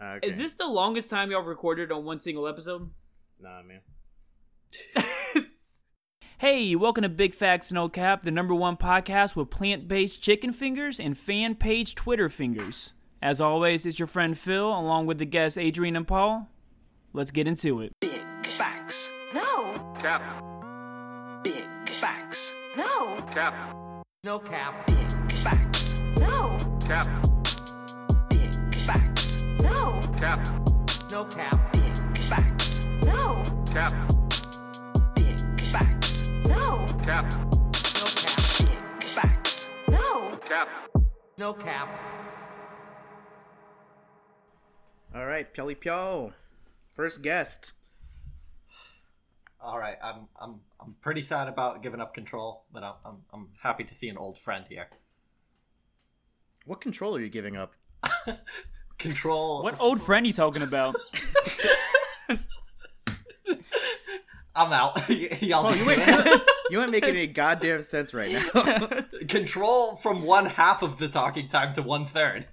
Ah, okay. Is this the longest time y'all recorded on one single episode? Nah, man. Hey, welcome to Big Facts No Cap, the number one podcast with plant based chicken fingers and fan page Twitter fingers. As always, it's your friend Phil, along with the guests Adrian and Paul. Let's get into it. Big facts. No, Cap. Big facts. no, Cap. no cap. Big facts. No, Cap. No cap. Big facts. No, Cap. Big facts. no, Cap. no cap. Facts. No, Cap. no cap. All right, Pelly Pyo. First guest. All right, I'm I'm I'm pretty sad about giving up control, but I'm I'm, I'm happy to see an old friend here. What control are you giving up? Control. What old friend you talking about? I'm out. Y'all Oh, just you ain't, you ain't making any goddamn sense right now. control from one half of the talking time to one third.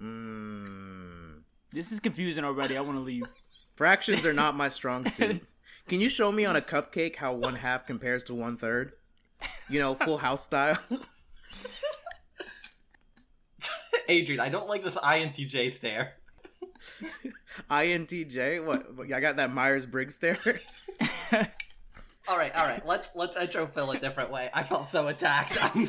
mm. this is confusing already. I want to leave. Fractions are not my strong suit. Can you show me on a cupcake how one half compares to one third? You know, full house style. Adrian, I don't like this INTJ stare. INTJ? What? what, I got that Myers Briggs stare. All right, all right. Let's let's intro Phil a different way. I felt so attacked. I'm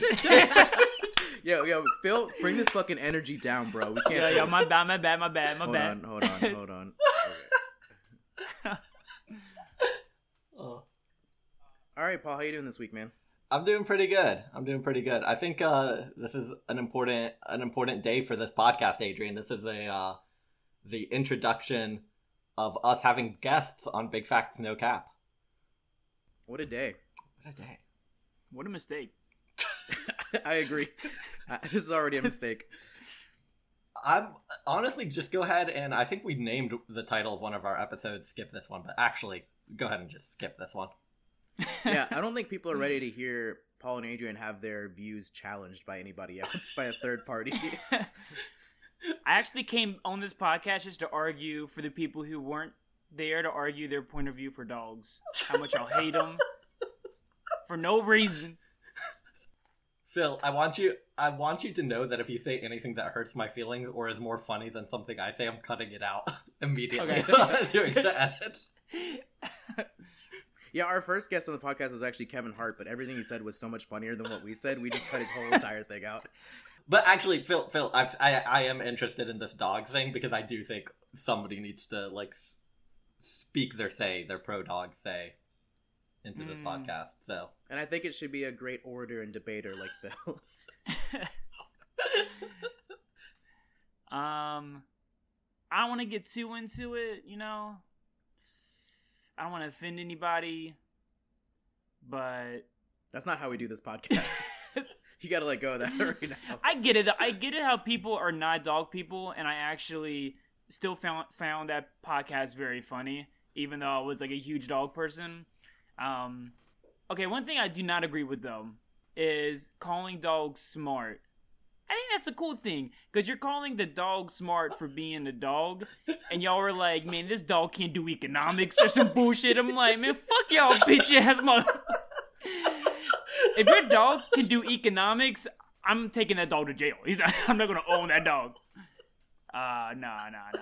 yo, yo, Phil, bring this fucking energy down, bro. We can't. Yeah, yeah, my bad, my bad, my bad, my hold bad. on, hold on, hold on. Okay. Oh. All right, Paul, how you doing this week, man? I'm doing pretty good. I'm doing pretty good. I think uh, this is an important an important day for this podcast, Adrian. This is a uh, the introduction of us having guests on Big Facts No Cap. What a day. What a day. What a mistake. I agree. Uh, this is already a mistake. I'm honestly just go ahead and I think we named the title of one of our episodes. Skip this one, but actually, go ahead and just skip this one. Yeah, I don't think people are ready to hear Paul and Adrian have their views challenged by anybody else, by a third party. I actually came on this podcast just to argue for the people who weren't there to argue their point of view for dogs. How much I'll hate them for no reason. Phil, I want you I want you to know that if you say anything that hurts my feelings or is more funny than something I say, I'm cutting it out immediately Okay. during the edit. Yeah, our first guest on the podcast was actually Kevin Hart, but everything he said was so much funnier than what we said. We just cut his whole entire thing out. But actually, Phil, Phil, I've, I I am interested in this dog thing because I do think somebody needs to like speak their say, their pro dog say, into this Hmm. podcast. So And I think it should be a great orator and debater like Phil. Um, I don't want to get too into it, you know. I don't want to offend anybody, but That's not how we do this podcast. you gotta let go of that right now. I get it. I get it how people are not dog people, and I actually still found found that podcast very funny, even though I was like a huge dog person. Um, okay, one thing I do not agree with though is calling dogs smart. I think that's a cool thing because you're calling the dog smart for being a dog, and y'all are like, "Man, this dog can't do economics or some bullshit." I'm like, "Man, fuck y'all, bitch ass mother." if your dog can do economics, I'm taking that dog to jail. He's not, I'm not gonna own that dog. Uh, nah, nah, nah.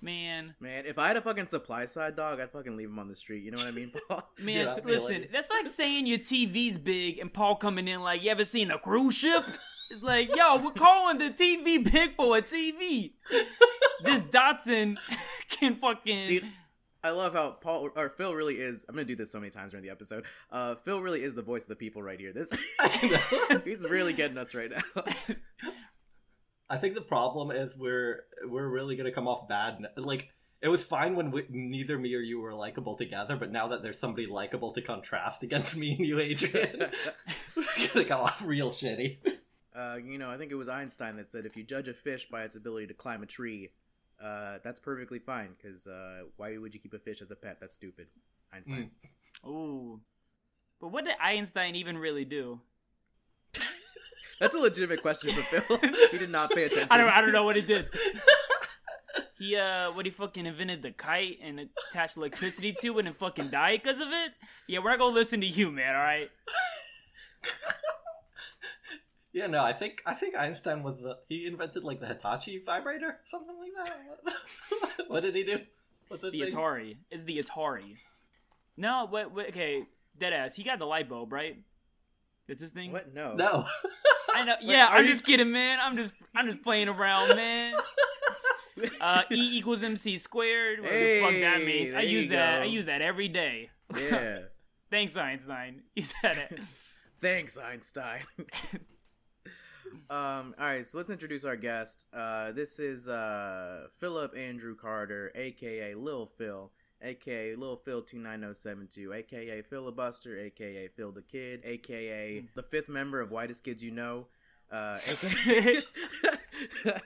Man, Man, if I had a fucking supply side dog, I'd fucking leave him on the street. You know what I mean, Paul? man, Yeah, listen, like- that's like saying your TV's big and Paul coming in like, you ever seen a cruise ship? It's like, yo, we're calling the TV big for a TV. this Dotson can fucking. Dude, I love how Paul or Phil really is. I'm gonna do this so many times during the episode. Uh, Phil really is the voice of the people right here. This he's really getting us right now. I think the problem is we're we're really gonna come off bad. Like it was fine when we, neither me or you were likable together, but now that there's somebody likable to contrast against me and you, Adrian, we're gonna go off real shitty. Uh, you know, I think it was Einstein that said if you judge a fish by its ability to climb a tree, uh, that's perfectly fine. Because uh, why would you keep a fish as a pet? That's stupid. Einstein. Ooh. But what did Einstein even really do? That's a legitimate question for Phil. he did not pay attention. I don't I don't know what he did. He uh, what he fucking invented the kite and attached electricity to it and fucking died because of it. Yeah, we're not gonna listen to you, man. All right. Yeah, no, I think I think Einstein was the he invented like the Hitachi vibrator, something like that. what did he do? What's The Atari is the Atari. No, wait, wait, okay, deadass. He got the light bulb, right? That's his thing. What? No. No. I know. Wait, Yeah, I'm you- just kidding, man. I'm just I'm just playing around, man. Uh, e equals mc squared. Whatever the fuck that means. I use that. go. I use that every day. Yeah. Thanks, Einstein. You said it. Thanks, Einstein. Um, all right, so let's introduce our guest. Uh, this is uh, Philip Andrew Carter, aka Lil Phil, aka Lil Phil two nine zero seven two, aka Filibuster, aka Phil the Kid, aka the fifth member of Whitest Kids You Know, uh, aka.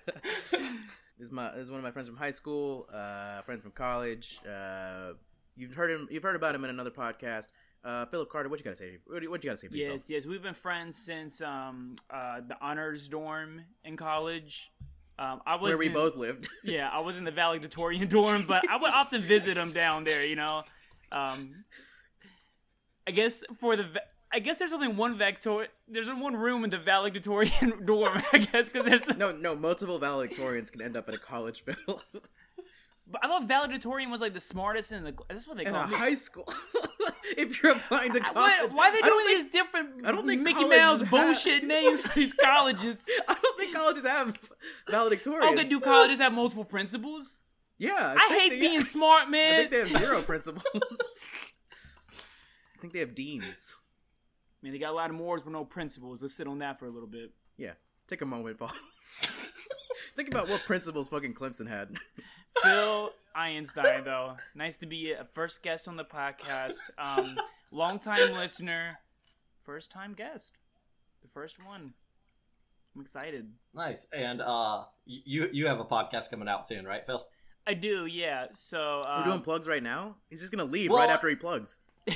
This is my this is one of my friends from high school, uh, friends from college. Uh, you've heard him. You've heard about him in another podcast. Uh, Philip Carter, what you gotta say? What, do you- what you gotta say for yourself? Yes, yes. We've been friends since um uh the honors dorm in college. Um, I was Where we in- both lived. Yeah, I was in the valedictorian dorm, but I would often visit him down there. You know, um, I guess for the I guess there's only one vector. There's only one room in the valedictorian dorm. I guess because there's the, no, no, multiple valedictorians can end up at a college, Phil. But I thought valedictorian was like the smartest in the. That's what they in call a me. high school. if you're applying to college, Why, why are they I doing think- these different I don't think Mickey Mouse have- bullshit names for these colleges? I don't think colleges have valedictorians. Oh, they do colleges have multiple principals? Yeah, I, think hate they- being smart, man. I think they have zero principals. I think they have deans. Man, they got a lot of mores with no principals. Let's sit on that for a little bit. Yeah, take a moment, Paul. think about what principals fucking Clemson had. Phil Einstein, though. Nice to be a first guest on the podcast. Um, long time listener, first time guest. The first one. I'm excited. nice. And uh you you have a podcast coming out soon, right, Phil? I do, yeah. So um, We're doing plugs right now. He's just gonna leave well- right after he plugs.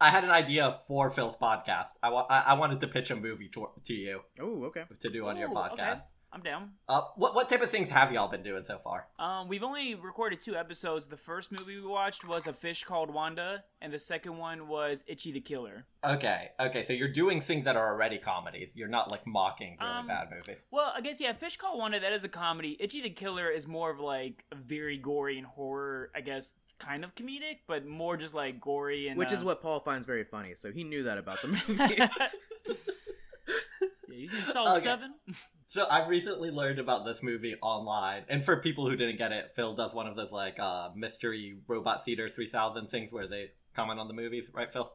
I had an idea for Phil's podcast. I, wa- I-, I wanted to pitch a movie to, to you Oh, okay. to do on your podcast. okay. I'm down. Uh, what what type of things have y'all been doing so far? Um, we've only recorded two episodes. The first movie we watched was A Fish Called Wanda, and the second one was Ichi the Killer. Okay, okay, so you're doing things that are already comedies. You're not like mocking really Um, bad movies. Well, I guess yeah, Fish Called Wanda that is a comedy. Ichi the Killer is more of like a very gory and horror, I guess, kind of comedic, but more just like gory and Which is uh, what Paul finds very funny, so he knew that about the movie. yeah, you seen Salt Okay. Seven? So I've recently learned about this movie online, and for people who didn't get it, Phil does one of those like uh, mystery robot theater three thousand things where they comment on the movies, right, Phil?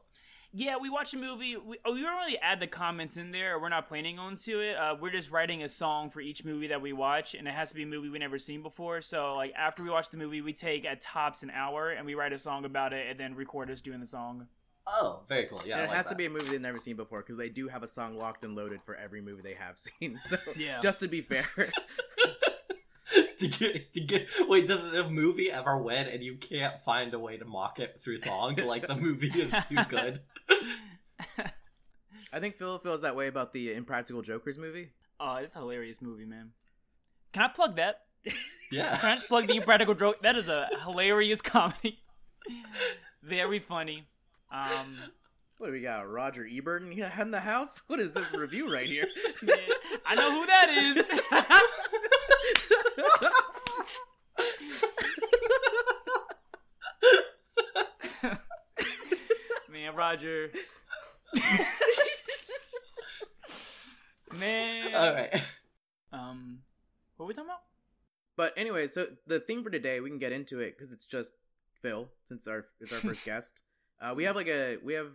Yeah, we watch a movie. We, oh, we don't really add the comments in there. We're not planning on to it. Uh, we're just writing a song for each movie that we watch, and it has to be a movie we never seen before. So, like after we watch the movie, we take at tops an hour and we write a song about it, and then record us doing the song. Oh, very cool. Yeah, and it like has to be a movie they've never seen before because they do have a song locked and loaded for every movie they have seen. So Yeah. just to be fair, to get to get. Wait, does the movie ever win, and you can't find a way to mock it through song? Like the movie is too good. I think Phil feels that way about the Impractical Jokers movie. Oh, it's a hilarious movie, man. Can I plug that? Can I Yeah. just plug the Impractical Joke? That is a hilarious comedy. Very funny. Um, What do we got? Roger Ebert in the house? What is this review right here? man, I know who that is. Man, Roger. Man. All right. Um, what are we talking about? But anyway, so the theme for today, we can get into it because it's just Phil, since our it's our first guest. Uh, we have like a we have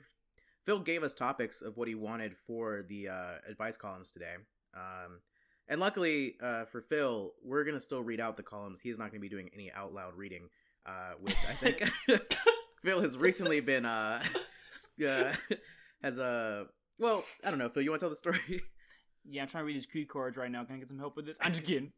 Phil gave us topics of what he wanted for the uh, advice columns today. Um, and luckily uh, for Phil, we're gonna still read out the columns. He's not gonna be doing any out loud reading, uh, which I think Phil has recently been uh, uh has a well, I don't know. Phil, you want to tell the story? Yeah, I'm trying to read these cue cards right now. Can I get some help with this? I'm just kidding.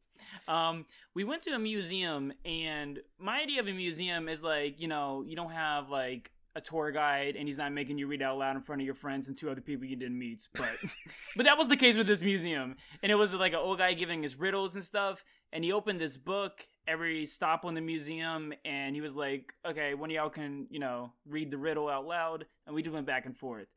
Um, we went to a museum, and my idea of a museum is like, you know, you don't have like a tour guide and he's not making you read out loud in front of your friends and two other people you didn't meet. But but that was the case with this museum, and it was like an old guy giving his riddles and stuff. And he opened this book every stop on the museum, and he was like, "Okay, one of y'all can you know read the riddle out loud," and we just went back and forth.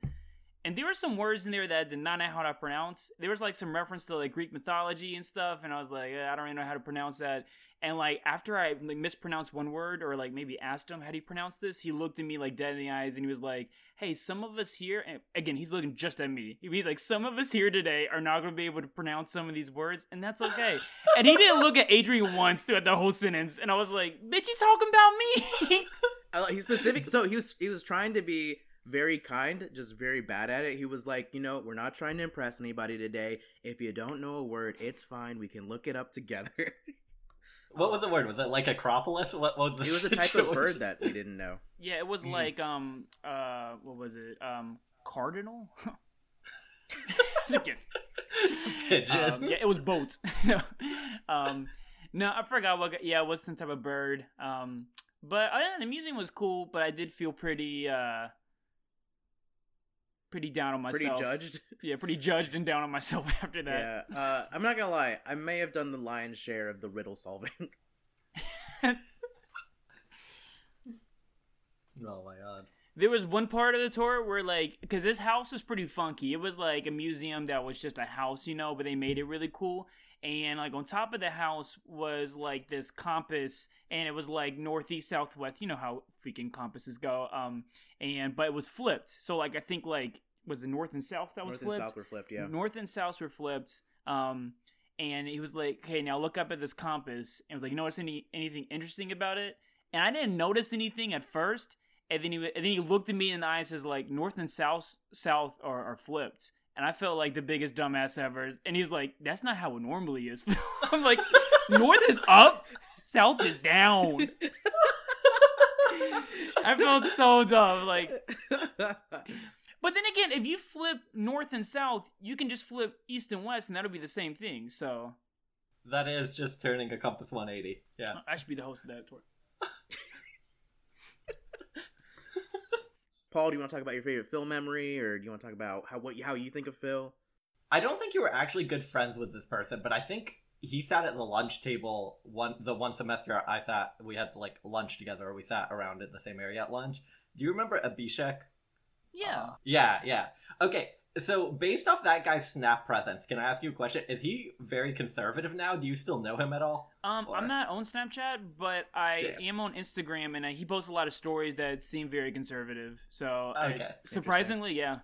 And there were some words in there that I did not know how to pronounce. There was like some reference to like Greek mythology and stuff, and I was like, "Eh, I don't really know how to pronounce that. And like after I like mispronounced one word or like maybe asked him how do you pronounce this, he looked at me like dead in the eyes and he was like, "Hey, some of us here." And again, he's looking just at me. He's like, "Some of us here today are not going to be able to pronounce some of these words, and that's okay." and he didn't look at Adrian once throughout the whole sentence, and I was like, "Bitch, you talking about me?" I like- He's specific. So he was he was trying to be very kind, just very bad at it. He was like, you know, we're not trying to impress anybody today. If you don't know a word, it's fine. We can look it up together. What was the word? Was it like Acropolis? What, what was the it was a type of situation? bird that we didn't know. yeah, it was Mhm. like um uh what was it um cardinal. Just. Pigeon. um, yeah, it was boat. no, um, no, I forgot what. Yeah, it was some type of bird. Um, but other than the museum was cool, but I did feel pretty, uh, pretty down on myself. Pretty judged. Yeah, pretty judged and down on myself after that. Yeah. Uh, I'm not gonna lie. I may have done the lion's share of the riddle solving. oh my god. There was one part of the tour where like, because this house was pretty funky. It was like a museum that was just a house, you know, but they made it really cool. And like on top of the house was like this compass, and it was like northeast, southwest. You know how freaking compasses go. Um, and but it was flipped. So like I think like was it north and south that was North and flipped. south were flipped. Yeah. North and south were flipped. Um, and he was like, "Okay, now look up at this compass." And was like, "You notice any anything interesting about it?" And I didn't notice anything at first. And then he and then he looked at me in the eyes says like north and south south are, are flipped. And I felt like the biggest dumbass ever. And he's like, "That's not how it normally is." I'm like, "North is up, south is down." I felt so dumb. Like, but then again, if you flip north and south, you can just flip east and west, and that'll be the same thing. So That is just turning a compass 180. Yeah. I should be the host of that tour. Paul, do you want to talk about your favorite Phil memory, or do you want to talk about how what how you think of Phil? I don't think you were actually good friends with this person, but I think he sat at the lunch table one the one semester I sat we had like lunch together we sat around in the same area at lunch. Do you remember Abhishek? Yeah. Uh, yeah, yeah. Okay, so based off that guy's snap presence, can I ask you a question? Is he very conservative now? Do you still know him at all? um, or- I'm not on Snapchat, but I Damn. am on Instagram, and uh, he posts a lot of stories that seem very conservative. So I- Okay, surprisingly, yeah.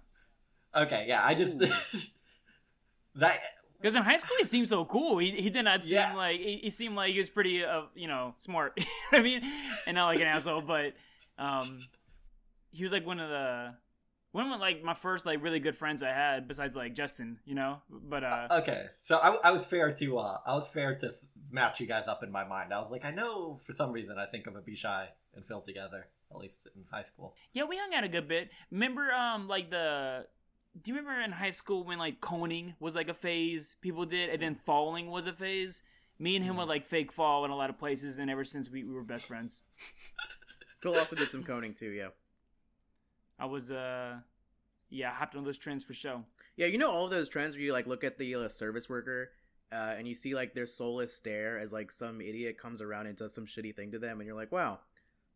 Okay, yeah, I just that Because in high school he seemed so cool. He, he did not seem Yeah. like he, he seemed like he was pretty uh you know smart. You know what I mean, and not like an asshole, but um, he was like one of the one of like my first like really good friends I had besides like Justin. You know, but uh, Okay, so I, I was fair to uh, I was fair to match you guys up in my mind. I was like, I know for some reason I think I'm a of shy and Phil together, at least in high school. yeah, we hung out a good bit. Remember um like the. Do you remember in high school when like coning was like a phase people did, and then falling was a phase? Me and him would like fake fall in a lot of places, and ever since we, we were best friends. Phil also did some coning too. Yeah. I was uh yeah, I hopped on those trends for show. Yeah, you know all those trends where you like look at the uh, service worker uh, and you see like their soulless stare as like some idiot comes around and does some shitty thing to them, and you're like, wow,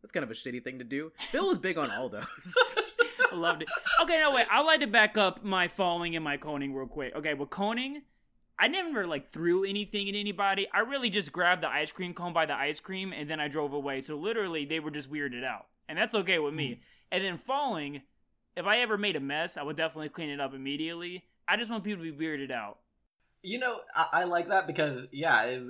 that's kind of a shitty thing to do. Phil was big on all those. I loved it. Okay, no wait, I'd like to back up my falling and my coning real quick. Okay, with coning, I never like threw anything at anybody. I really just grabbed the ice cream cone by the ice cream and then I drove away. So literally they were just weirded out. And that's okay with me. And then falling, if I ever made a mess, I would definitely clean it up immediately. I just want people to be weirded out. You know, I, I like that because yeah, it,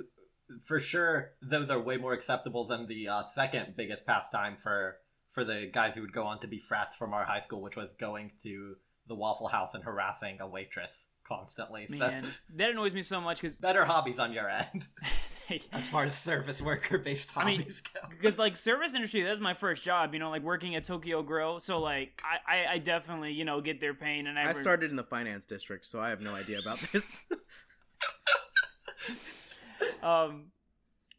for sure those are way more acceptable than the uh, second biggest pastime for for the guys who would go on to be frats from our high school, which was going to the Waffle House and harassing a waitress constantly. So Man, that annoys me so much because better hobbies on your end as far as service worker based I mean, hobbies go. because like service industry that's my first job you know like working at tokyo grill so like i i, I definitely you know get their pain and I I started in the finance district, so I have no idea about this. um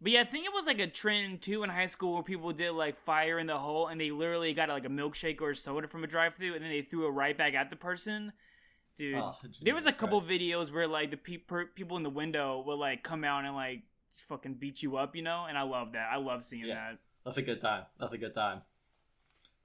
But yeah, I think it was like a trend too in high school where people did like fire in the hole and they literally got like a milkshake or a soda from a drive-through and then they threw it right back at the person. Dude, Oh, there was a couple Christ. videos where like the pe- per- people in the window would like come out and like fucking beat you up, you know? And I love that. I love seeing Yeah. that. That's a good time. That's a good time.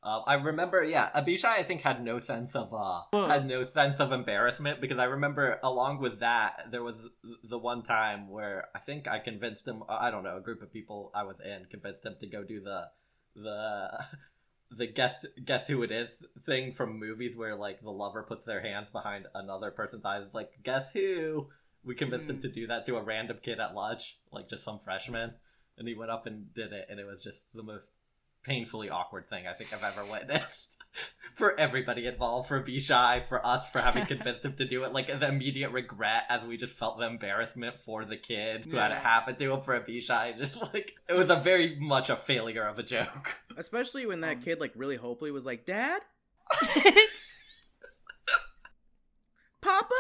Uh, I remember, yeah, Abishai I think had no sense of uh had no sense of embarrassment because I remember along with that there was the one time where I think I convinced him I don't know a group of people I was in convinced him to go do the the the guess guess who it is thing from movies where like the lover puts their hands behind another person's eyes like guess who we convinced him Mhm. to do that to a random kid at lunch like just some freshman and he went up and did it and it was just the most painfully awkward thing I think I've ever witnessed for everybody involved for Bishai for us for having convinced him to do it like the immediate regret as we just felt the embarrassment for the kid who had it happen to him for Abishai just like it was a very much a failure of a joke. Especially when that Um, kid like really hopefully was like, "Dad, Papa,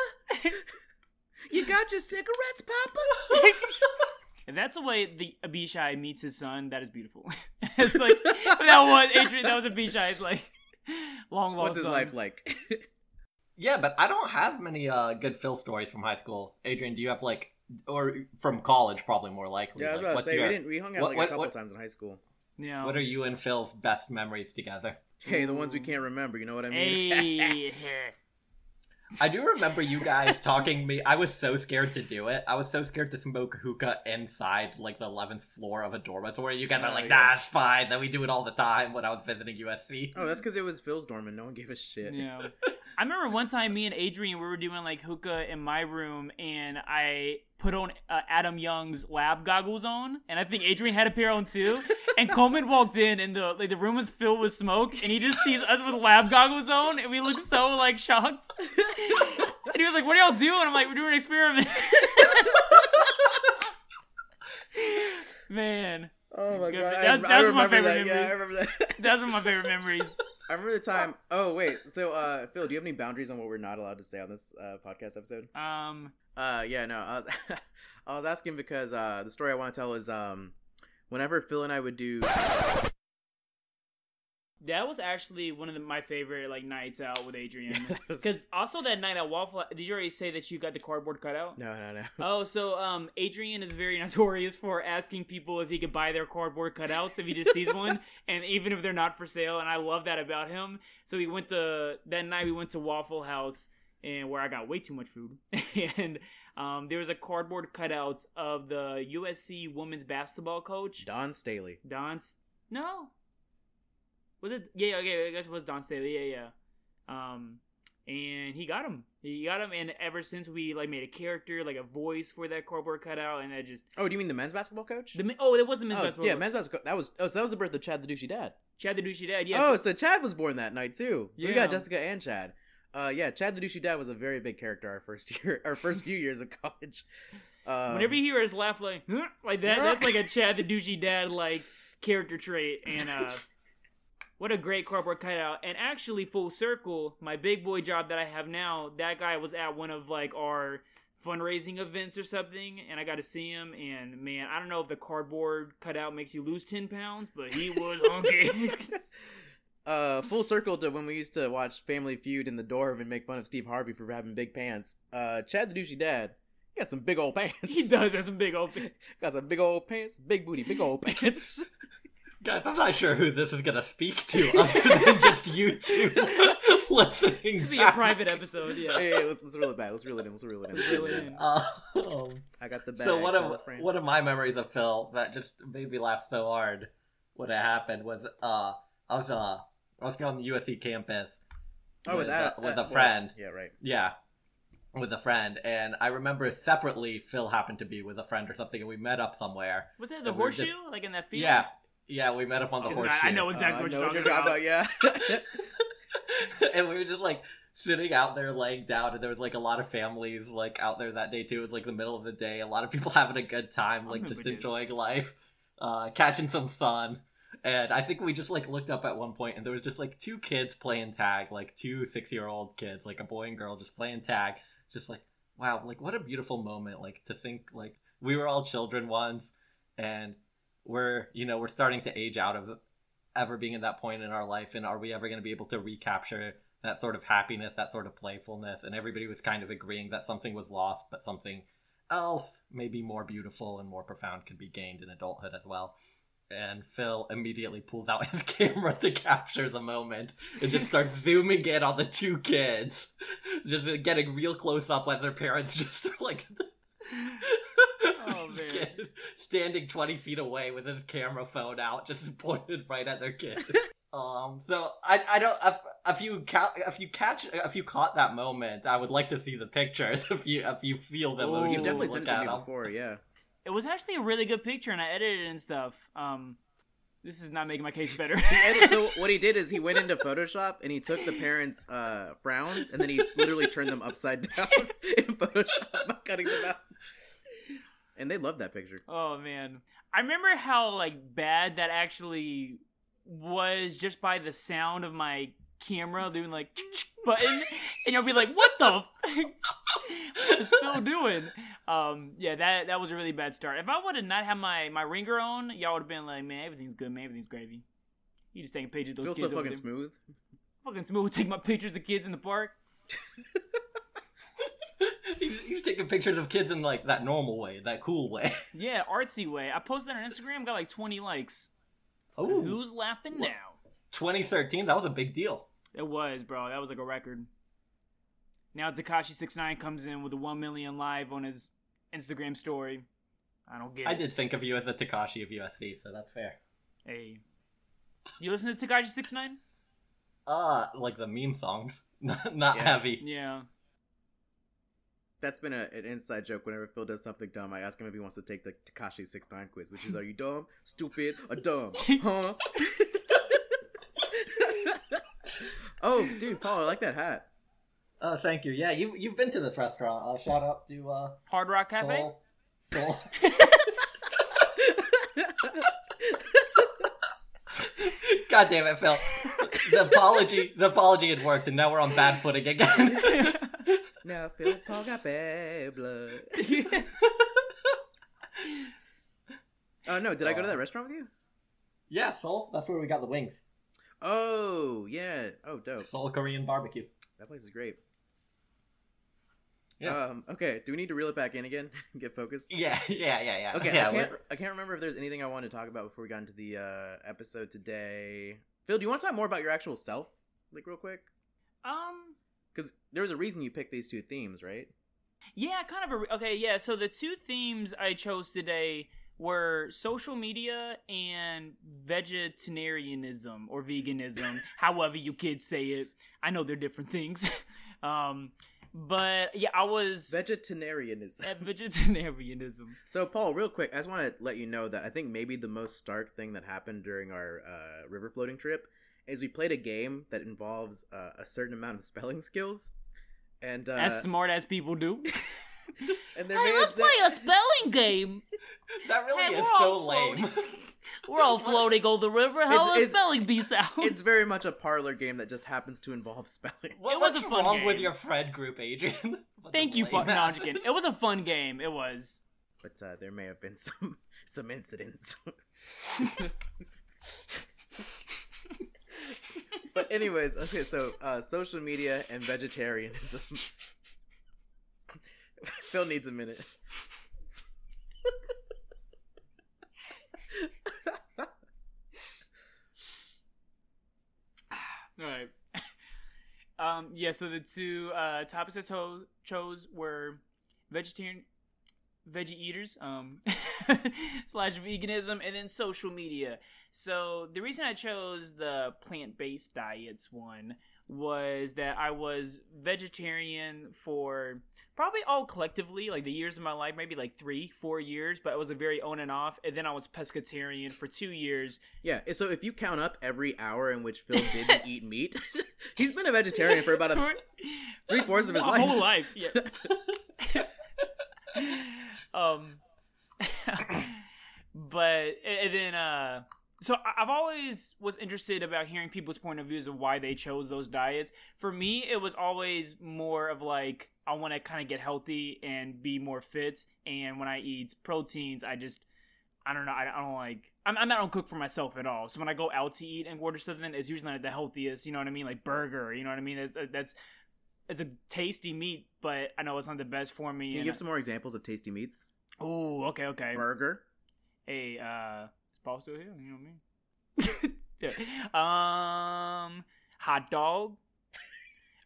you got your cigarettes, Papa." If that's the way the Abishai meets his son, that is beautiful. it's like that was Adrian. That was Abishai's like long lost. What's his son. life like? Yeah, but I don't have many uh, good Phil stories from high school. Adrian, do you have like, or from college, probably more likely? yeah, I was like, about to what's say your- we didn't. We hung out what- like what- a couple what- times in high school. Yeah. What are you and Phil's best memories together? Hey, the ones we can't remember. You know what I mean? Hey. I do remember you guys talking me. I was so scared to do it. I was so scared to smoke hookah inside like the eleventh floor of a dormitory. You guys are Oh, like, yeah. nah, it's fine. Then we do it all the time when I was visiting USC. oh, that's because it was Phil's dorm and no one gave a shit. Yeah. I remember one time me and Adrian we were doing like hookah in my room and I put on uh, Adam Young's lab goggles on and I think Adrian had a pair on too. And Coleman walked in and the like the room was filled with smoke and he just sees us with lab goggles on and we look so like shocked. And he was like what are y'all doing? I'm like we're doing an experiment. Man. Oh my god, I, That's- I that's my favorite that. Yeah, I memories. remember that. that's one of my favorite memories I remember the time. Oh wait, so uh, Phil, do you have any boundaries on what we're not allowed to say on this uh, podcast episode? um Uh, yeah, no, I was, I was asking because uh, the story I want to tell is um, whenever Phil and I would do, That was actually one of the, my favorite like nights out with Adrian. That was- Because also that night at Waffle, did you already say that you got the cardboard cutout? no, no, no, Oh, so um, Adrian is very notorious for asking people if he could buy their cardboard cutouts if he just sees one, and even if they're not for sale. And I love that about him. So we went to that night. We went to Waffle House, and where I got way too much food, and um, there was a cardboard cutout of the USC women's basketball coach. Dawn Staley. Don. No. Was it? Yeah, okay. I guess it was Dawn Staley. Yeah, yeah. Um, and he got him. He got him, and ever since we like made a character, like a voice for that cardboard cutout, and that just Oh, do you mean the men's basketball coach? the oh, it was the men's oh, basketball. yeah, coach. men's basketball. That was oh, so that was the birth of Chad the douchey dad. Chad the douchey dad. Yeah. oh, so Chad was born that night too. So we got Jessica and Chad. Uh, yeah, Chad the douchey dad was a very big character our first year, our first few years of college. Um, Whenever you hear his laugh like "Huh?" like that, that's like a Chad the douchey dad like character trait, and uh. What a great cardboard cutout. And actually, full circle, my big boy job that I have now, that guy was at one of like our fundraising events or something, and I got to see him. And man, I don't know if the cardboard cutout makes you lose 10 pounds, but he was hunky. uh, full circle to when we used to watch Family Feud in the dorm and make fun of Steve Harvey for having big pants. Uh, Chad the douchey dad, he got some big old pants. he does have some big old pants. Got some big old pants, big booty, big old pants. Guys, I'm not sure who this is gonna speak to other than just you two listening. This would be a back. private episode, yeah. hey, hey, let's let's reel it back. Let's reel it in. Let's reel it in. Let's Reel it in. Um, I got the bag. so one of one of my memories of Phil that just made me laugh so hard when it happened was uh I was uh I was on the USC campus oh, with that uh, with that- a friend. Yeah, right. Yeah. With a friend, and I remember separately Phil happened to be with a friend or something, and we met up somewhere. Was it the And we horseshoe? just- like in that field? Yeah, yeah, we met up on the Oh, horseshoe. I know exactly Uh, what I you're know talking about. Yeah. and we were just like sitting out there laying down and there was like a lot of families like out there that day too it was like the middle of the day a lot of people having a good time like just remember this. enjoying life uh catching some sun and i think we just like looked up at one point and there was just like two kids playing tag like two six year old kids like a boy and girl just playing tag just like wow like what a beautiful moment like to think like we were all children once and we're you know we're starting to age out of ever being at that point in our life, and are we ever going to be able to recapture that sort of happiness, that sort of playfulness? And everybody was kind of agreeing that something was lost, but something else, maybe more beautiful and more profound, could be gained in adulthood as well. And Phil immediately pulls out his camera to capture the moment and just starts zooming in on the two kids, just getting real close up as their parents just are like. Oh, man. Kid standing 20 feet away with his camera phone out, just pointed right at their kid. Um, so I, I don't if, if you ca- if you catch if you caught that moment, I would like to see the pictures. If you if you feel the Ooh. emotion, You've definitely sent it to me them. before, yeah. It was actually a really good picture, and I edited it and stuff. Um, this is not making my case better. And so what he did is he went into Photoshop and he took the parents' uh, frowns and then he literally turned them upside down in Photoshop by cutting them out. And they loved that picture. Oh man, I remember how like bad that actually was just by the sound of my camera doing like button, and you'll be like, "What the? F- what is Phil doing?" Um, yeah, that that was a really bad start. If I would have not had my my ringer on, y'all would have been like, "Man, everything's good, man, everything's gravy." You just taking pictures of those Feels kids so fucking smooth. fucking smooth. Take my pictures of kids in the park. he's, he's taking pictures of kids in like that normal way, that cool way. Yeah, artsy way. I posted on Instagram, got like 20 likes. So Oh, who's laughing now? 2013, that was a big deal. It was, bro. That was like a record. Now Tekashi 69 comes in with a 1 million live on his Instagram story. I don't get I it. did think of you as a Tekashi of USC, so that's fair. Hey. You listen to Tekashi 69? Uh, like the meme songs, not, not Yeah. heavy. Yeah. That's been a, an inside joke. Whenever Phil does something dumb, I ask him if he wants to take the Tekashi Six Nine quiz, which is, "Are you dumb, stupid, or dumb?" Huh? oh, dude, Paul, I like that hat. Oh, thank you. Yeah, you you've been to this restaurant. Uh, shout out to uh, Hard Rock Cafe? Soul. Soul. God damn it, Phil. The apology, the apology had worked, and now we're on bad footing again. Now Phil Paul got bad blood. Oh no, did I go to that restaurant with you? yeah, Soul. That's where we got the wings. Oh yeah. Oh dope. Soul Korean barbecue. That place is great. Yeah. Um. Okay. Do we need to reel it back in again? Get focused. Yeah, yeah, yeah, yeah. Okay. yeah, I can't. I can't remember if there's anything I wanted to talk about before we got into the uh, episode today. Phil, do you want to talk more about your actual self, like real quick? um, Because there was a reason you picked these two themes, right? Yeah, kind of a. Okay, yeah. So the two themes I chose today were social media and vegetarianism or veganism, however you kids say it. I know they're different things. um, but yeah, I was Vegetarianism. vegetarianism. So, Paul, real quick, I just want to let you know that I think maybe the most stark thing that happened during our uh, river floating trip is we played a game that involves uh, a certain amount of spelling skills, and uh, as smart as people do. and there hey, let's been- play a spelling game. that really Hey, is so all lame. We're all floating on the river. How It's- does spelling bee sound? It's very much a parlor game that just happens to involve spelling. What, It was what's a fun wrong with your friend group, Adrian? Thank you, lame no, I'm ass- just kidding. It was a fun game. It was. But uh, there may have been some some incidents. But anyways, okay, so uh, social media and vegetarianism. Phil needs a minute. All right. um. Yeah. So the two uh, topics I to- chose were vegetarian, veggie eaters, um, slash veganism, and then social media. So the reason I chose the plant based diets one was that I was vegetarian for probably all collectively, like the years of my life, maybe like three, four years, but it was a very on and off. And then I was pescatarian for two years. Yeah, so if you count up every hour in which Phil didn't eat meat, he's been a vegetarian for about a three fourths of his life. whole life. Yeah. um, but and then uh, so I- I've always was interested about hearing people's point of views of why they chose those diets. For me, it was always more of like I want to kind of get healthy and be more fit, and when I eat proteins, I just I don't know. I, I don't like. I'm, I'm not don't cook for myself at all. So when I go out to eat and order something, it's usually not the healthiest. You know what I mean? Like burger. You know what I mean? That's that's it's a tasty meat, but I know it's not the best for me. Can you give some more examples of tasty meats? Oh, okay, okay. Burger. Hey, uh, Paul still here? You know what I mean? yeah. Um, hot dog.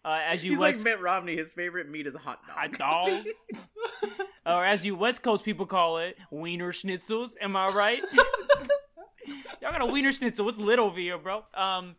Uh, as you He's West like Mitt Romney. His favorite meat is a hot dog. hot dog, or as you West Coast people call it, wiener schnitzels. Am I right? Y'all got a wiener schnitzel. What's lit over here, bro? Um,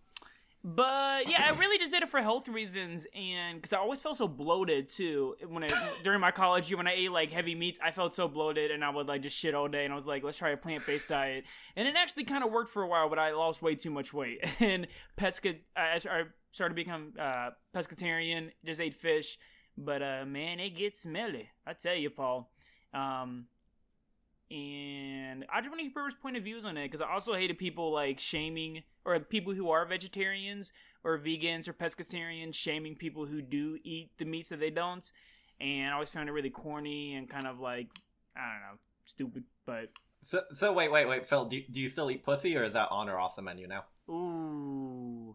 but yeah, I really just did it for health reasons, and because I always felt so bloated too. When I, during my college year, when I ate like heavy meats, I felt so bloated, and I would like just shit all day. And I was like, let's try a plant based diet, and it actually kind of worked for a while, but I lost way too much weight. And pesca, I I started to become uh, pescatarian, just ate fish, but uh, man, it gets smelly. I tell you, Paul. Um, and I just want to hear people's point of views on it because I also hated people like shaming or people who are vegetarians or vegans or pescatarians shaming people who do eat the meats that they don't. And I always found it really corny and kind of like I don't know, stupid. But So, so wait, wait, wait, Phil. Do, do you still eat pussy, or is that on or off the menu now? ooh,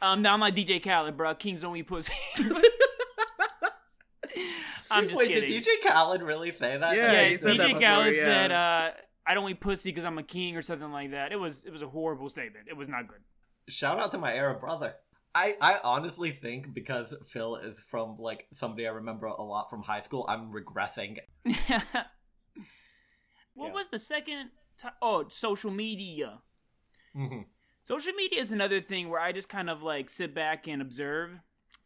um, now I'm like DJ Khaled, bro. Kings don't eat pussy. I'm just wait, kidding. did DJ Khaled really say that? Yeah, yeah, he said that DJ before, Khaled yeah. said, uh, "I don't eat pussy because I'm a king" or something like that. It was it was a horrible statement. It was not good. Shout out to my Arab brother. I, I honestly think because Phil is from like somebody I remember a lot from high school, I'm regressing. what Yeah. was the second? T- oh, social media. hmm Social media is another thing where I just kind of like sit back and observe.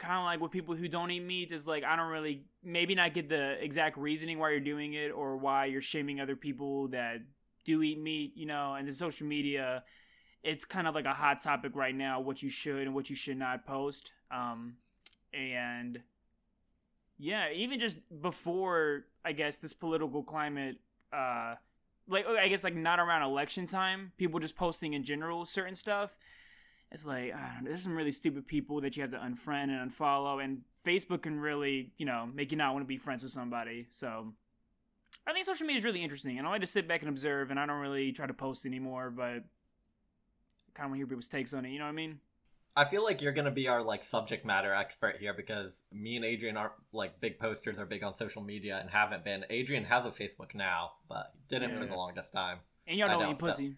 Kind of like with people who don't eat meat is like I don't really maybe not get the exact reasoning why you're doing it or why you're shaming other people that do eat meat, you know. And the social media, it's kind of like a hot topic right now what you should and what you should not post. Um, and yeah, even just before I guess this political climate, uh, like I guess like not around election time, people just posting in general certain stuff. It's like I don't know, there's some really stupid people that you have to unfriend and unfollow, and Facebook can really you know make you not want to be friends with somebody. So I think social media is really interesting, and I like to sit back and observe, and I don't really try to post anymore, but I kind of want to hear people's takes on it. You know what I mean? I feel like you're gonna be our like subject matter expert here because me and Adrian aren't like big posters are big on social media and haven't been. Adrian has a Facebook now, but didn't for the longest time. And y'all I don't don't, eat pussy.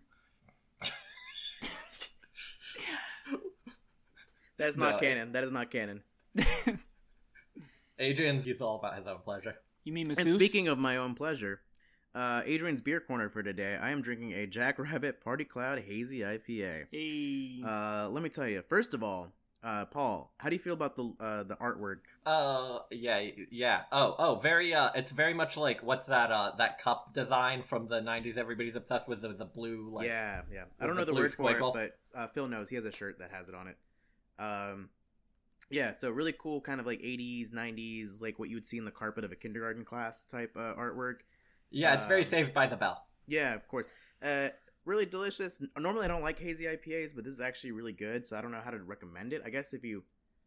That's not No, canon. That is not canon. Adrian's he's all about his own pleasure. you mean And speaking of my own pleasure, uh, Adrian's beer corner for today. I am drinking a Jackrabbit Party Cloud Hazy IPA. hey, Uh, let me tell you. First of all, uh, Paul, how do you feel about the uh, the artwork? Uh, yeah, yeah. Oh, oh, very. Uh, it's very much like what's that? Uh, that cup design from the '90s. Everybody's obsessed with the, the blue. Like, yeah, yeah. I don't know the the blue word for it, squiggle. but uh, Phil knows. He has a shirt that has it on it. Um, yeah. So really cool, kind of like '80s, '90s, like what you would see in the carpet of a kindergarten class type uh, artwork. yeah. It's very Um, Saved by the Bell. Yeah, of course. Uh, really delicious. Normally, I don't like hazy IPAs, but this is actually really good. So I don't know how to recommend it. I guess if you,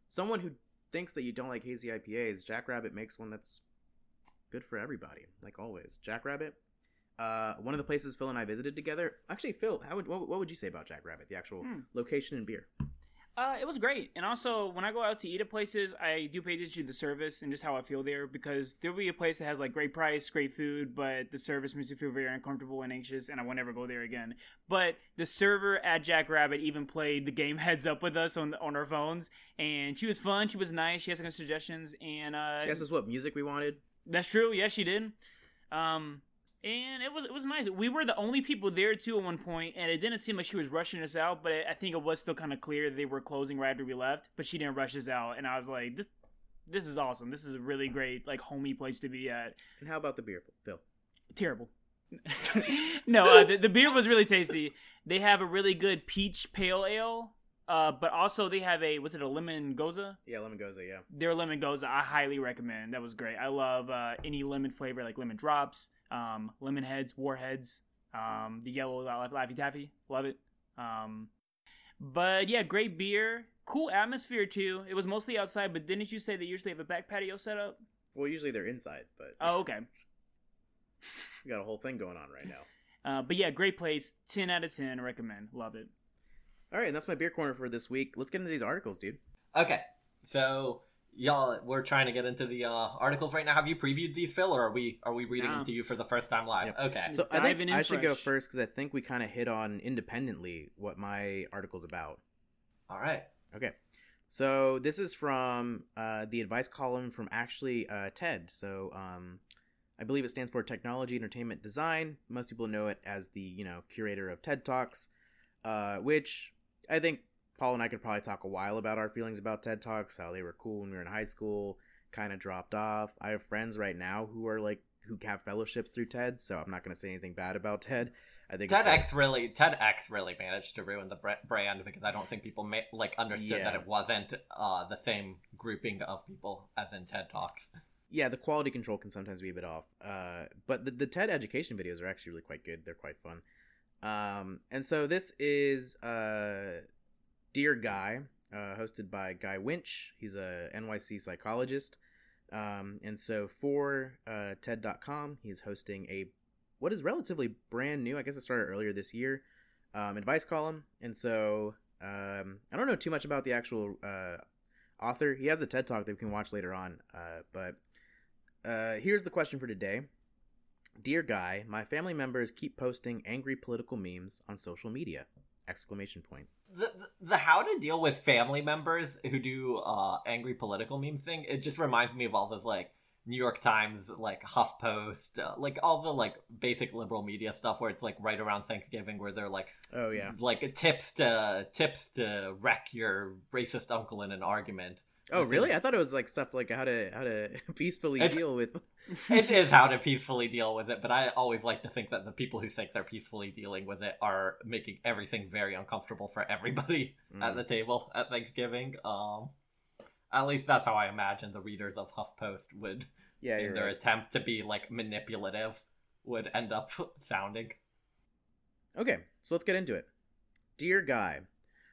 someone who thinks that you don't like hazy IPAs, Jackrabbit makes one that's good for everybody, like always. Jackrabbit. Uh, one of the places Phil and I visited together. Actually, Phil, how would what, what would you say about Jackrabbit? The actual Hmm. location and beer. Uh, it was great, and also when I go out to eat at places, I do pay attention to the service and just how I feel there because there'll be a place that has like great price, great food, but the service makes me feel very uncomfortable and anxious, and I will never go there again. But the server at Jackrabbit even played the game Heads Up with us on on our phones, and she was fun. She was nice. She had some suggestions, and uh, She asked us what music we wanted. that's true. Yes, she did. Um, and it was it was nice. We were the only people there too at one point, and it didn't seem like she was rushing us out. But I think it was still kind of clear they were closing right after we left. But she didn't rush us out, and I was like, this this is awesome. This is a really great like homey place to be at. And how about the beer, Phil? Terrible. no, uh, the, the beer was really tasty. They have a really good peach pale ale. Uh, but also they have a was it a lemon gose? Yeah, lemon gose. Yeah. their lemon gose I highly recommend. That was great. I love uh, any lemon flavor like lemon drops, um, lemon heads, warheads, um, the yellow La- Laffy Taffy. Love it. Um, but yeah, great beer. Cool atmosphere too. It was mostly outside, but didn't you say they usually have a back patio set up? Well, usually they're inside, but Oh, okay. we got a whole thing going on right now. Uh, but yeah, great place. Ten out of ten. Recommend. Love it. All right, and that's my beer corner for this week. Let's get into these articles, dude. Okay, so y'all, we're trying to get into the uh, articles right now. Have you previewed these, Phil, or are we are we reading No. them to you for the first time live? Yep. Okay. So I think in I should go first because I think we kind of hit on independently what my article's about. All right. Okay. So this is from uh, the advice column from actually uh, TED. So um, I believe it stands for Technology Entertainment Design. Most people know it as the you know curator of TED Talks, uh, which I think Paul and I could probably talk a while about our feelings about TED Talks, how they were cool when we were in high school, kind of dropped off. I have friends right now who are like who have fellowships through TED, so I'm not going to say anything bad about TED. I think it's, like- TEDx really TEDx really managed to ruin the brand because I don't think people ma- like understood that it wasn't uh, the same grouping of people as in TED Talks. yeah, the quality control can sometimes be a bit off. Uh, but the, the TED education videos are actually really quite good. They're quite fun. Um, and so this is uh, Dear Guy, uh, hosted by Guy Winch. He's a NYC psychologist. Um, and so for uh, TED.com, he's hosting a what is relatively brand new. I guess it started earlier this year. Um, advice column. And so um, I don't know too much about the actual uh, author. He has a TED talk that we can watch later on. Uh, but uh, here's the question for today. Dear Guy, my family members keep posting angry political memes on social media. Exclamation point. The, the, the how to deal with family members who do uh, angry political memes thing, it just reminds me of all those like New York Times, like HuffPost, uh, like all the like basic liberal media stuff where it's like right around Thanksgiving where they're like Oh yeah. like tips to tips to wreck your racist uncle in an argument. Oh This really? is- I thought it was like stuff like how to how to peacefully It's- deal with. it is how to peacefully deal with it, but I always like to think that the people who think they're peacefully dealing with it are making everything very uncomfortable for everybody at Mm. the table at Thanksgiving. Um, at least that's how I imagine the readers of HuffPost would, Yeah, in their right. attempt to be like manipulative, would end up sounding. Okay, so let's get into it. Dear Guy,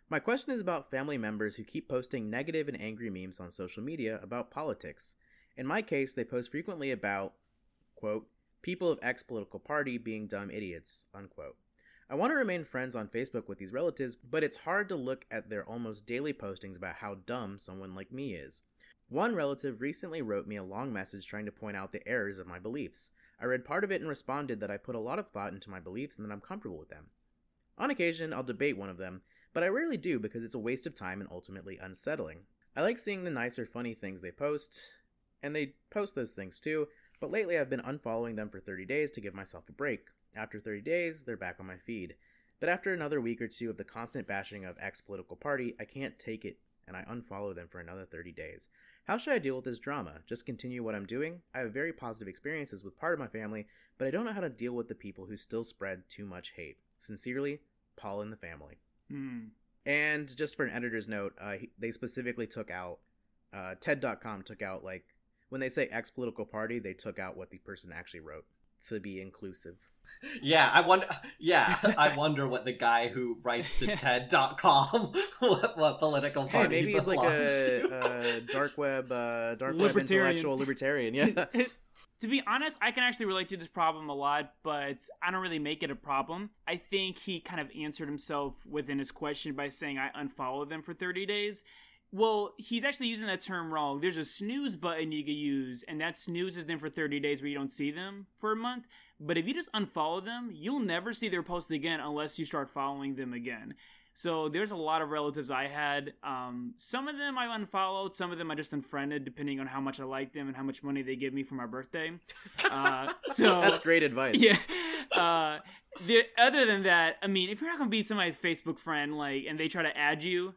my question is about family members who keep posting negative and angry memes on social media about politics. In my case, they post frequently about, quote, people of X political party being dumb idiots, unquote. I want to remain friends on Facebook with these relatives, but it's hard to look at their almost daily postings about how dumb someone like me is. One relative recently wrote me a long message trying to point out the errors of my beliefs. I read part of it and responded that I put a lot of thought into my beliefs and that I'm comfortable with them. On occasion, I'll debate one of them, but I rarely do because it's a waste of time and ultimately unsettling. I like seeing the nicer, funny things they post, and they post those things too, but lately I've been unfollowing them for 30 days to give myself a break. After 30 days, they're back on my feed. But after another week or two of the constant bashing of X political party, I can't take it, and I unfollow them for another 30 days. How should I deal with this drama? Just continue what I'm doing? I have very positive experiences with part of my family, but I don't know how to deal with the people who still spread too much hate. Sincerely, Paul and the family. Hmm. And just for an editor's note, uh, he- they specifically took out, uh, TED.com took out, like, when they say ex political party, they took out what the person actually wrote to be inclusive. Yeah, I wonder. Yeah, I wonder what the guy who writes to TED.com what, what political Hey, party maybe he's like a, uh dark web, uh, dark web intellectual libertarian. Yeah. To be honest, I can actually relate to this problem a lot, but I don't really make it a problem. I think he kind of answered himself within his question by saying I unfollowed them for 30 days. Well, he's actually using that term wrong. There's a snooze button you can use, and that snoozes them for 30 days where you don't see them for a month. But if you just unfollow them, you'll never see their post again unless you start following them again. So there's a lot of relatives I had. Um, some of them I unfollowed, some of them I just unfriended, depending on how much I like them and how much money they give me for my birthday. Uh, so That's great advice. yeah. Uh, the, other than that, I mean, if you're not gonna be somebody's Facebook friend, like, and they try to add you,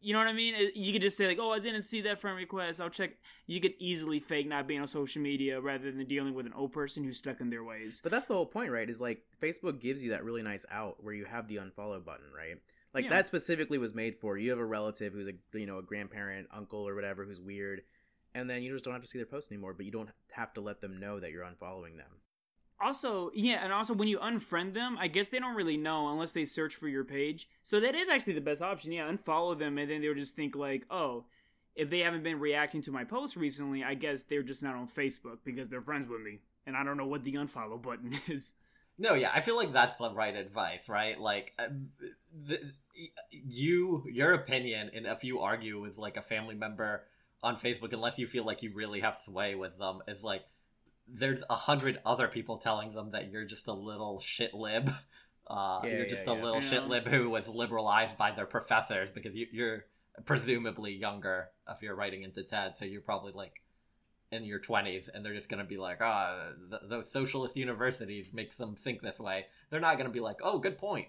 you know what I mean? You could just say like, "Oh, I didn't see that friend request. I'll check." You could easily fake not being on social media rather than dealing with an old person who's stuck in their ways. But that's the whole point, right? Is like Facebook gives you that really nice out where you have the unfollow button, right? Like Yeah. that specifically was made for you have a relative who's a you know a grandparent, uncle, or whatever who's weird, and then you just don't have to see their posts anymore. But you don't have to let them know that you're unfollowing them. Also, yeah, and also when you unfriend them, I guess they don't really know unless they search for your page. So that is actually the best option. Yeah, unfollow them, and then they'll just think like, oh, if they haven't been reacting to my posts recently, I guess they're just not on Facebook because they're friends with me, and I don't know what the unfollow button is. No, yeah, I feel like that's the right advice, right? Like, uh, the, you, your opinion, and if you argue with like a family member on Facebook, unless you feel like you really have sway with them, is like there's a hundred other people telling them that you're just a little shit lib. Uh, Yeah, you're yeah, just a yeah. little Yeah. shit lib who was liberalized by their professors because you, you're presumably younger if you're writing into TED, so you're probably like in your 20s and they're just going to be like ah th- those socialist universities makes them think this way they're not going to be like oh good point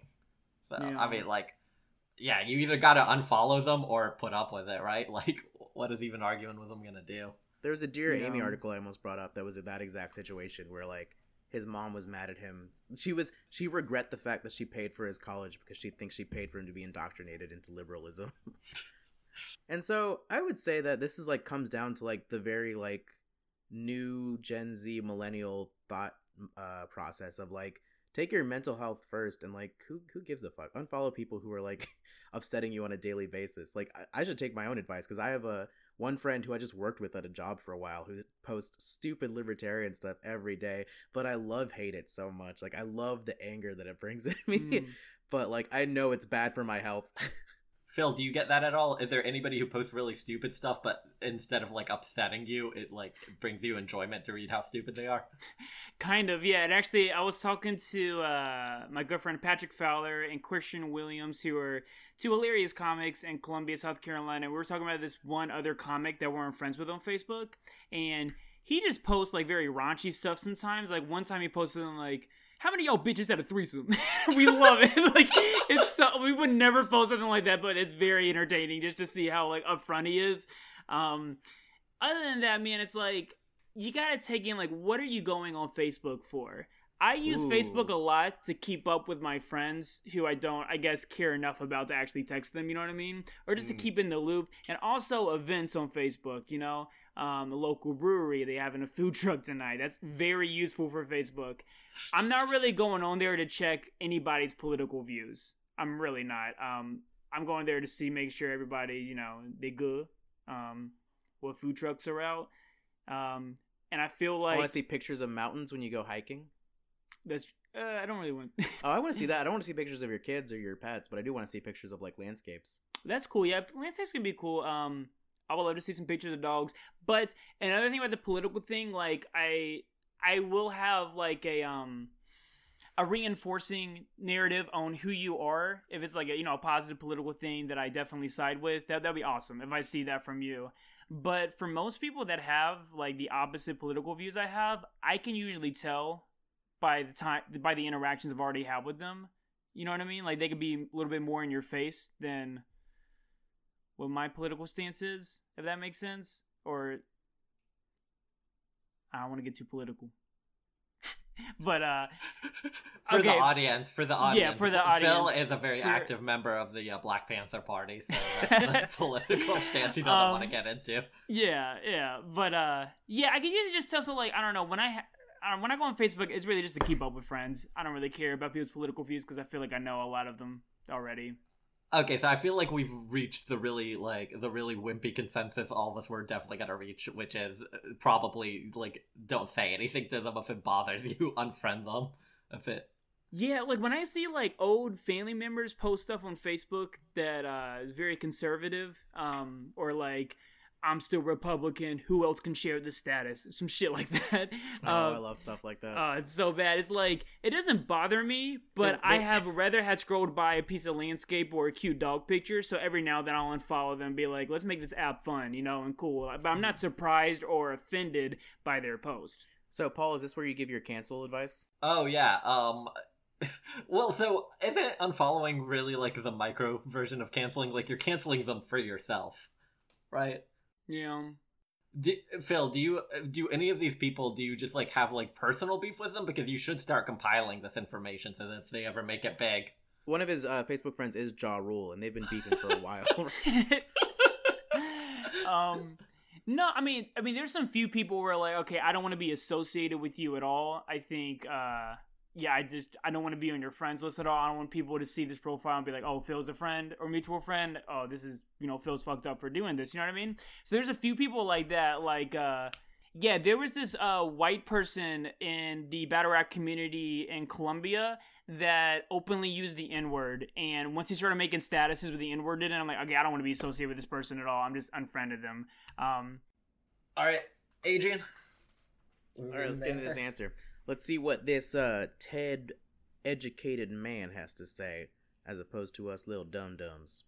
so Yeah. i mean like yeah you either got to unfollow them or put up with it right like what is even arguing with them going to do There was a Dear Amy Yeah. article I almost brought up that was in that exact situation where like his mom was mad at him. She was she regret the fact that she paid for his college because she thinks she paid for him to be indoctrinated into liberalism. and so I would say that this is like comes down to like the very like new Gen Z millennial thought uh process of like take your mental health first and like who who gives a fuck? Unfollow people who are like upsetting you on a daily basis. Like i, I should take my own advice because i have a one friend who i just worked with at a job for a while who posts stupid libertarian stuff every day but i love hate it so much. Like i love the anger that it brings in me. Mm. but like i know it's bad for my health phil do you get that at all is there anybody who posts really stupid stuff but instead of like upsetting you it like brings you enjoyment to read how stupid they are Kind of, yeah. And actually, I was talking to uh, my good friend Patrick Fowler and Christian Williams, who are two hilarious comics in Columbia, South Carolina. We were talking about this one other comic that we're friends with on Facebook, and he just posts like very raunchy stuff sometimes. Like one time he posted on like. How many of y'all bitches had a threesome? we love it. like it's so we would never post something like that, but it's very entertaining just to see how like upfront he is. Um, other than that, man, it's like you gotta take in like what are you going on Facebook for? I use Ooh. Facebook a lot to keep up with my friends who I don't, I guess, care enough about to actually text them. You know what I mean? Or just Mm. to keep in the loop, and also events on Facebook. You know, um, a local brewery they having a food truck tonight. That's very useful for Facebook. I'm not really going on there to check anybody's political views. I'm really not. Um, I'm going there to see, make sure everybody, you know, they good. Um, what food trucks are out. Um, and I feel like i want to see pictures of mountains when you go hiking that's. Uh, I don't really want. oh i want to see that i don't want to see pictures of your kids or your pets but i do want to see pictures of like landscapes That's cool. Yeah, landscapes can be cool. Um, I would love to see some pictures of dogs. But another thing about the political thing, like I, I will have like a um, a reinforcing narrative on who you are. If it's like a you know a positive political thing that I definitely side with, that that'd be awesome. If I see that from you. But for most people that have like the opposite political views I have, I can usually tell by the time by the interactions I've already had with them. You know what I mean? Like they could be a little bit more in your face than what my political stance is, if that makes sense. Or I don't want to get too political. but uh for the audience for the audience yeah, for the audience, phil is a very For- active member of the uh, black panther party so that's a political stance he doesn't Um, want to get into yeah, yeah. But uh yeah, I can usually just tell so like I don't know, when I ha- I when I go on Facebook, it's really just to keep up with friends. I don't really care about people's political views because I feel like I know a lot of them already. Okay, so I feel like we've reached the really like the really wimpy consensus all of us were definitely gonna reach, which is uh, probably like don't say anything to them if it bothers you, unfriend them if it. Yeah, like when I see like old family members post stuff on Facebook that uh, is very conservative, um, or like I'm still Republican, who else can share this status? Some shit like that. oh Uh, i love stuff like that Oh, it's so bad. It's like it doesn't bother me, but The- I have rather had scrolled by a piece of landscape or a cute dog picture. So every now and then I'll unfollow them and be like, "Let's make this app fun, you know, and cool." But I'm not surprised or offended by their post. so paul is this where you give your cancel advice Oh yeah, um. Well, so isn't unfollowing really like the micro version of canceling? Like you're canceling them for yourself, right? Yeah. Do, Phil, do you do any of these people? Do you just like have like personal beef with them? Because you should start compiling this information so that if they ever make it big, one of his uh, facebook friends is Ja Rule and they've been beefing for a while um no i mean i mean there's some few people where like okay i don't want to be associated with you at all i think uh yeah i just i don't want to be on your friends list at all i don't want people to see this profile and be like oh phil's a friend or mutual friend oh this is you know phil's fucked up for doing this you know what i mean so there's a few people like that like uh Yeah, there was this uh, white person in the battle rap community in Columbia that openly used the N word, and once he started making statuses with the N word in it, I'm like, okay, I don't want to be associated with this person at all. I'm just unfriended them. Um, All right, Adrian. All right, let's get into this answer. Let's see what this uh, TED educated man has to say, as opposed to us little dum dums.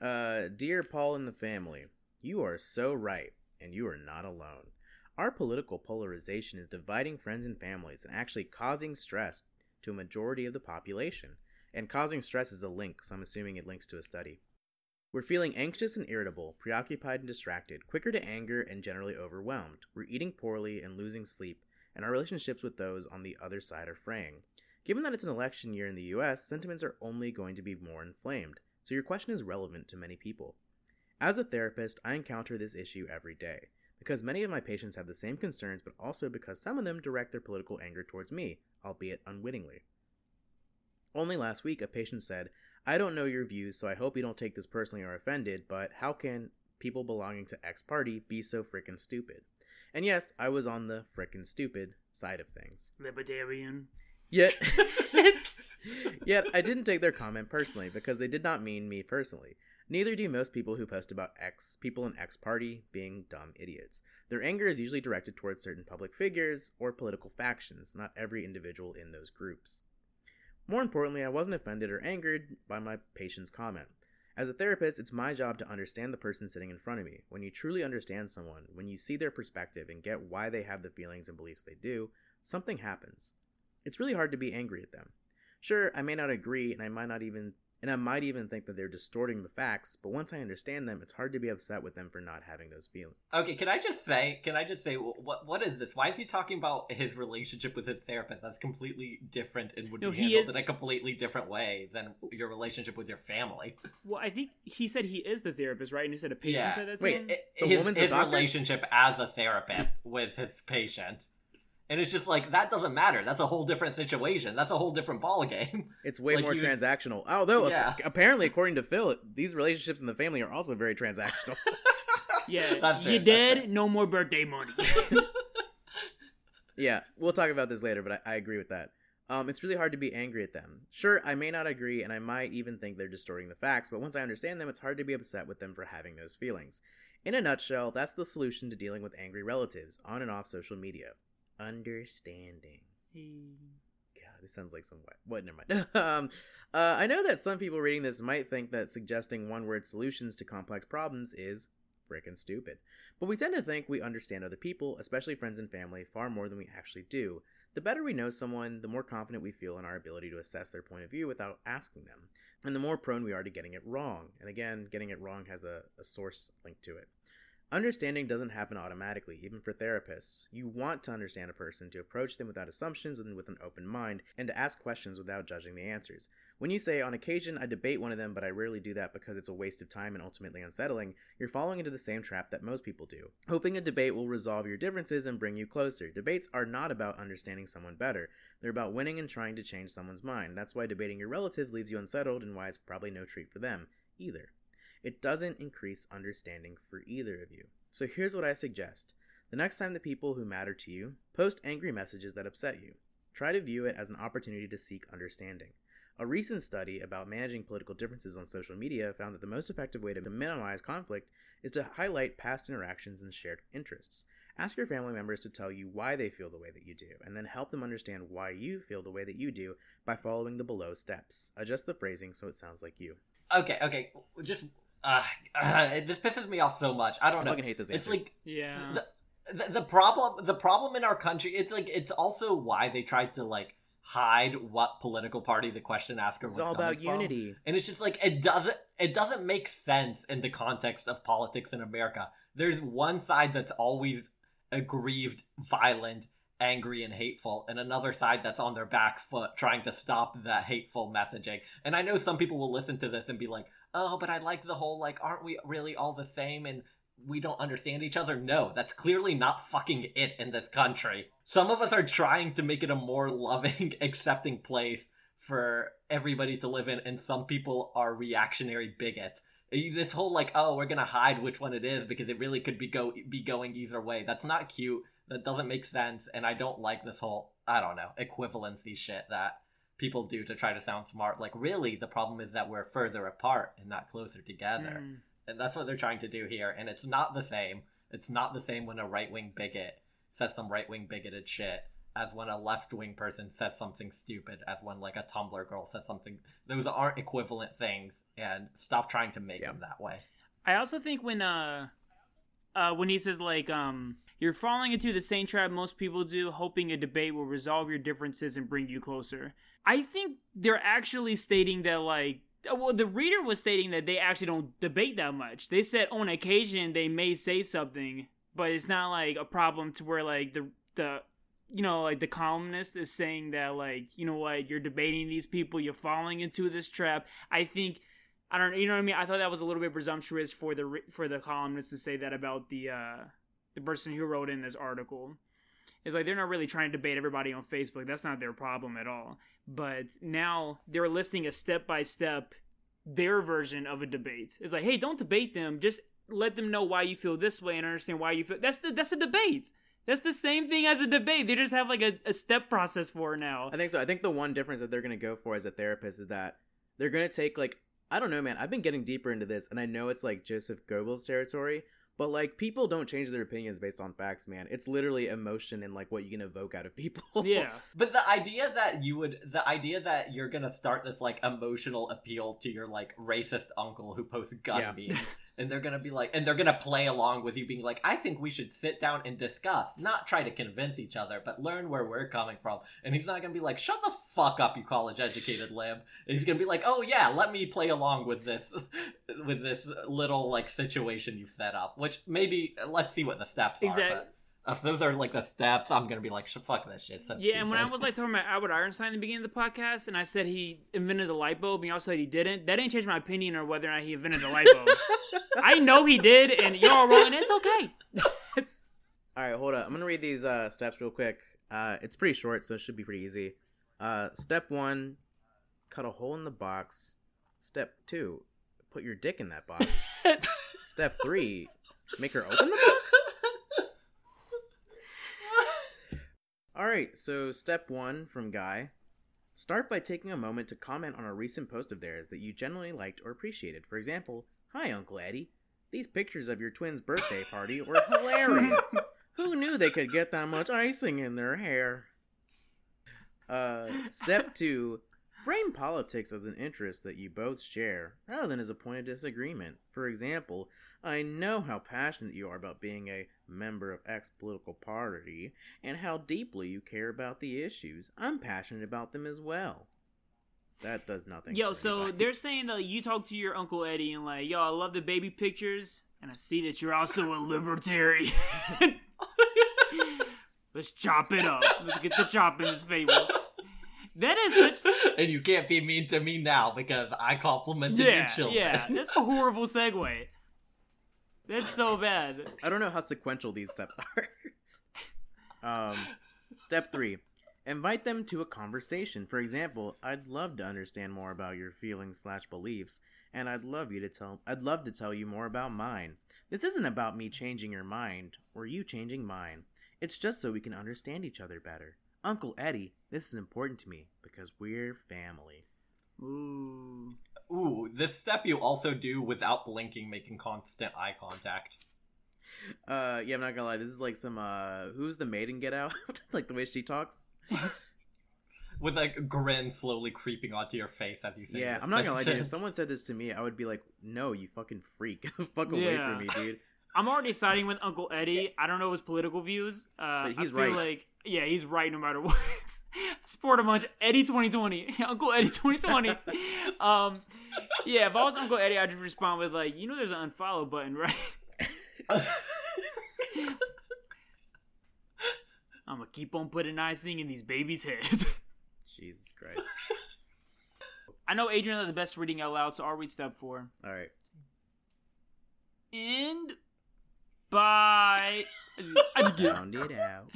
Uh, dear Paul and the family, you are so right, and you are not alone. Our political polarization is dividing friends and families and actually causing stress to a majority of the population. And causing stress is a link, so I'm assuming it links to a study. We're feeling anxious and irritable, preoccupied and distracted, quicker to anger and generally overwhelmed. We're eating poorly and losing sleep, and our relationships with those on the other side are fraying. Given that it's an election year in the US, sentiments are only going to be more inflamed, so your question is relevant to many people. As a therapist, I encounter this issue every day, because many of my patients have the same concerns, but also because some of them direct their political anger towards me, albeit unwittingly. Only last week, a patient said, I don't know your views, so I hope you don't take this personally or offended, but how can people belonging to X party be so frickin' stupid? And yes, I was on the frickin' stupid side of things. libertarian. Yet, yet I didn't take their comment personally because they did not mean me personally. Neither do most people who post about X people in X party being dumb idiots. Their anger is usually directed towards certain public figures or political factions, not every individual in those groups. More importantly, I wasn't offended or angered by my patient's comment. As a therapist, it's my job to understand the person sitting in front of me. When you truly understand someone, when you see their perspective and get why they have the feelings and beliefs they do, something happens. It's really hard to be angry at them. Sure, I may not agree and I might not even and I might even think that they're distorting the facts, but once I understand them, it's hard to be upset with them for not having those feelings. Okay, can I just say? Can I just say what? What is this? Why is he talking about his relationship with his therapist? That's completely different and would No, be handled is- in a completely different way than your relationship with your family. Well, I think he said he is the therapist, right? And he said a patient Yeah. said that to Wait, him. I- The his woman's his doctor? relationship as a therapist with his patient, and it's just like that doesn't matter. That's a whole different situation. That's a whole different ball game. It's way Like more you- transactional. Although Yeah. apparently, according to Phil, these relationships in the family are also very transactional. yeah, That's true, you that's dead, true. no more birthday money. yeah, we'll talk about this later, but I, I agree with that. Um, it's really hard to be angry at them. Sure, I may not agree, and I might even think they're distorting the facts, but once I understand them, it's hard to be upset with them for having those feelings. In a nutshell, that's the solution to dealing with angry relatives on and off social media. Understanding. God, this sounds like some what? What? Never mind. um, uh, I know that some people reading this might think that suggesting one-word solutions to complex problems is frickin' stupid, but we tend to think we understand other people, especially friends and family, far more than we actually do. The better we know someone, the more confident we feel in our ability to assess their point of view without asking them, and the more prone we are to getting it wrong. And again, getting it wrong has a, a source link to it. Understanding doesn't happen automatically, even for therapists. You want to understand a person, to approach them without assumptions and with an open mind, and to ask questions without judging the answers. When you say, on occasion, I debate one of them, but I rarely do that because it's a waste of time and ultimately unsettling, you're falling into the same trap that most people do. Hoping a debate will resolve your differences and bring you closer. Debates are not about understanding someone better, they're about winning and trying to change someone's mind. That's why debating your relatives leaves you unsettled and why it's probably no treat for them either. It doesn't increase understanding for either of you. So here's what I suggest. The next time the people who matter to you post angry messages that upset you, try to view it as an opportunity to seek understanding. A recent study about managing political differences on social media found that the most effective way to minimize conflict is to highlight past interactions and shared interests. Ask your family members to tell you why they feel the way that you do, and then help them understand why you feel the way that you do by following the below steps. Adjust the phrasing so it sounds like you. Okay, okay, just uh, uh, this pisses me off so much. I don't I know. fucking hate this Answer. It's like yeah. the, the the problem the problem in our country it's like it's also why they tried to like hide what political party the question asker It's was all coming about from. unity. and it's just like it doesn't it doesn't make sense in the context of politics in america there's one side that's always aggrieved violent angry and hateful and another side that's on their back foot trying to stop that hateful messaging and i know some people will listen to this and be like oh but i like the whole like aren't we really all the same and we don't understand each other. No, that's clearly not fucking it in this country. Some of us are trying to make it a more loving, accepting place for everybody to live in, and some people are reactionary bigots eh, This whole like, oh, we're gonna hide which one it is because it really could be go be going either way. That's not cute. That doesn't make sense, and I don't like this whole I don't know equivalency shit that people do to try to sound smart. Like, really, the problem is that we're further apart and not closer together, Mm. and that's what they're trying to do here. And it's not the same. It's not the same when a right wing bigot says some right wing bigoted shit as when a left wing person says something stupid, as when like a Tumblr girl says something. Those aren't equivalent things, and stop trying to make Yeah. them that way. I also think when uh uh when he says like um you're falling into the same trap most people do, hoping a debate will resolve your differences and bring you closer. I think they're actually stating that like well the reader was stating that they actually don't debate that much. They said on occasion they may say something, but it's not like a problem to where like the the you know, like the columnist is saying that, like, you know what, you're debating these people, you're falling into this trap. I think, I don't, you know what I mean. I thought that was a little bit presumptuous for the for the columnist to say that about the uh the person who wrote in this article. It's like they're not really trying to debate everybody on Facebook. That's not their problem at all. But now they're listing a step by step their version of a debate. It's like, hey, don't debate them. Just let them know why you feel this way and understand why you feel. That's the that's a debate. That's the same thing as a debate. They just have like a, a step process for now. I think so. I think the one difference that they're gonna go for as a therapist is that they're gonna take like I don't know, man. I've been getting deeper into this, and I know it's like Joseph Goebbels territory, but like people don't change their opinions based on facts, man. It's literally emotion and like what you can evoke out of people. Yeah. But the idea that you would, the idea that you're gonna start this like emotional appeal to your like racist uncle who posts gun Yeah. memes, and they're gonna be like, and they're gonna play along with you, being like, I think we should sit down and discuss, not try to convince each other, but learn where we're coming from. And he's not gonna be like, shut the fuck up, you college educated lamb. And he's gonna be like, oh yeah, let me play along with this, with this little like situation you set up. Which maybe let's see what the steps are. But if those are like the steps, I'm gonna be like, "Sh- fuck this shit. so Yeah, and when I was like talking about Albert Einstein in the beginning of the podcast, and I said he invented the light bulb, and y'all said he didn't, that didn't change my opinion or whether or not he invented the light bulb. I know he did, and y'all are wrong, and it's okay. it's All right, hold up. I'm gonna read these uh, steps real quick. Uh, it's pretty short, so it should be pretty easy. Uh, step one: cut a hole in the box. Step two: put your dick in that box. Step three: make her open the box. All right, so step one from Guy. Start by taking a moment to comment on a recent post of theirs that you generally liked or appreciated. For example, Hi, Uncle Eddie. These pictures of your twins' birthday party were hilarious. Who knew they could get that much icing in their hair? Uh, step two frame politics as an interest that you both share rather than as a point of disagreement. For example, I know how passionate you are about being a member of X political party and how deeply you care about the issues. I'm passionate about them as well. That does nothing. yo. So anybody. they're saying that you talk to your uncle Eddie and like, yo, I love the baby pictures, and I see that you're also a libertarian. Let's chop it up. Let's get the chop in this fable. That is such and you can't be mean to me now because I complimented your yeah, children. yeah. That's a horrible segue. That's so bad. I don't know how sequential these steps are. um, step three: invite them to a conversation. For example, I'd love to understand more about your feelings slash beliefs, and I'd love you to tell. I'd love to tell you more about mine. This isn't about me changing your mind or you changing mine. It's just so we can understand each other better. Uncle Eddie, this is important to me because we're family. Ooh. Ooh, this step you also do without blinking, making constant eye contact. Uh, yeah, I'm not gonna lie. This is like some uh, who's the maiden get out? like the way she talks. With like a grin slowly creeping onto your face as you say Yeah, this I'm not gonna lie to you. If someone said this to me, I would be like, "No, you fucking freak! Fuck away Yeah. from me, dude." I'm already siding with Uncle Eddie. I don't know his political views. Uh, But he's I feel right. like yeah, he's right no matter what. Support him on Eddie 2020, Uncle Eddie 2020. um, yeah, if I was Uncle Eddie, I'd just respond with like, you know, there's an unfollow button, right? I'm gonna keep on putting icing in these babies' heads. Jesus Christ! I know Adrian had the best reading out loud, so I'll read step four. All right, End by. Sound it out.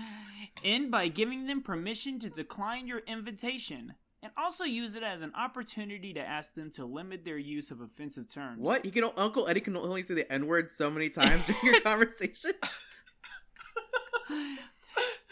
End by giving them permission to decline your invitation. and also use it as an opportunity to ask them to limit their use of offensive terms. What? He can Uncle Eddie can only say the N word so many times during your conversation.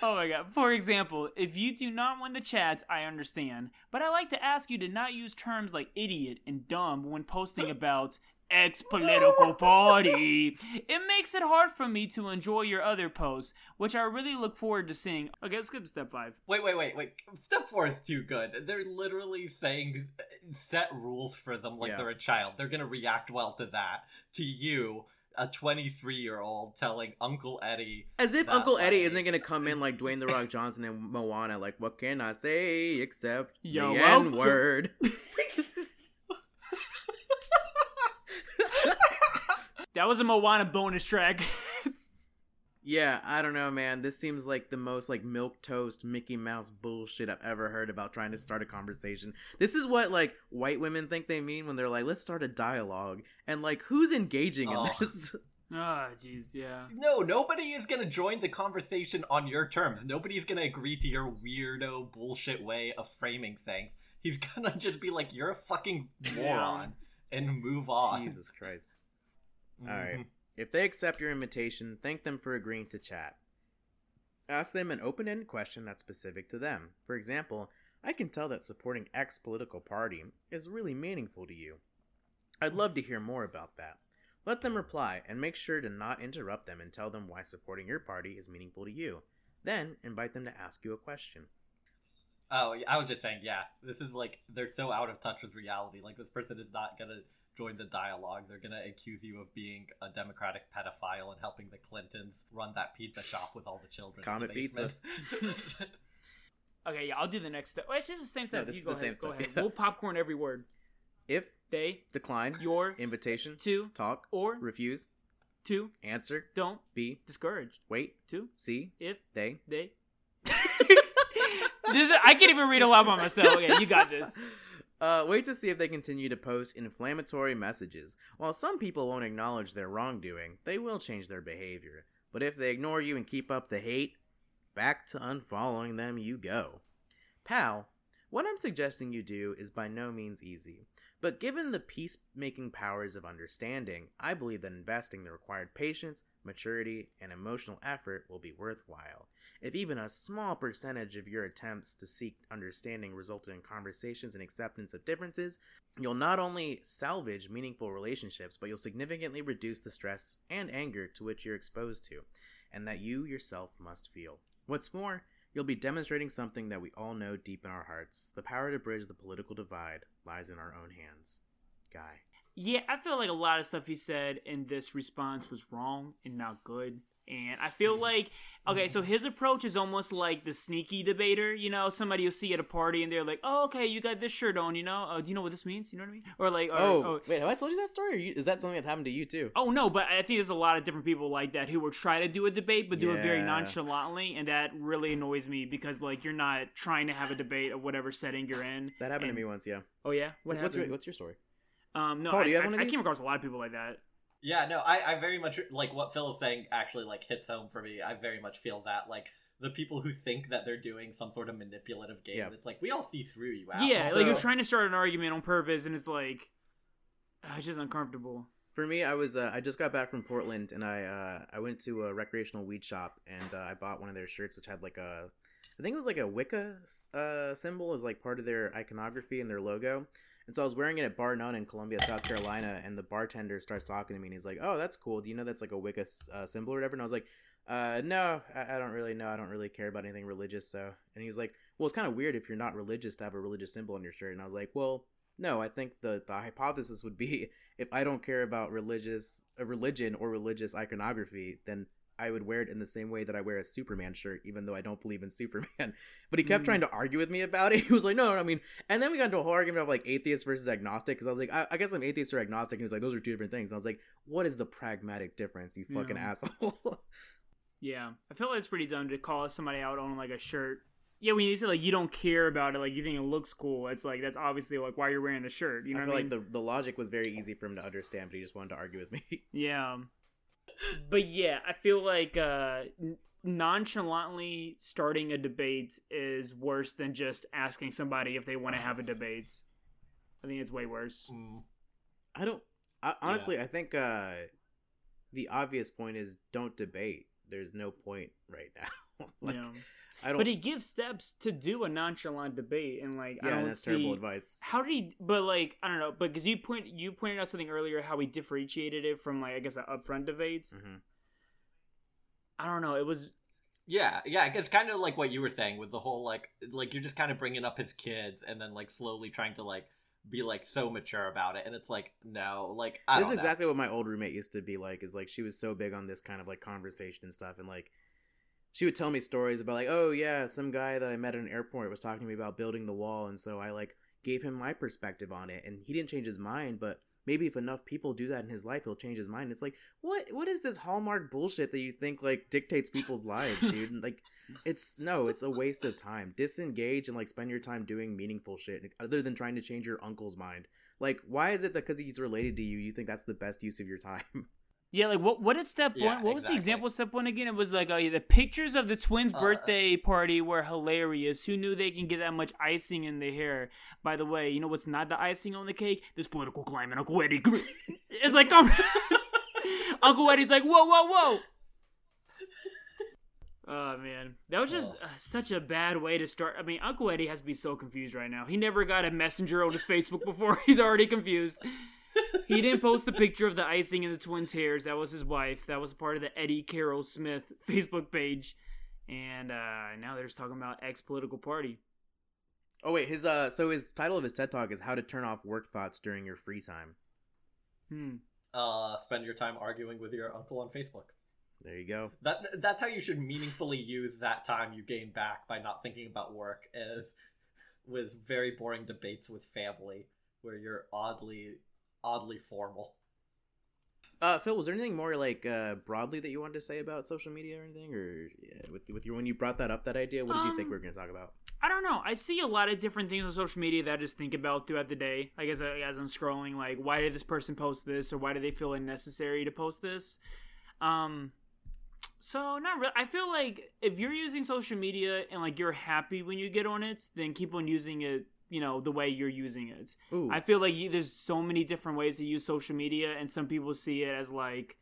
Oh my god. For example, if you do not want to chat, I understand. But I like to ask you to not use terms like idiot and dumb when posting about X political party. It makes it hard for me to enjoy your other posts, which I really look forward to seeing. Okay, let's skip to step five. Wait, wait, wait, wait. Step four is too good. They're literally saying set rules for them like Yeah. they're a child. They're gonna react well to that. To you, a 23 year old telling Uncle Eddie. As if that Uncle Eddie isn't gonna come in like Dwayne the Rock Johnson and Moana, like, what can I say except Yo, the well- N word? That was a Moana bonus track. yeah, I don't know, man. This seems like the most like milk toast Mickey Mouse bullshit I've ever heard about trying to start a conversation. This is what like white women think they mean when they're like, let's start a dialogue, and like, who's engaging in Oh. this? Ah, jeez, yeah. No, nobody is gonna join the conversation on your terms. Nobody's gonna agree to your weirdo bullshit way of framing things. He's gonna just be like, "You're a fucking moron," and move on. Jesus Christ. Mhm. Alright. If they accept your invitation, thank them for agreeing to chat. Ask them an open ended question that's specific to them. For example, I can tell that supporting X political party is really meaningful to you. I'd love to hear more about that. Let them reply and make sure to not interrupt them and tell them why supporting your party is meaningful to you. Then invite them to ask you a question. Oh, I was just saying, yeah. This is like they're so out of touch with reality. Like this person is not gonna join the dialogue. They're gonna accuse you of being a democratic pedophile and helping the Clintons run that pizza shop with all the children. in Comet the pizza. Okay, yeah, I'll do the next step. Wait, it's just the same step. this you is go the ahead. same go step, ahead. yeah. We'll popcorn every word. If They, decline, your, invitation, to, talk, or, refuse, to, answer, don't, be discouraged. wait, To, see if, they, they. this is, I can't even read aloud by myself. Okay, you got this. Uh, wait to see if they continue to post inflammatory messages. While some people won't acknowledge their wrongdoing, they will change their behavior. But if they ignore you and keep up the hate, back to unfollowing them you go. Pal, what I'm suggesting you do is by no means easy. But given the peacemaking powers of understanding, I believe that investing the required patience, maturity, and emotional effort will be worthwhile. If even a small percentage of your attempts to seek understanding resulted in conversations and acceptance of differences, you'll not only salvage meaningful relationships, but you'll significantly reduce the stress and anger to which you're exposed to, and that you yourself must feel. What's more, you'll be demonstrating something that we all know deep in our hearts the power to bridge the political divide lies in our own hands. Guy. Yeah, I feel like a lot of stuff he said in this response was wrong and not good. And I feel like, okay, so his approach is almost like the sneaky debater. You know, somebody you'll see at a party and they're like, "Oh, okay, you got this shirt on. You know, uh, do you know what this means? You know what I mean?" Or like, or, Oh, oh, wait, have I told you that story? Or you, is that something that happened to you too? Oh no, but I think there's a lot of different people like that who will try to do a debate but do it very nonchalantly, and that really annoys me because like you're not trying to have a debate of whatever setting you're in. That happened And- to me once, yeah. Oh yeah, what what's happened? your, what's your story? um, no, Paul, I, do you have I- I came across a lot of people like that. Yeah, no, I, I very much like what Phil is saying. Actually, like hits home for me. I very much feel that like the people who think that they're doing some sort of manipulative game. Yeah. It's like we all see through you. Yeah, asshole. like you're trying to start an argument on purpose, and it's like, ah, it's just uncomfortable. For me, I was uh, I just got back from Portland and I uh, I went to a recreational weed shop and uh, I bought one of their shirts which had like a I think it was like a Wicca uh, symbol as like part of their iconography and their logo. And so I was wearing it at Bar None in Columbia, South Carolina, and the bartender starts talking to me and he's like, "Oh, that's cool. Do you know that's like a Wicca uh, symbol or whatever?" And I was like, uh, "No, I, I don't really know. I don't really care about anything religious." So, and he's like, "Well, it's kind of weird if you're not religious to have a religious symbol on your shirt." And I was like, "Well, no. I think the the hypothesis would be if I don't care about religious a religion or religious iconography, then I would wear it in the same way that I wear a Superman shirt, even though I don't believe in Superman. But he kept Mm. trying to argue with me about it. He was like, no, no, I mean, and then we got into a whole argument of like atheist versus agnostic because I was like, I, I guess I'm atheist or agnostic. And he was like, those are two different things. And I was like, what is the pragmatic difference, you fucking Yeah. asshole? Yeah, I feel like it's pretty dumb to call somebody out on like a shirt. Yeah, when you say like you don't care about it, like you think it looks cool, it's like that's obviously like why you're wearing the shirt. You know I feel I mean? like the, the logic was very easy for him to understand, but he just wanted to argue with me. Yeah. But yeah, I feel like uh nonchalantly starting a debate is worse than just asking somebody if they want to have a debate. I think it's way worse. Mm, I don't. I, honestly, I think uh, the obvious point is don't debate. There's no point right now. like, you know? I don't. But he gives steps to do a nonchalant debate, and like I yeah, don't that's see terrible advice. how did he. But like I don't know, but because you point you pointed out something earlier, how he differentiated it from like I guess an upfront debate. hmm I don't know. It was yeah, yeah, it's kind of like what you were saying with the whole like, like you're just kind of bringing up his kids and then like slowly trying to like be like so mature about it, and it's like no, like I This is don't know. exactly what my old roommate used to be like. Is like she was so big on this kind of like conversation and stuff, and like she would tell me stories about like, oh yeah, some guy that I met at an airport was talking to me about building the wall, and so I like gave him my perspective on it, and he didn't change his mind, but maybe if enough people do that in his life, he'll change his mind. It's like what what is this hallmark bullshit that you think like dictates people's lives, dude? And, like it's no, it's a waste of time. Disengage and like spend your time doing meaningful shit other than trying to change your uncle's mind. Like, why is it that because he's related to you, you think that's the best use of your time? Yeah, like what? What did step Yeah, one? What was the example of step one again? It was like oh yeah, the pictures of the twins' Uh, birthday party were hilarious. Who knew they can get that much icing in their hair? By the way, you know what's not the icing on the cake? This political climate, Uncle Eddie. It's like Uncle Eddie's like, whoa, whoa, whoa. Oh man, that was just Oh. uh, such a bad way to start. I mean, Uncle Eddie has to be so confused right now. He never got a messenger on his Facebook before. He's already confused. He didn't post the picture of the icing in the twins' hairs. That was his wife. That was part of the Eddie Carroll Smith Facebook page. And uh, now they're just talking about ex political party. oh wait, his uh, so his title of his TED talk is "How to Turn Off Work Thoughts During Your Free Time." Hmm. uh, spend your time arguing with your uncle on Facebook. There you go. That that's how you should meaningfully use that time you gain back by not thinking about work is with very boring debates with family where you're oddly oddly formal. Uh, Phil, was there anything more like uh, broadly that you wanted to say about social media or anything, or yeah, with with your when you brought that up that idea, what did you think Um, we were going to talk about? I don't know. I see a lot of different things on social media that I just think about throughout the day. Like as, I, as I'm scrolling, like why did this person post this, or why do they feel it necessary to post this? Um, so not really. I feel like if you're using social media and like you're happy when you get on it, then keep on using it. You know the way you're using it. Ooh, I feel like you, there's so many different ways to use social media, and some people see it as like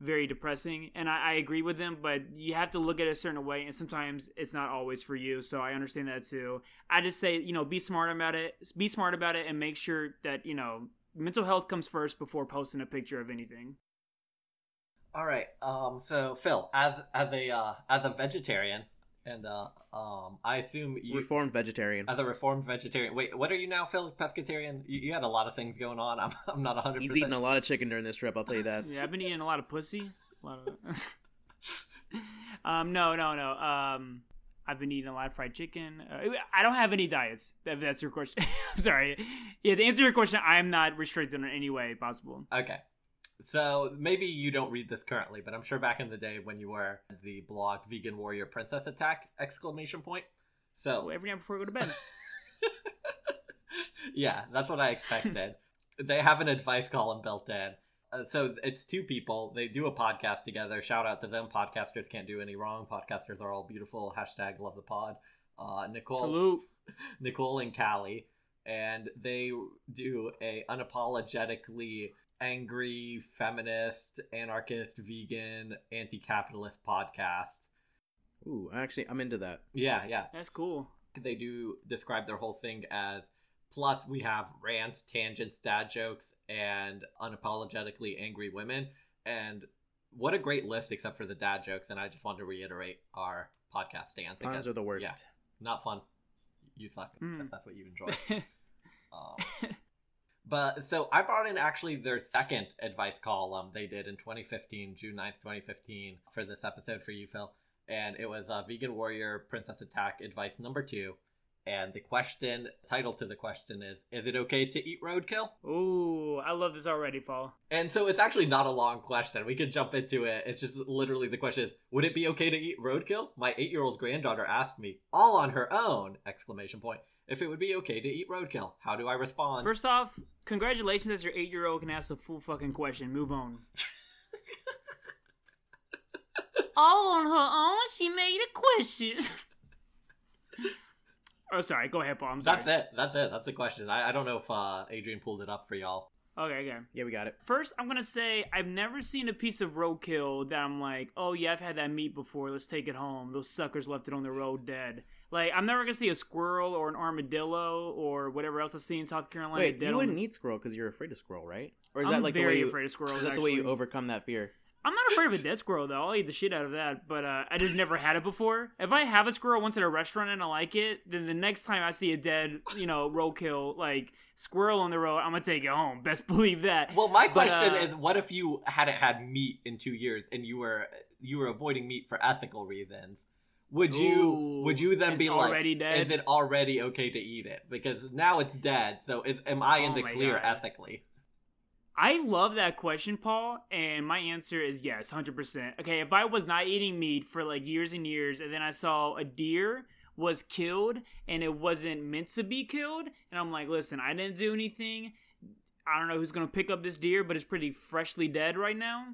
very depressing, and I, I agree with them. But you have to look at it a certain way, and sometimes it's not always for you. So I understand that too. I just say you know be smart about it, be smart about it, and make sure that you know mental health comes first before posting a picture of anything. All right. Um. So Phil, as as a uh, as a vegetarian, and uh, um, I assume you reformed vegetarian. as a reformed vegetarian. Wait, what are you now, Phil? Pescatarian? You, you had a lot of things going on. I'm I'm not 100. He's eating a lot of chicken during this trip. I'll tell you that. Yeah, I've been eating a lot of pussy. A lot of. um, no, no, no. Um, I've been eating a lot of fried chicken. Uh, I don't have any diets. If that's your question. Sorry. Yeah, to answer your question, I am not restricted in any way possible. Okay. So maybe you don't read this currently, but I'm sure back in the day when you were the blog Vegan Warrior Princess Attack exclamation point. So every night before I go to bed. yeah, that's what I expected. they have an advice column built in. Uh, so it's two people. They do a podcast together. Shout out to them. Podcasters can't do any wrong. Podcasters are all beautiful. Hashtag love the pod. Uh, Nicole, Salute. Nicole and Callie, and they do a unapologetically angry, feminist, anarchist, vegan, anti-capitalist podcast. Ooh, actually, I'm into that. Yeah, yeah. That's cool. They do describe their whole thing as plus we have rants, tangents, dad jokes, and unapologetically angry women. And what a great list, except for the dad jokes. And I just want to reiterate our podcast stance. Puns are the worst. Yeah. Not fun. You suck. Mm. If that's what you enjoy. Um, but so I brought in actually their second advice column they did in 2015, June 9th, 2015, for this episode for you, Phil. And it was uh, Vegan Warrior Princess Attack advice number two. And the question, title to the question is Is it okay to eat roadkill? Ooh, I love this already, Paul. And so it's actually not a long question. We could jump into it. It's just literally the question is Would it be okay to eat roadkill? My eight year old granddaughter asked me, all on her own! Exclamation point. If it would be okay to eat roadkill. How do I respond? First off, congratulations as your eight year old can ask a full fucking question. Move on. All on her own, she made a question. oh, sorry. Go ahead, Paul. I'm sorry. That's it. That's it. That's the question. I, I don't know if uh, Adrian pulled it up for y'all. Okay, okay. Yeah, we got it. First, I'm gonna say I've never seen a piece of roadkill that I'm like, oh yeah, I've had that meat before. Let's take it home. Those suckers left it on the road dead. Like I'm never gonna see a squirrel or an armadillo or whatever else I see in South Carolina. Wait, you wouldn't eat squirrel because you're afraid of squirrel, right? Or is I'm that like very the way you, afraid of squirrels. Is that the way you overcome that fear? I'm not afraid of a dead squirrel though. I'll eat the shit out of that, but uh, I just never had it before. If I have a squirrel once at a restaurant and I like it, then the next time I see a dead, you know, roadkill like squirrel on the road, I'm gonna take it home. Best believe that. Well, my But, question uh, is, what if you hadn't had meat in two years and you were you were avoiding meat for ethical reasons? Would you Ooh, would you then be like, dead? is it already okay to eat it? Because now it's dead. So is am I in Oh the clear God. ethically? I love that question, Paul, and my answer is yes, hundred percent. Okay, if I was not eating meat for like years and years, and then I saw a deer was killed and it wasn't meant to be killed, and I'm like, listen, I didn't do anything. I don't know who's gonna pick up this deer, but it's pretty freshly dead right now.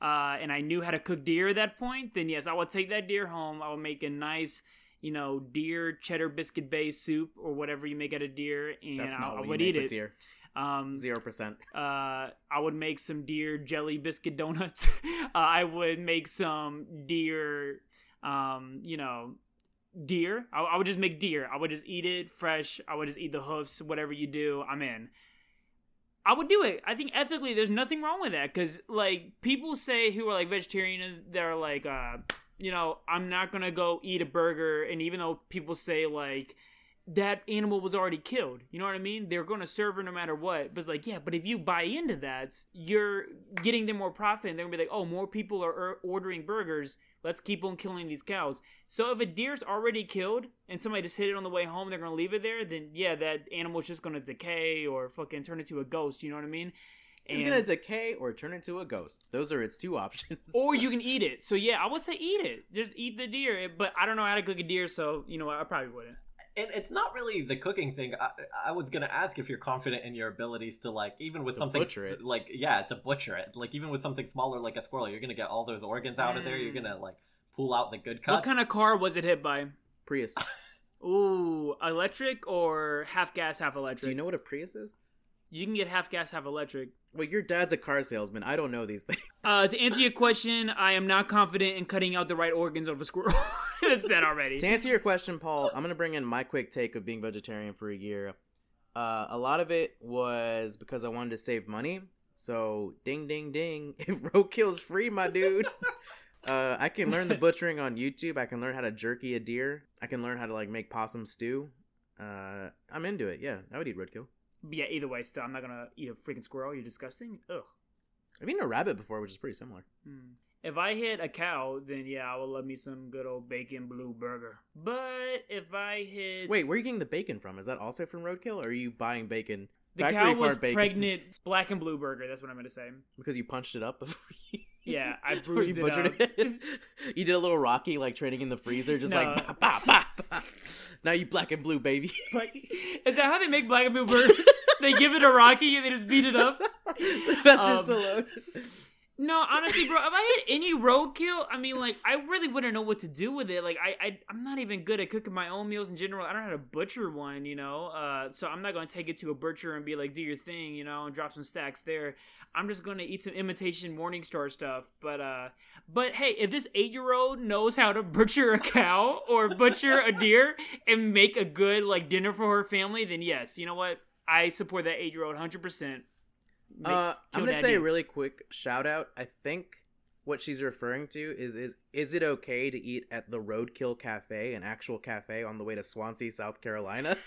Uh, and I knew how to cook deer at that point. Then yes, I would take that deer home. I would make a nice, you know, deer cheddar biscuit based soup or whatever you make out of deer, and That's I, not I what would eat it. deer. Um, Zero percent. uh, I would make some deer jelly biscuit donuts. uh, I would make some deer, um, you know, deer. I, I would just make deer. I would just eat it fresh. I would just eat the hoofs. Whatever you do, I'm in. I would do it. I think ethically, there's nothing wrong with that because, like, people say who are like vegetarians, they're like, uh, you know, I'm not gonna go eat a burger, and even though people say like that animal was already killed. You know what I mean? They're going to serve her no matter what. But it's like, yeah, but if you buy into that, you're getting them more profit. And they're going to be like, oh, more people are er- ordering burgers. Let's keep on killing these cows. So if a deer's already killed and somebody just hit it on the way home, they're going to leave it there, then yeah, that animal's just going to decay or fucking turn into a ghost. You know what I mean? It's gonna decay or turn into a ghost. Those are its two options. or you can eat it. So yeah, I would say eat it. Just eat the deer. But I don't know how to cook a deer, so you know what? I probably wouldn't. And it's not really the cooking thing. I, I was gonna ask if you're confident in your abilities to like, even with To something butcher s- it. like, yeah, to butcher it. Like even with something smaller like a squirrel, you're gonna get all those organs out of there. You're Mm. gonna like pull out the good cuts. What kind of car was it hit by? Prius. Ooh, electric or half gas, half electric? Do you know what a Prius is? You can get half gas, half electric. Well, your dad's a car salesman. I don't know these things. Uh, to answer your question, I am not confident in cutting out the right organs of a squirrel. That's that already. To answer your question, Paul, I'm gonna bring in my quick take of being vegetarian for a year. Uh, a lot of it was because I wanted to save money. So, ding, ding, ding. If roadkill's free, my dude, uh, I can learn the butchering on YouTube. I can learn how to jerky a deer. I can learn how to like make possum stew. Uh, I'm into it. Yeah, I would eat roadkill. Yeah, either way, still, I'm not gonna eat a freaking squirrel. You're disgusting. Ugh. I've eaten a rabbit before, which is pretty similar. Hmm. If I hit a cow, then yeah, I would love me some good old bacon blue burger. But if I hit Wait, where are you getting the bacon from? Is that also from roadkill, or are you buying bacon? the factory cow was bacon? pregnant, black and blue burger. That's what I'm gonna say. because you punched it up before you. Yeah, I bruised you it butchered up. it. you did a little Rocky like training in the freezer, just No. like bah, bah, bah, bah. now you black and blue baby. Is that how they make black and blue burgers? they give it a Rocky and they just beat it up. Sylvester Um, Stallone. No, honestly, bro, if I hit any roadkill, I mean, like, I really wouldn't know what to do with it. Like, I, I, I'm not even good at cooking my own meals in general. I don't know how to butcher one, you know. Uh, so I'm not gonna take it to a butcher and be like, do your thing, you know, and drop some stacks there. I'm just gonna eat some imitation Morningstar stuff. But, uh, but hey, if this eight year old knows how to butcher a cow or butcher a deer and make a good like dinner for her family, then yes, you know what, I support that eight year old hundred percent. Uh, I'm gonna say a really quick shout out. I think what she's referring to is is is it okay to eat at the Roadkill Cafe, an actual cafe on the way to Swansea, South Carolina?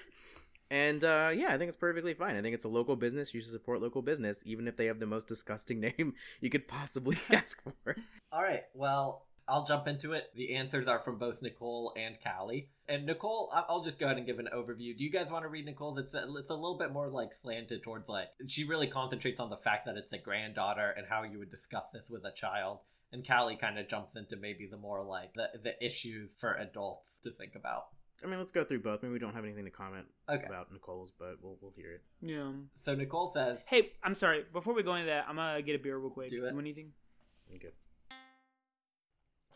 And uh, yeah, I think it's perfectly fine. I think it's a local business. You should support local business, even if they have the most disgusting name you could possibly ask for. All right, well, I'll jump into it. The answers are from both Nicole and Callie. And Nicole, I- I'll just go ahead and give an overview. Do you guys want to read Nicole's? It's a, it's a little bit more like slanted towards like she really concentrates on the fact that it's a granddaughter and how you would discuss this with a child. And Callie kind of jumps into maybe the more like the the issues for adults to think about. I mean, let's go through both. Maybe we don't have anything to comment Okay. about Nicole's, but we'll we'll hear it. Yeah. So Nicole says, Hey, I'm sorry. Before we go into that, I'm gonna get a beer real quick. Do it. You want anything? Okay.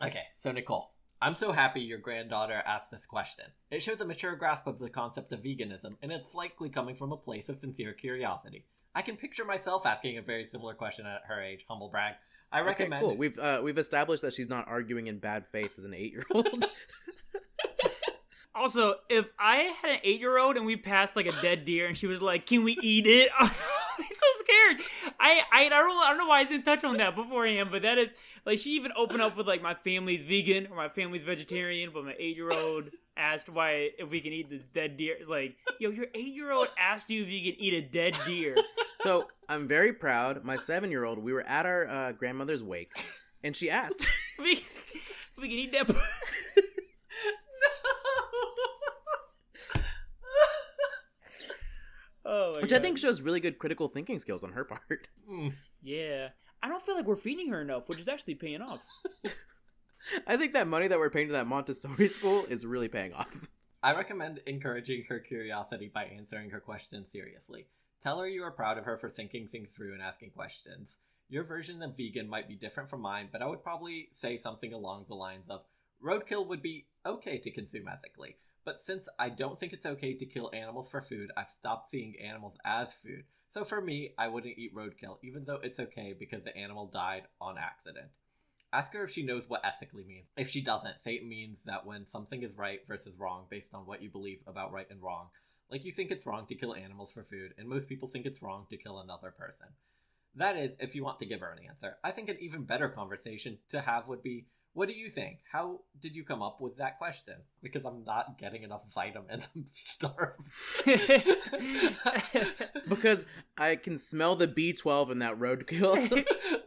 Okay, so Nicole, I'm so happy your granddaughter asked this question. It shows a mature grasp of the concept of veganism, and it's likely coming from a place of sincere curiosity. I can picture myself asking a very similar question at her age. Humble brag. I recommend. Okay, recommend. cool. We've uh, we've established that she's not arguing in bad faith as an eight year old. Also, if I had an eight year old and we passed like a dead deer and she was like, "Can we eat it?" I'm so scared. I, I I don't I don't know why I didn't touch on that beforehand, but that is like she even opened up with like my family's vegan or my family's vegetarian, but my eight year old asked why if we can eat this dead deer. It's like, yo, your eight year old asked you if you can eat a dead deer. so I'm very proud. My seven year old, we were at our uh, grandmother's wake, and she asked. we, we can eat that. Oh, my Which I think shows really good critical thinking skills on her part. Mm. Yeah. I don't feel like we're feeding her enough, which is actually paying off. I think that money that we're paying to that Montessori school is really paying off. I recommend encouraging her curiosity by answering her questions seriously. Tell her you are proud of her for thinking things through and asking questions. Your version of vegan might be different from mine, but I would probably say something along the lines of roadkill would be okay to consume ethically. But since I don't think it's okay to kill animals for food, I've stopped seeing animals as food. So for me, I wouldn't eat roadkill, even though it's okay because the animal died on accident. Ask her if she knows what ethically means. If she doesn't, say it means that when something is right versus wrong based on what you believe about right and wrong. Like you think it's wrong to kill animals for food, and most people think it's wrong to kill another person. That is, if you want to give her an answer. I think an even better conversation to have would be what do you think? How did you come up with that question? Because I'm not getting enough vitamins. I'm starved. Because I can smell the B12 in that roadkill.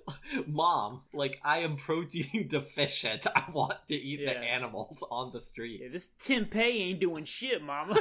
Mom, like I am protein deficient. I want to eat Yeah. the animals on the street. Yeah, this tempeh ain't doing shit, mama.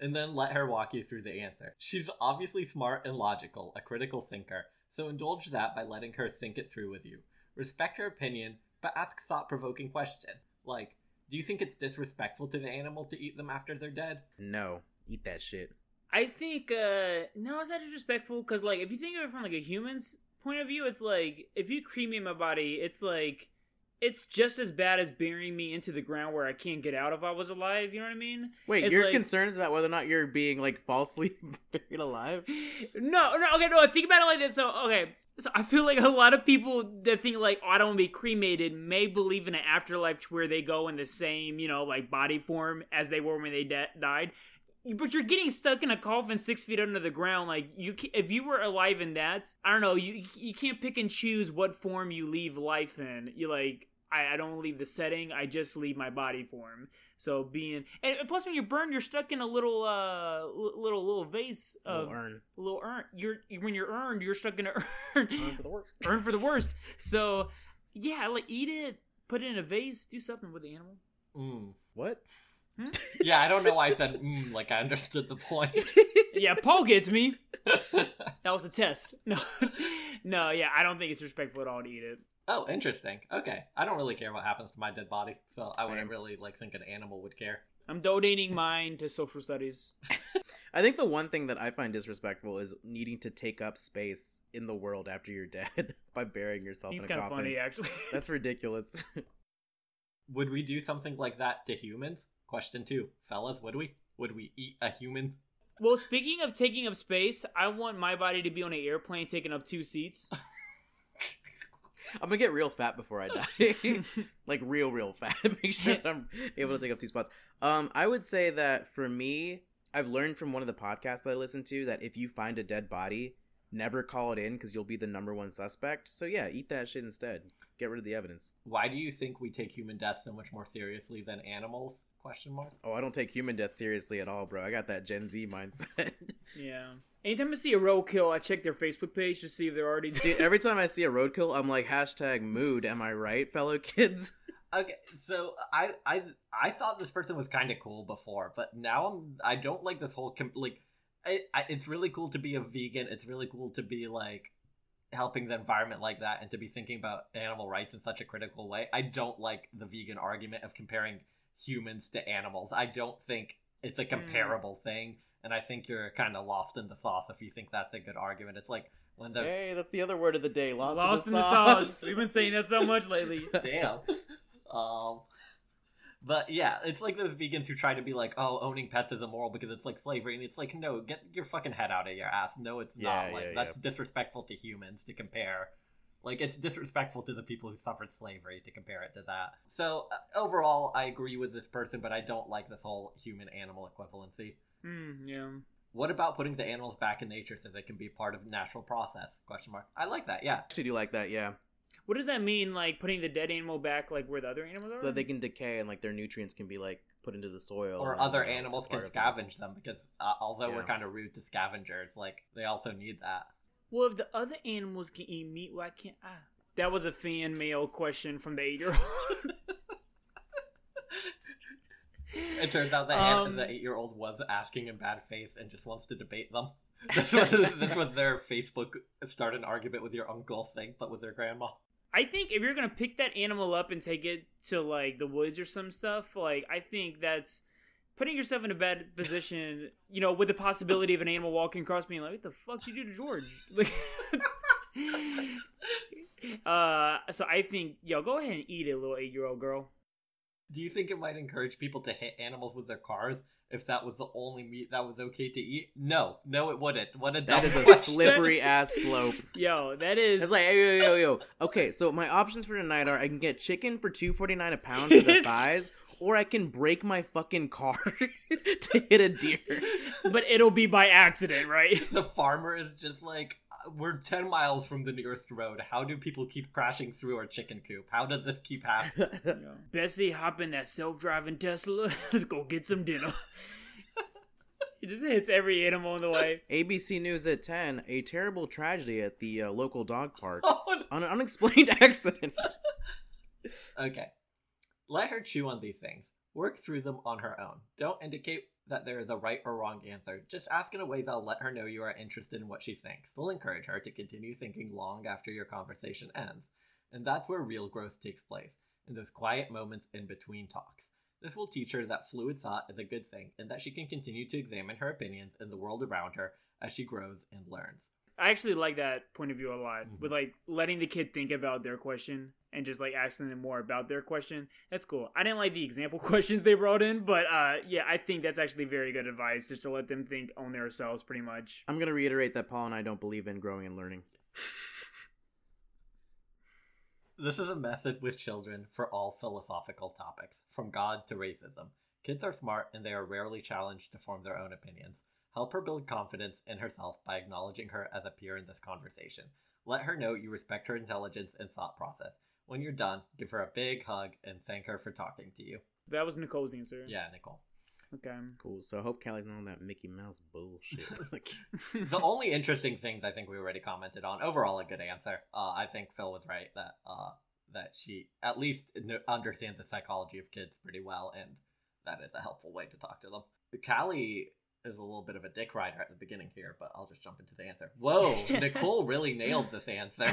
and then let her walk you through the answer. She's obviously smart and logical, a critical thinker, so indulge that by letting her think it through with you. Respect her opinion, but ask thought provoking question. Like, do you think it's disrespectful to the animal to eat them after they're dead? no, eat that shit. I think uh no, it's not disrespectful because like if you think of it from like a human's point of view, it's like if you cremate my body, it's like it's just as bad as burying me into the ground where I can't get out if I was alive. You know what I mean? Wait, It's your like- concerns about whether or not you're being like falsely buried alive? No, no, okay, no. Think about it like this. So, okay, so I feel like a lot of people that think like, "Oh, I don't want to be cremated," may believe in an afterlife where they go in the same, you know, like body form as they were when they de- died. But you're getting stuck in a coffin six feet under the ground. Like you, ca- if you were alive in that, I don't know. You you can't pick and choose what form you leave life in. You like. I, I don't leave the setting. I just leave my body form. So being and plus when you burn, you're stuck in a little uh little little vase of Little urn. little urn. You're when you're earned, you're stuck in an urn. Urn for the worst. Earn for the worst. So yeah, like eat it, put it in a vase, do something with the animal. Mm. What? Yeah, I don't know why I said mm, like I understood the point. Yeah, Paul gets me. That was a test. No, no, yeah, I don't think it's respectful at all to eat it. Oh, interesting. Okay. I don't really care what happens to my dead body, so I wouldn't really like think an animal would care. I'm donating mine to social studies. I think the one thing that I find disrespectful is needing to take up space in the world after you're dead by burying yourself It's in a kind of coffin. funny, actually. That's ridiculous. Would we do something like that to humans? Question two. Fellas, would we? Would we eat a human? well, speaking of taking up space, I want my body to be on an airplane taking up two seats. I'm gonna get real fat before I die. like real, real fat. Make sure that I'm able to take up two spots. Um, I would say that for me, I've learned from one of the podcasts that I listen to that if you find a dead body, never call it in because you'll be the number one suspect. So yeah, eat that shit instead. Get rid of the evidence. Why do you think we take human death so much more seriously than animals? Question mark. Oh, I don't take human death seriously at all, bro. I got that Gen Z mindset. Yeah. Anytime I see a roadkill, I check their Facebook page to see if they're already Dude, every time I see a roadkill, I'm like hashtag mood. Am I right, fellow kids? Okay, so I I I thought this person was kind of cool before, but now I'm I don't like this whole com- like. I, I, it's really cool to be a vegan. It's really cool to be like helping the environment like that, and to be thinking about animal rights in such a critical way. I don't like the vegan argument of comparing humans to animals. I don't think it's a comparable thing, and I think you're kind of lost in the sauce if you think that's a good argument. It's like when the Hey, that's the other word of the day. Lost, Lost in in the the sauce. sauce. We've been saying that so much lately. damn. um, but yeah, it's like those vegans who try to be like, "Oh, owning pets is immoral because it's like slavery," and it's like, no, get your fucking head out of your ass. No, it's Yeah, not. Like yeah, that's disrespectful to humans to compare. Like it's disrespectful to the people who suffered slavery to compare it to that. So uh, overall, I agree with this person, but I don't like this whole human-animal equivalency. Mm, yeah. What about putting the animals back in nature so they can be part of natural process? Question mark. I like that. Yeah. Actually, do like that, yeah. What does that mean? Like putting the dead animal back, like where the other animals are? So that they can decay and like their nutrients can be like put into the soil. or other animals can part them. scavenge them because uh, although we're kind of rude to scavengers, like they also need that. Well, if the other animals can eat meat, why can't I? That was a fan mail question from the eight-year-old. It turns out that Um, the eight-year-old was asking in bad faith and just wants to debate them. This was this was their Facebook start an argument with your uncle thing, but with their grandma. I think if you're gonna pick that animal up and take it to like the woods or some stuff, like I think that's putting yourself in a bad position. You know, with the possibility of an animal walking across me and like, what the fuck you do to George? Like, uh, so I think yo, go ahead and eat it, little eight-year-old girl. Do you think it might encourage people to hit animals with their cars if that was the only meat that was okay to eat? No, no, it wouldn't. What a That dumb is a question. slippery ass slope. Yo, that is It's like yo yo yo yo. Okay, so my options for tonight are I can get chicken for two forty nine a pound for the thighs, or I can break my fucking car to hit a deer. but it'll be by accident, right? the farmer is just like, "Uh, we're 10 miles from the nearest road. How do people keep crashing through our chicken coop? How does this keep happening? Bessie, hop in that self-driving Tesla. Let's go get some dinner. It just hits every animal in the way. ABC News at ten: A terrible tragedy at the uh, local dog park. Oh, no. On an unexplained accident. Okay. Let her chew on these things. Work through them on her own. Don't indicate that there is a right or wrong answer. Just ask in a way that'll let her know you are interested in what she thinks. They'll encourage her to continue thinking long after your conversation ends. And that's where real growth takes place, in those quiet moments in between talks. This will teach her that fluid thought is a good thing and that she can continue to examine her opinions and the world around her as she grows and learns. I actually like that point of view a lot. Mhm. With like letting the kid think about their question and just like asking them more about their question. That's cool. I didn't like the example questions they brought in, but uh yeah, I think that's actually very good advice just to let them think on themselves pretty much. I'm gonna reiterate that Paul and I don't believe in growing and learning. This is a message with children for all philosophical topics, from God to racism. Kids are smart and they are rarely challenged to form their own opinions. Help her build confidence in herself by acknowledging her as a peer in this conversation. Let her know you respect her intelligence and thought process. When you're done, give her a big hug and thank her for talking to you. That was Nicole's answer. Yeah, Nicole. Okay. Cool. So I hope Callie's not on that Mickey Mouse bullshit. like, the only interesting things I think we already commented on. Overall, a good answer. Uh, I think Phil was right that uh, that she at least understands the psychology of kids pretty well, and that is a helpful way to talk to them. Callie is a little bit of a dick rider at the beginning here, but I'll just jump into the answer. Whoa, Nicole really nailed this answer.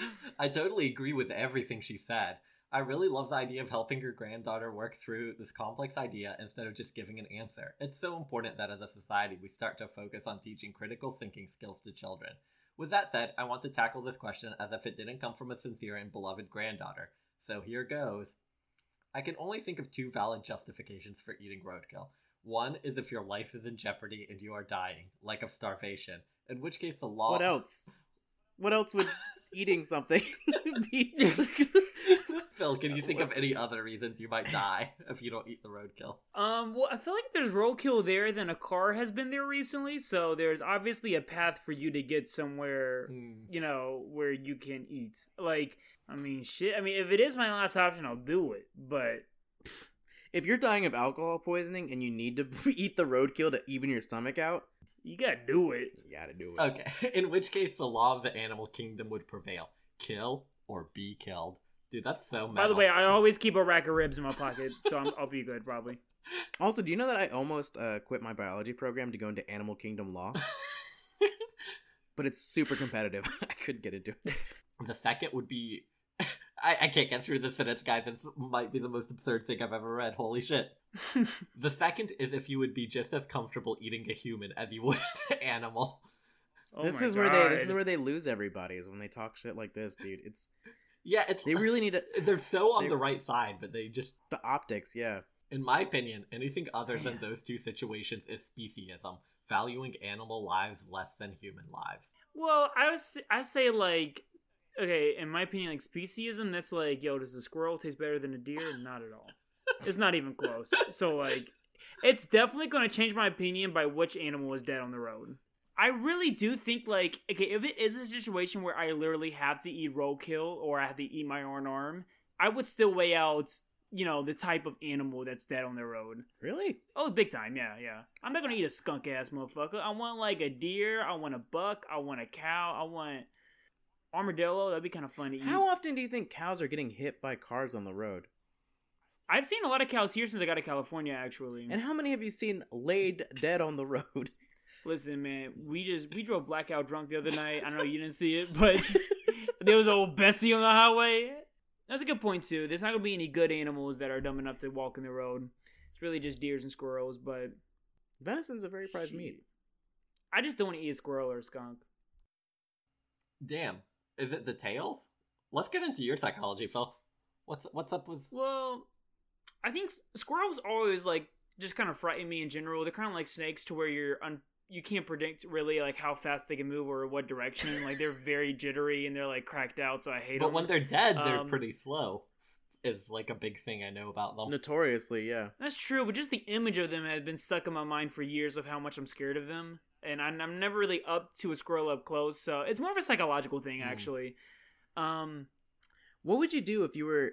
I totally agree with everything she said. I really love the idea of helping your granddaughter work through this complex idea instead of just giving an answer. It's so important that as a society we start to focus on teaching critical thinking skills to children. With that said, I want to tackle this question as if it didn't come from a sincere and beloved granddaughter. So here goes. I can only think of two valid justifications for eating roadkill. One is if your life is in jeopardy and you are dying, like of starvation, in which case the law. what else? What else would eating something? Phil, can you think of any other reasons you might die if you don't eat the roadkill? Um, well, I feel like there's roadkill there, then a car has been there recently, so there's obviously a path for you to get somewhere, Hmm. you know, where you can eat. Like, I mean, shit. I mean, if it is my last option, I'll do it. But if you're dying of alcohol poisoning and you need to eat the roadkill to even your stomach out, you gotta do it. you gotta do it. Okay, in which case the law of the animal kingdom would prevail kill or be killed. Dude, that's so meta. By the way, I always keep a rack of ribs in my pocket, so I'm, I'll be good probably. Also, do you know that I almost uh, quit my biology program to go into Animal Kingdom law? but it's super competitive. I couldn't get into it. the second would be. I, I can't get through this sentence, guys. It might be the most absurd thing I've ever read. Holy shit. the second is if you would be just as comfortable eating a human as you would an animal. Oh this my is where they this is where they lose everybody is when they talk shit like this, dude. It's Yeah, it's they really need to they're so on they- the right side, but they just the optics, yeah. in my opinion, anything other than Man. those two situations is speciesism, valuing animal lives less than human lives. Well, I was I say like okay, in my opinion, like speciesism, that's like, yo, does a squirrel taste better than a deer? Not at all. It's not even close. So like it's definitely gonna change my opinion by which animal is dead on the road. I really do think like okay, if it is a situation where I literally have to eat roadkill or I have to eat my own arm, I would still weigh out, you know, the type of animal that's dead on the road. Really? Oh, big time, yeah, yeah. I'm not gonna eat a skunk ass motherfucker. I want like a deer. I want a buck. I want a cow. I want armadillo. That'd be kind of fun to eat. How often do you think cows are getting hit by cars on the road? I've seen a lot of cows here since I got to California. Actually, And how many have you seen laid dead on the road? listen, man, we just we drove blackout drunk the other night. I don't know you didn't see it, but there was a old Bessie on the highway. That's a good point too. There's not gonna be any good animals that are dumb enough to walk in the road. It's really just deers and squirrels. But Venison's a very prized meat. I just don't want to eat a squirrel or a skunk. Damn, is it the tails? Let's get into your psychology, Phil. What's what's up with? Well, I think squirrels always like just kind of frighten me in general. They're kind of like snakes to where you're un- you can't predict really like how fast they can move or what direction. like they're very jittery and they're like cracked out, so I hate But them. when they're dead, they're Um, pretty slow. Is like a big thing I know about them. Notoriously, yeah. That's true, but just the image of them has been stuck in my mind for years of how much I'm scared of them, and I'm, I'm never really up to a squirrel up close. So it's more of a psychological thing, Mm. actually. Um, What would you do if you were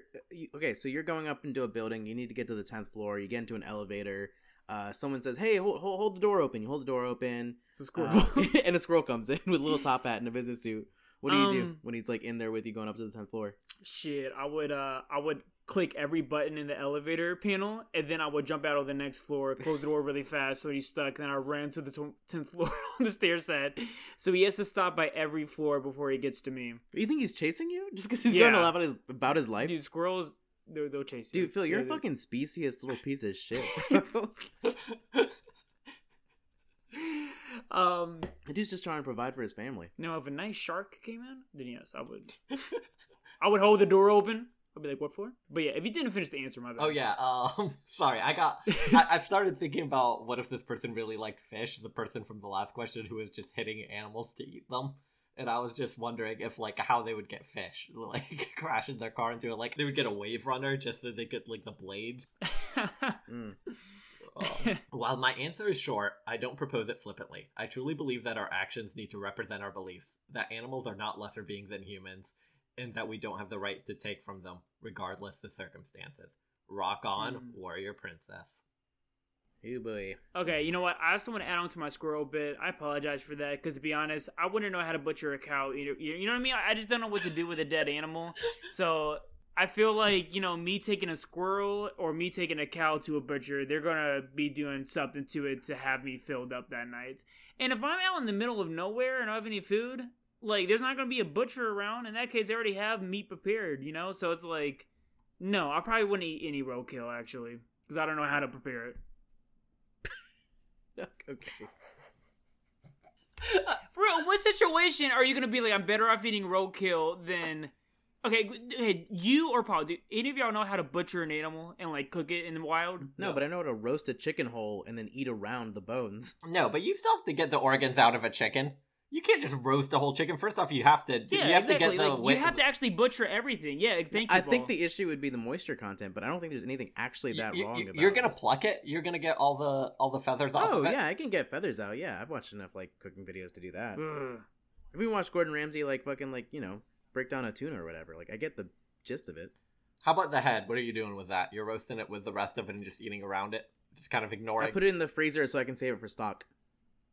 okay? So you're going up into a building. You need to get to the tenth floor. You get into an elevator. Uh, someone says, "Hey, hold, hold, hold the door open." You hold the door open, it's a uh, squirrel. and a squirrel comes in with a little top hat and a business suit. What do you do Um, when he's like in there with you going up to the tenth floor? Shit, I would uh I would click every button in the elevator panel and then I would jump out on the next floor, close the door really fast so he's stuck, then I ran to the 10th floor on the stair set. So he has to stop by every floor before he gets to me. You think he's chasing you just because he's going to Yeah. laugh about his about his life? Dude, squirrels they'll, they'll chase you. Dude, Phil, you're a They're- they're- fucking speciest little piece of shit. Um the dude's just trying to provide for his family. now if a nice shark came in, then yes, I would I would hold the door open. I'd be like, what for? But yeah, if you didn't finish the answer, my bad. Oh yeah. Um, sorry, I got. I, I started thinking about what if this person really liked fish, the person from the last question who was just hitting animals to eat them, and I was just wondering if like how they would get fish, like crashing their car into it, like they would get a wave runner just so they could like the blades. Mm. Um, while my answer is short, I don't propose it flippantly. I truly believe that our actions need to represent our beliefs, that animals are not lesser beings than humans, and that we don't have the right to take from them, regardless the circumstances. Rock on, Mm. warrior princess. Hey boy. Okay, you know what? I also want to add on to my squirrel bit. I apologize for that because to be honest, I wouldn't know how to butcher a cow either. You you know what I mean? I just don't know what to do with a dead animal. So I feel like you know me taking a squirrel or me taking a cow to a butcher, they're gonna be doing something to it to have me filled up that night. And if I'm out in the middle of nowhere and I don't have any food, like there's not gonna be a butcher around. In that case, they already have meat prepared. You know, so it's like, no, I probably wouldn't eat any roadkill actually because I don't know how to prepare it. okay. For real, what situation are you gonna be like? I'm better off eating roadkill than. Okay, hey, you or Paul, do any of y'all know how to butcher an animal and like cook it in the wild? No, but I know how to roast a chicken whole and then eat around the bones. No, but you still have to get the organs out of a chicken. You can't just roast a whole chicken. First off, you have to. Yeah, you have exactly. to get the. like, you have to actually butcher everything. Yeah, thank you. I think the issue would be the moisture content, but I don't think there's anything actually that you- wrong you- about You're gonna this. pluck it. You're gonna get all the all the feathers off. Oh of yeah, I can get feathers out. Yeah, I've watched enough like cooking videos to do that. Ugh. Have you watched Gordon Ramsay like fucking like you know break down a tuna or whatever? Like I get the gist of it. How about the head? What are you doing with that? You're roasting it with the rest of it and just eating around it, just kind of ignoring. I put it in the freezer so I can save it for stock.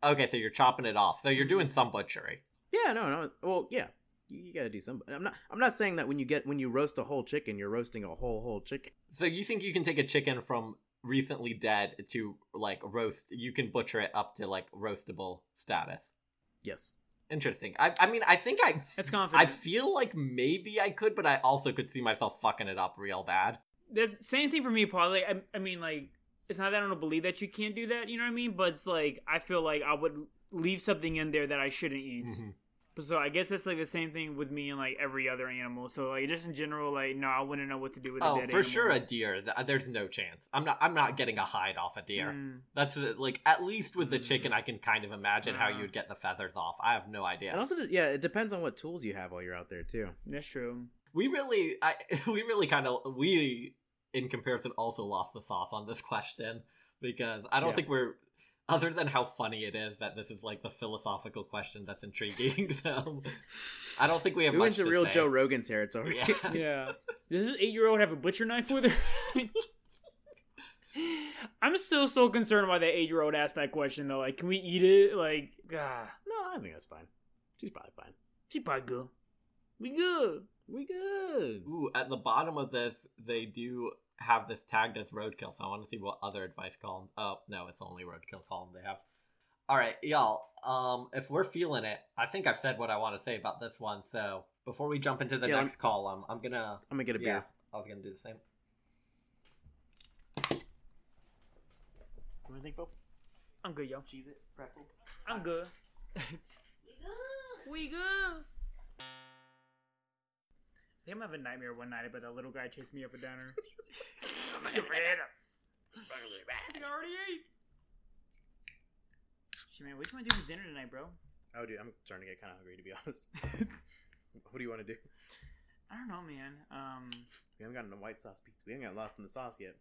Okay, so you're chopping it off. So you're doing mm-hmm. some butchery. Yeah, no, no. Well, yeah, you, you gotta do some. I'm not. I'm not saying that when you get when you roast a whole chicken, you're roasting a whole whole chicken. So you think you can take a chicken from recently dead to like roast? You can butcher it up to like roastable status. Yes. Interesting. I, I mean, I think I. That's confident I feel like maybe I could, but I also could see myself fucking it up real bad. There's same thing for me, probably. I, I mean, like it's not that I don't believe that you can't do that. You know what I mean? But it's like I feel like I would leave something in there that I shouldn't eat. Mhm. So I guess that's like the same thing with me and like every other animal. So like just in general, like no, I wouldn't know what to do with a Oh, dead for animal. sure, a deer. There's no chance. I'm not. I'm not getting a hide off a deer. Mm. That's uh, like at least with the chicken, I can kind of imagine how Uh. you'd get the feathers off. I have no idea. And also, yeah, it depends on what tools you have while you're out there too. That's true. we really, I, we really kind of, we in comparison also lost the sauce on this question because I don't Yeah. think we're, other than how funny it is that this is like the philosophical question that's intriguing. So I don't think we have We much went to to real say. Joe Rogan territory. Yeah. Yeah. Does this eight year old have a butcher knife with her? I'm still so concerned why that eight year old asked that question though. Like, can we eat it? Like, ah, no, I think that's fine. She's probably fine. she probably good. We good. We good. Ooh, at the bottom of this, they do have this tagged as roadkill. So I want to see what other advice column. Oh no, it's only roadkill column they have. All right, y'all. Um, if we're feeling it, I think I've said what I want to say about this one. So before we jump into the Yeah, next column, I'm gonna. I'm gonna get a beer. I was gonna do the same. What do you think, Phil? I'm good, y'all. Cheese it, pretzel. I'm good. we good. I think I'm having a nightmare one night about that little guy chasing me up and down her. I already ate. Shit, man, what you want to do for dinner tonight, bro? Oh, dude, I'm starting to get kind of hungry to be honest. what do you want to do? I don't know, man. Um, We haven't gotten a white sauce pizza. We haven't gotten lost in the sauce yet.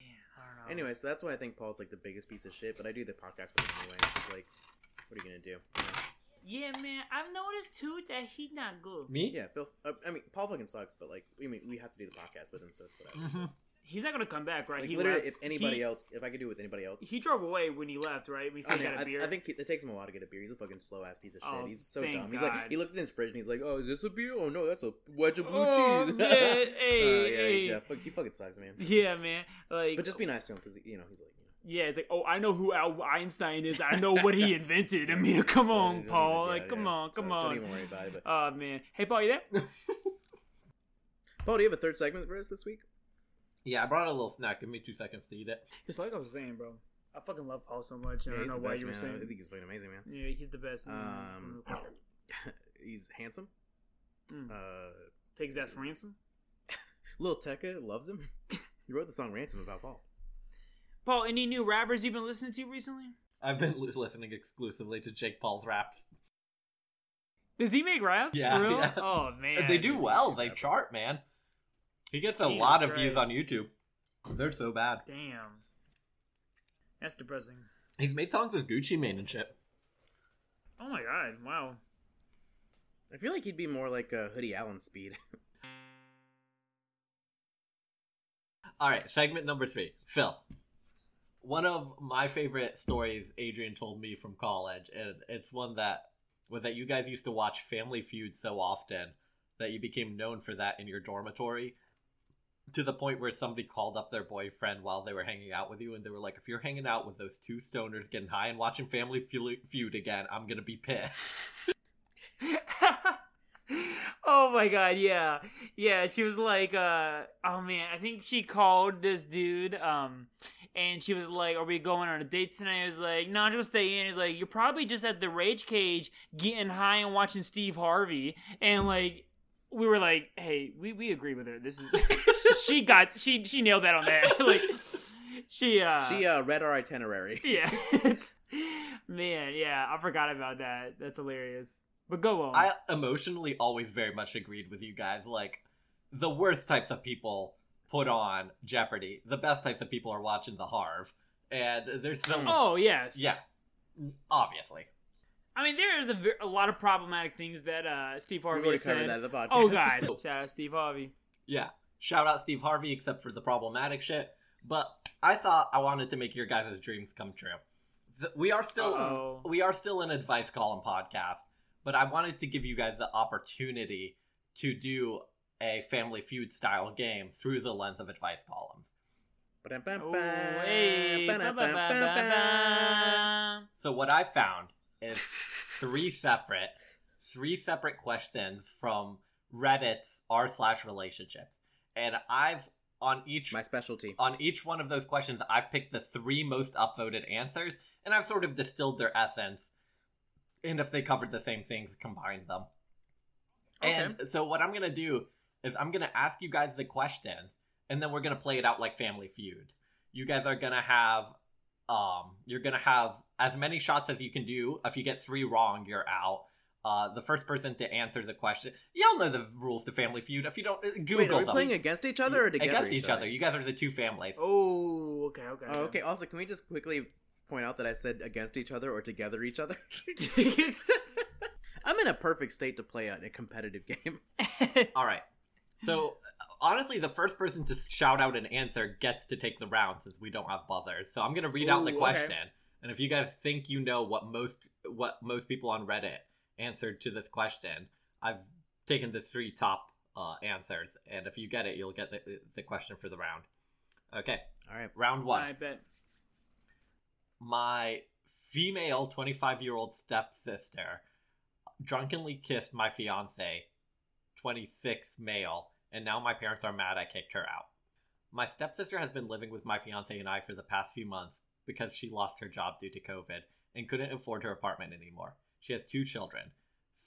yeah, I don't know. Anyway, so that's why I think Paul's like the biggest piece of shit. But I do the podcast with him anyway. It's like, what are you gonna do? You know? Yeah, man, I've noticed too that he's not good. Me? Yeah, Phil. Uh, I mean, Paul fucking sucks, but like, I mean, we have to do the podcast with him, so it's whatever. Mhm. He's not gonna come back, right? Like, he literally, left. if anybody he, else, if I could do it with anybody else, he drove away when he left, right? We I, still mean, got a I, beer. I think it takes him a while to get a beer. He's a fucking slow ass piece of shit. Oh, He's so thank dumb. He's like, he looks in his fridge and he's like, "Oh, is this a beer? Oh no, that's a wedge of blue Oh, cheese." man, Uh, yeah, hey. yeah, fuck, he fucking sucks, man. Yeah, man. Like, But just be nice to him because you know he's like, you know, yeah, it's like, oh, I know who Al Einstein is. I know what he invented. I mean, come on, Paul. even- like, come yeah. on, So come Don't on. even worry about it. But Oh man, hey, Paul, you there? Paul, do you have a third segment for us this week? Yeah, I brought a little snack. Give me two seconds to eat it. Just like I was saying, bro. I fucking love Paul so much. and I don't know why best, you were man. saying. I think he's fucking amazing, man. Yeah, he's the best. Um, he's handsome. Mm. Uh, Take his ass for ransom. Lil Tecca loves him. he wrote the song "Ransom" about Paul. Paul, any new rappers you've been listening to recently? I've been listening exclusively to Jake Paul's raps. Does he make raps? Yeah, For real? yeah. Oh man, they do he's a well. They rapper. chart, man. He gets a Jesus lot of views on YouTube. They're so bad. Damn, that's depressing. He's made songs with Gucci Mane and shit. Oh my god! Wow. I feel like he'd be more like a Hoodie Allen speed. All right, segment number three. Phil. One of my favorite stories Adrian told me from college, and it's one that was that you guys used to watch Family Feud so often that you became known for that in your dormitory to the point where somebody called up their boyfriend while they were hanging out with you and they were like, if you're hanging out with those two stoners getting high and watching Family Feud again, I'm gonna be pissed. oh my god, yeah. Yeah, she was like, uh oh man, I think she called this dude, um, and she was like, Are we going on a date tonight? I was like, No, I'm just stay in. He's like, You're probably just at the rage cage getting high and watching Steve Harvey and like we were like, Hey, we, we agree with her. This is she got she she nailed that on that. like she uh she uh, read our itinerary. Yeah. Man, yeah, I forgot about that. That's hilarious. But go on. I emotionally always very much agreed with you guys. Like, the worst types of people put on Jeopardy. The best types of people are watching The Harv. And there's some. oh yes. Yeah. Obviously. I mean, there is a, a lot of problematic things that uh, Steve We've Harvey already has covered said. that in the podcast. Oh god, shout out Steve Harvey. Yeah. Shout out Steve Harvey, except for the problematic shit. But I thought I wanted to make your guys' dreams come true. We are still Uh-oh. we are still an advice column podcast, but I wanted to give you guys the opportunity to do a Family Feud style game through the lens of advice columns. Oh, hey. So what I found is three separate three separate questions from Reddit's r slash relationships. And I've on each My specialty. on each one of those questions, I've picked the three most upvoted answers, and I've sort of distilled their essence. And if they covered the same things, combine them. Okay. And so what I'm gonna do is I'm gonna ask you guys the questions, and then we're gonna play it out like Family Feud. You guys are gonna have, um, you're gonna have as many shots as you can do. If you get three wrong, you're out. Uh, the first person to answer the question, y'all know the rules to Family Feud. If you don't, uh, Google Wait, are we them. playing against each other or together? against each other. You guys are the two families. Oh, okay, okay. Oh, okay. Also, can we just quickly point out that I said against each other or together each other? I'm in a perfect state to play a, a competitive game. All right. So honestly, the first person to shout out an answer gets to take the round since we don't have buzzers. So I'm gonna read out the Ooh, okay. question, and if you guys think you know what most what most people on Reddit answered to this question, I've taken the three top uh, answers, and if you get it, you'll get the, the question for the round. Okay, All right. round one. I bet. My female 25 year old stepsister drunkenly kissed my fiance 26 male and now my parents are mad i kicked her out. My stepsister has been living with my fiance and i for the past few months because she lost her job due to covid and couldn't afford her apartment anymore. She has two children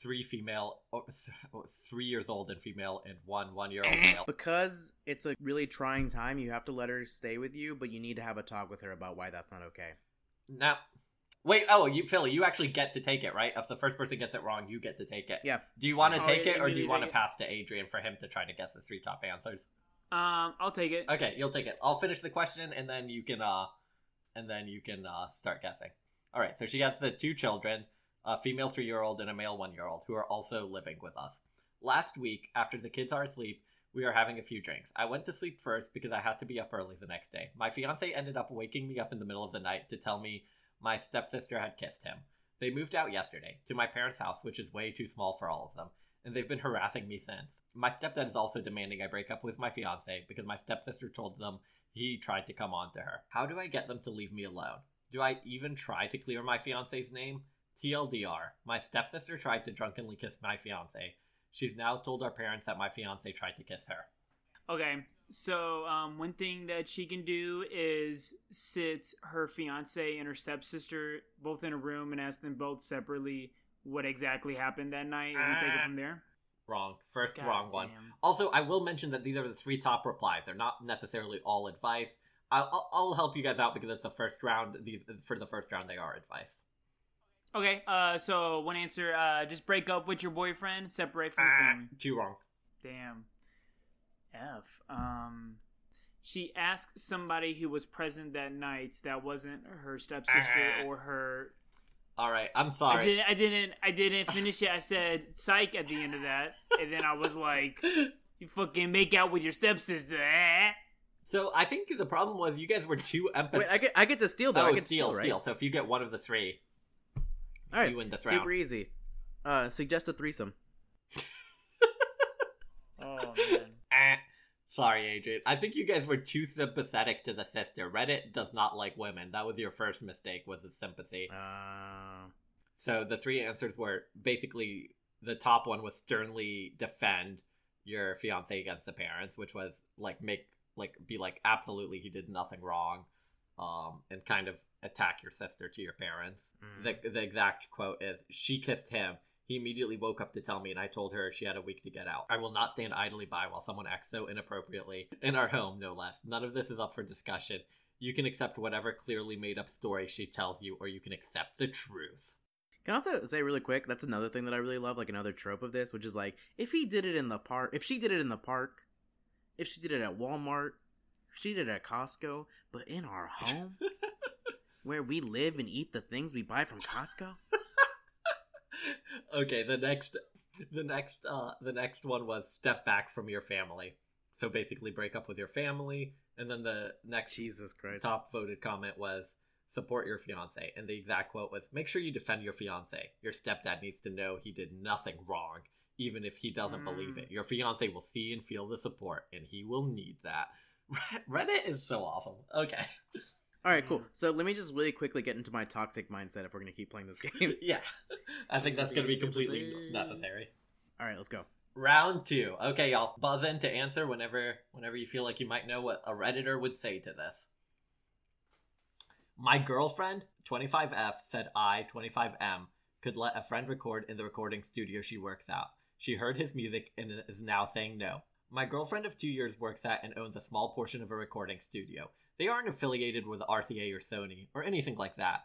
three female oh, oh, three years old and female and one one year old male. Because it's a really trying time, you have to let her stay with you, but you need to have a talk with her about why that's not okay. Now, wait. Oh, you Philly, you actually get to take it, right? If the first person gets it wrong, you get to take it. Yeah. Do you want to Oh, take yeah, it, you or do to you want to take it. pass to Adrian for him to try to guess the three top answers? Um, I'll take it. Okay, you'll take it. I'll finish the question, and then you can, uh, and then you can uh, start guessing. All right. So she has the two children, a female three-year-old and a male one-year-old, who are also living with us. Last week, after the kids are asleep, we are having a few drinks. I went to sleep first because I had to be up early the next day. My fiance ended up waking me up in the middle of the night to tell me my stepsister had kissed him. They moved out yesterday to my parents' house, which is way too small for all of them, and they've been harassing me since. My stepdad is also demanding I break up with my fiance because my stepsister told them he tried to come on to her. How do I get them to leave me alone? Do I even try to clear my fiance's name? TLDR, my stepsister tried to drunkenly kiss my fiance. She's now told our parents that my fiance tried to kiss her. Okay, so um, one thing that she can do is sit her fiance and her stepsister both in a room and ask them both separately what exactly happened that night, and take it from there. Wrong. First God wrong one. Also, I will mention that these are the three top replies. They're not necessarily all advice. I'll, I'll help you guys out because it's the first round. These for the first round, they are advice. Okay, uh, so one answer: uh, just break up with your boyfriend, separate from Ah, the family. two wrong. Damn. F. Um, she asked somebody who was present that night that wasn't her stepsister Ah. or her. All right, I'm I sorry. didn't. I didn't. I didn't finish it. I said psych at the end of that, and then I was like, "You fucking make out with your stepsister." Eh? So I think the problem was you guys were too empathetic. Wait, I get I get to steal though. oh, I get to steal, steal, right? steal. So if you get one of the three, All right, you win this super easy. Uh, suggest a threesome. Oh man. Eh. Sorry, Adrian. I think you guys were too sympathetic to the sister. Reddit does not like women. That was your first mistake, was the sympathy. Uh, So the three answers were basically the top one was sternly defend your fiance against the parents, which was like make like be like absolutely he did nothing wrong, um, and kind of attack your sister to your parents. mm. The the exact quote is she kissed him. He immediately woke up to tell me, and I told her she had a week to get out. I will not stand idly by while someone acts so inappropriately in our home, no less. None of this is up for discussion. You can accept whatever clearly made up story she tells you, or you can accept the truth. Can I also say really quick, that's another thing that I really love, like another trope of this, which is like if he did it in the park, if she did it in the park, if she did it at Walmart, if she did it at Costco, but in our home, where we live and eat the things we buy from Costco. okay, the next the next uh the next one was step back from your family. So basically break up with your family and then the next Jesus Christ. top voted comment was support your fiance and the exact quote was make sure you defend your fiance. Your stepdad needs to know he did nothing wrong even if he doesn't believe Mm. it. Your fiance will see and feel the support and he will need that. Reddit is so awesome. Okay. All right, cool. Mm. So let me just really quickly get into my toxic mindset if we're gonna keep playing this game. yeah. I think that's going to be completely necessary. All right, let's go. Round two. Okay, y'all buzz in to answer whenever whenever you feel like you might know what a redditor would say to this. My girlfriend, 25F, said I, 25M, could let a friend record in the recording studio she works at. She heard his music and is now saying no. My girlfriend of two years works at and owns a small portion of a recording studio. They aren't affiliated with RCA or Sony or anything like that.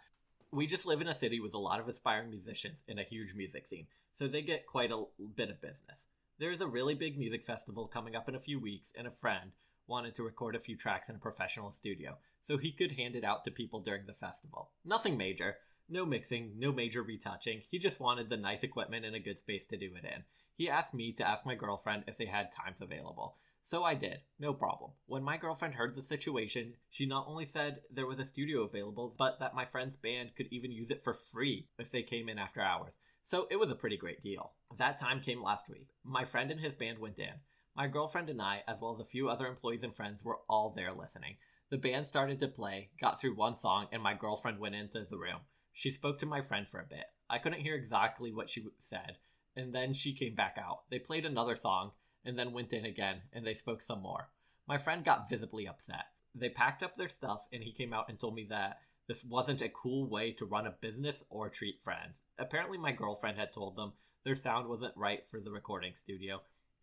We just live in a city with a lot of aspiring musicians and a huge music scene, so they get quite a bit of business. There is a really big music festival coming up in a few weeks, and a friend wanted to record a few tracks in a professional studio, so he could hand it out to people during the festival. Nothing major, no mixing, no major retouching. He just wanted the nice equipment and a good space to do it in. He asked me to ask my girlfriend if they had times available. So I did, no problem. When my girlfriend heard the situation, she not only said there was a studio available, but that my friend's band could even use it for free if they came in after hours. So it was a pretty great deal. That time came last week. My friend and his band went in. My girlfriend and I, as well as a few other employees and friends, were all there listening. The band started to play, got through one song, and my girlfriend went into the room. She spoke to my friend for a bit. I couldn't hear exactly what she said, and then she came back out. They played another song, and then went in again, and they spoke some more. My friend got visibly upset. They packed up their stuff, and he came out and told me that this wasn't a cool way to run a business or treat friends. Apparently, my girlfriend had told them their sound wasn't right for the recording studio,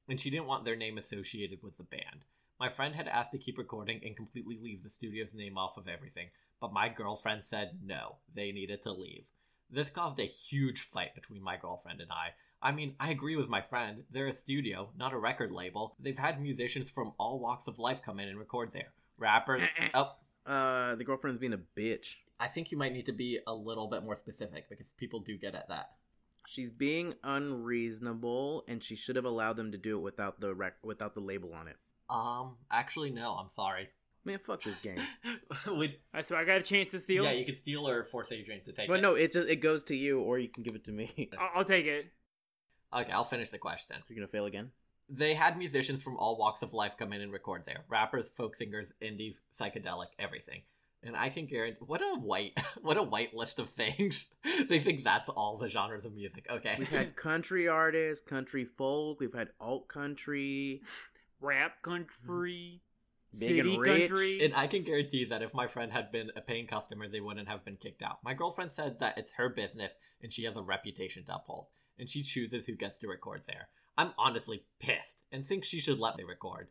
and she didn't want their name associated with the band. My friend had asked to keep recording and completely leave the studio's name off of everything, but my girlfriend said no, they needed to leave. This caused a huge fight between my girlfriend and I. I mean, I agree with my friend. They're a studio, not a record label. They've had musicians from all walks of life come in and record there. Rappers. oh, Uh, the girlfriend's being a bitch. I think you might need to be a little bit more specific because people do get at that. She's being unreasonable, and she should have allowed them to do it without the rec- without the label on it. Um, actually, no, I'm sorry. Man, fuck this game. Would, Alright, so I got a chance to steal. yeah, you could steal or force Adrian to take but it. no, it just it goes to you, or you can give it to me. I'll, I'll take it. Okay, I'll finish the question. You're gonna fail again. They had musicians from all walks of life come in and record there rappers, folk singers, indie, psychedelic, everything. And I can guarantee what a white what a white list of things. they think that's all the genres of music. Okay. We've had country artists, country folk. We've had alt country. Rap country, Big city and rich. country. And I can guarantee that if my friend had been a paying customer, they wouldn't have been kicked out. My girlfriend said that it's her business and she has a reputation to uphold, and she chooses who gets to record there. I'm honestly pissed and think she should let me record.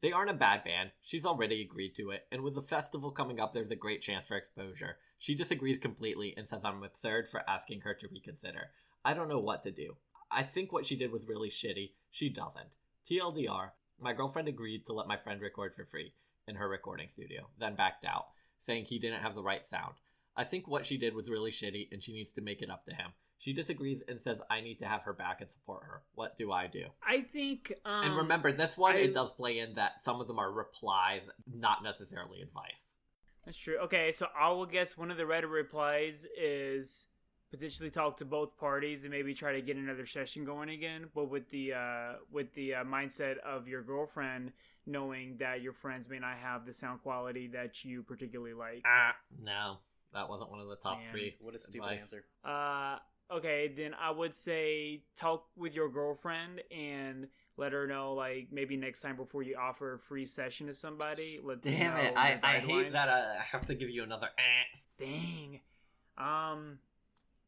They aren't a bad band. She's already agreed to it, and with the festival coming up, there's a great chance for exposure. She disagrees completely and says I'm absurd for asking her to reconsider. I don't know what to do. I think what she did was really shitty. She doesn't. TLDR, my girlfriend agreed to let my friend record for free in her recording studio, then backed out, saying he didn't have the right sound. I think what she did was really shitty and she needs to make it up to him. She disagrees and says I need to have her back and support her. What do I do? I think. Um, and remember, this one I- it does play in that some of them are replies, not necessarily advice. That's true. Okay, so I will guess one of the Reddit replies is potentially talk to both parties and maybe try to get another session going again, but with the uh, with the uh, mindset of your girlfriend knowing that your friends may not have the sound quality that you particularly like. Ah, no, that wasn't one of the top Man, three. What a stupid advice. answer. Uh, okay, then I would say talk with your girlfriend and let her know, like maybe next time before you offer a free session to somebody. Let them Damn know it! I, I hate that I have to give you another. Eh. Dang. Um,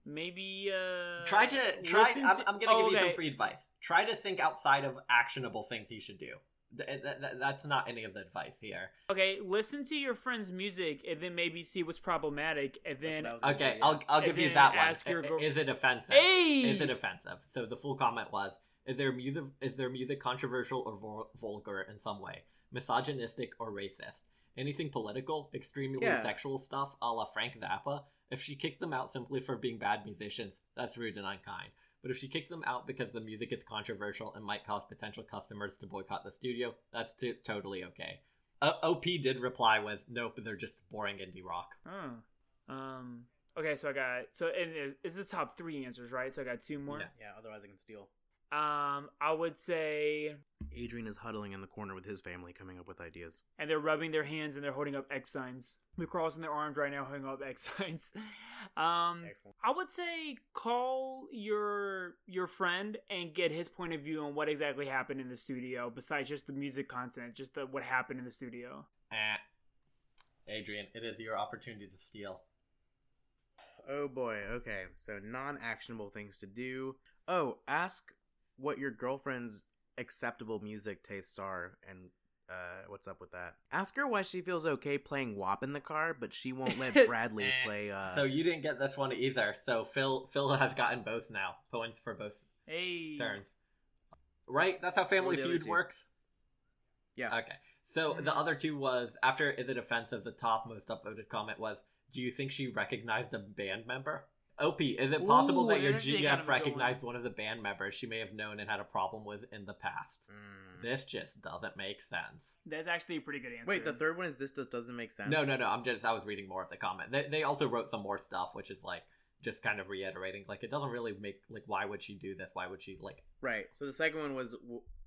maybe uh. Try to try. I'm, to- I'm gonna oh, give you some free advice. Try to think outside of actionable things you should do. Th- th- th- that's not any of the advice here. Okay, listen to your friend's music and then maybe see what's problematic, and then what I was gonna Okay, do, yeah. I'll I'll And give you that one. ask your girl- Is it offensive? hey, Is it offensive? So the full comment was: Is their music is their music controversial or vul- vulgar in some way, misogynistic or racist? Anything political, extremely Yeah. sexual stuff, a la Frank Zappa. If she kicked them out simply for being bad musicians, that's rude and unkind. But if she kicks them out because the music is controversial and might cause potential customers to boycott the studio, that's t- totally okay. Uh, OP did reply with, "Nope, they're just boring indie rock." Oh. Um. Okay, so I got so and it- this top three answers, right? So I got two more. Yeah. Yeah, otherwise I can steal. Um, I would say, Adrian is huddling in the corner with his family, coming up with ideas. and they're rubbing their hands and they're holding up X signs. They're crossing their arms right now, holding up X signs. Um, Excellent. I would say call your your friend and get his point of view on what exactly happened in the studio, besides just the music content, just the what happened in the studio. Eh. Adrian, it is your opportunity to steal. Oh boy. Okay. So non-actionable things to do. Oh, ask what your girlfriend's acceptable music tastes are, and uh, what's up with that? Ask her why she feels okay playing WAP in the car, but she won't let Bradley play. Uh, so you didn't get this one either. So Phil Phil has gotten both now. Points for both Hey, turns. Right? That's how Family the other Feud two? works? yeah. Okay. So the other two was after is it offensive, the top most upvoted comment was, Do you think she recognized a band member? OP, is it possible Ooh, that your GF kind of a good recognized one. one of the band members she may have known and had a problem with in the past? Mm. This just doesn't make sense. that's actually a pretty good answer. Wait, the third one is this just doesn't make sense. No, no, no. I'm just I was reading more of the comment. They they also wrote some more stuff, which is like just kind of reiterating like it doesn't really make like why would she do this? Why would she like Right. So the second one was,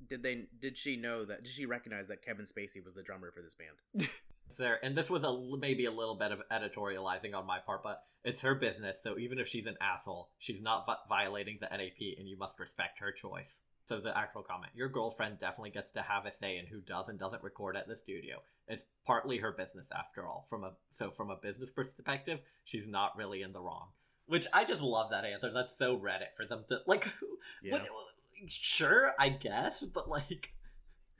did they? Did she know that? Did she recognize that Kevin Spacey was the drummer for this band? there? And this was a maybe a little bit of editorializing on my part, but it's her business. So even if she's an asshole, she's not vi- violating the NAP, and you must respect her choice. So the actual comment: Your girlfriend definitely gets to have a say in who does and doesn't record at the studio. It's partly her business after all. From a so from a business perspective, she's not really in the wrong. Which I just love that answer. That's so Reddit for them to like. Yeah. What, sure, I guess, but like,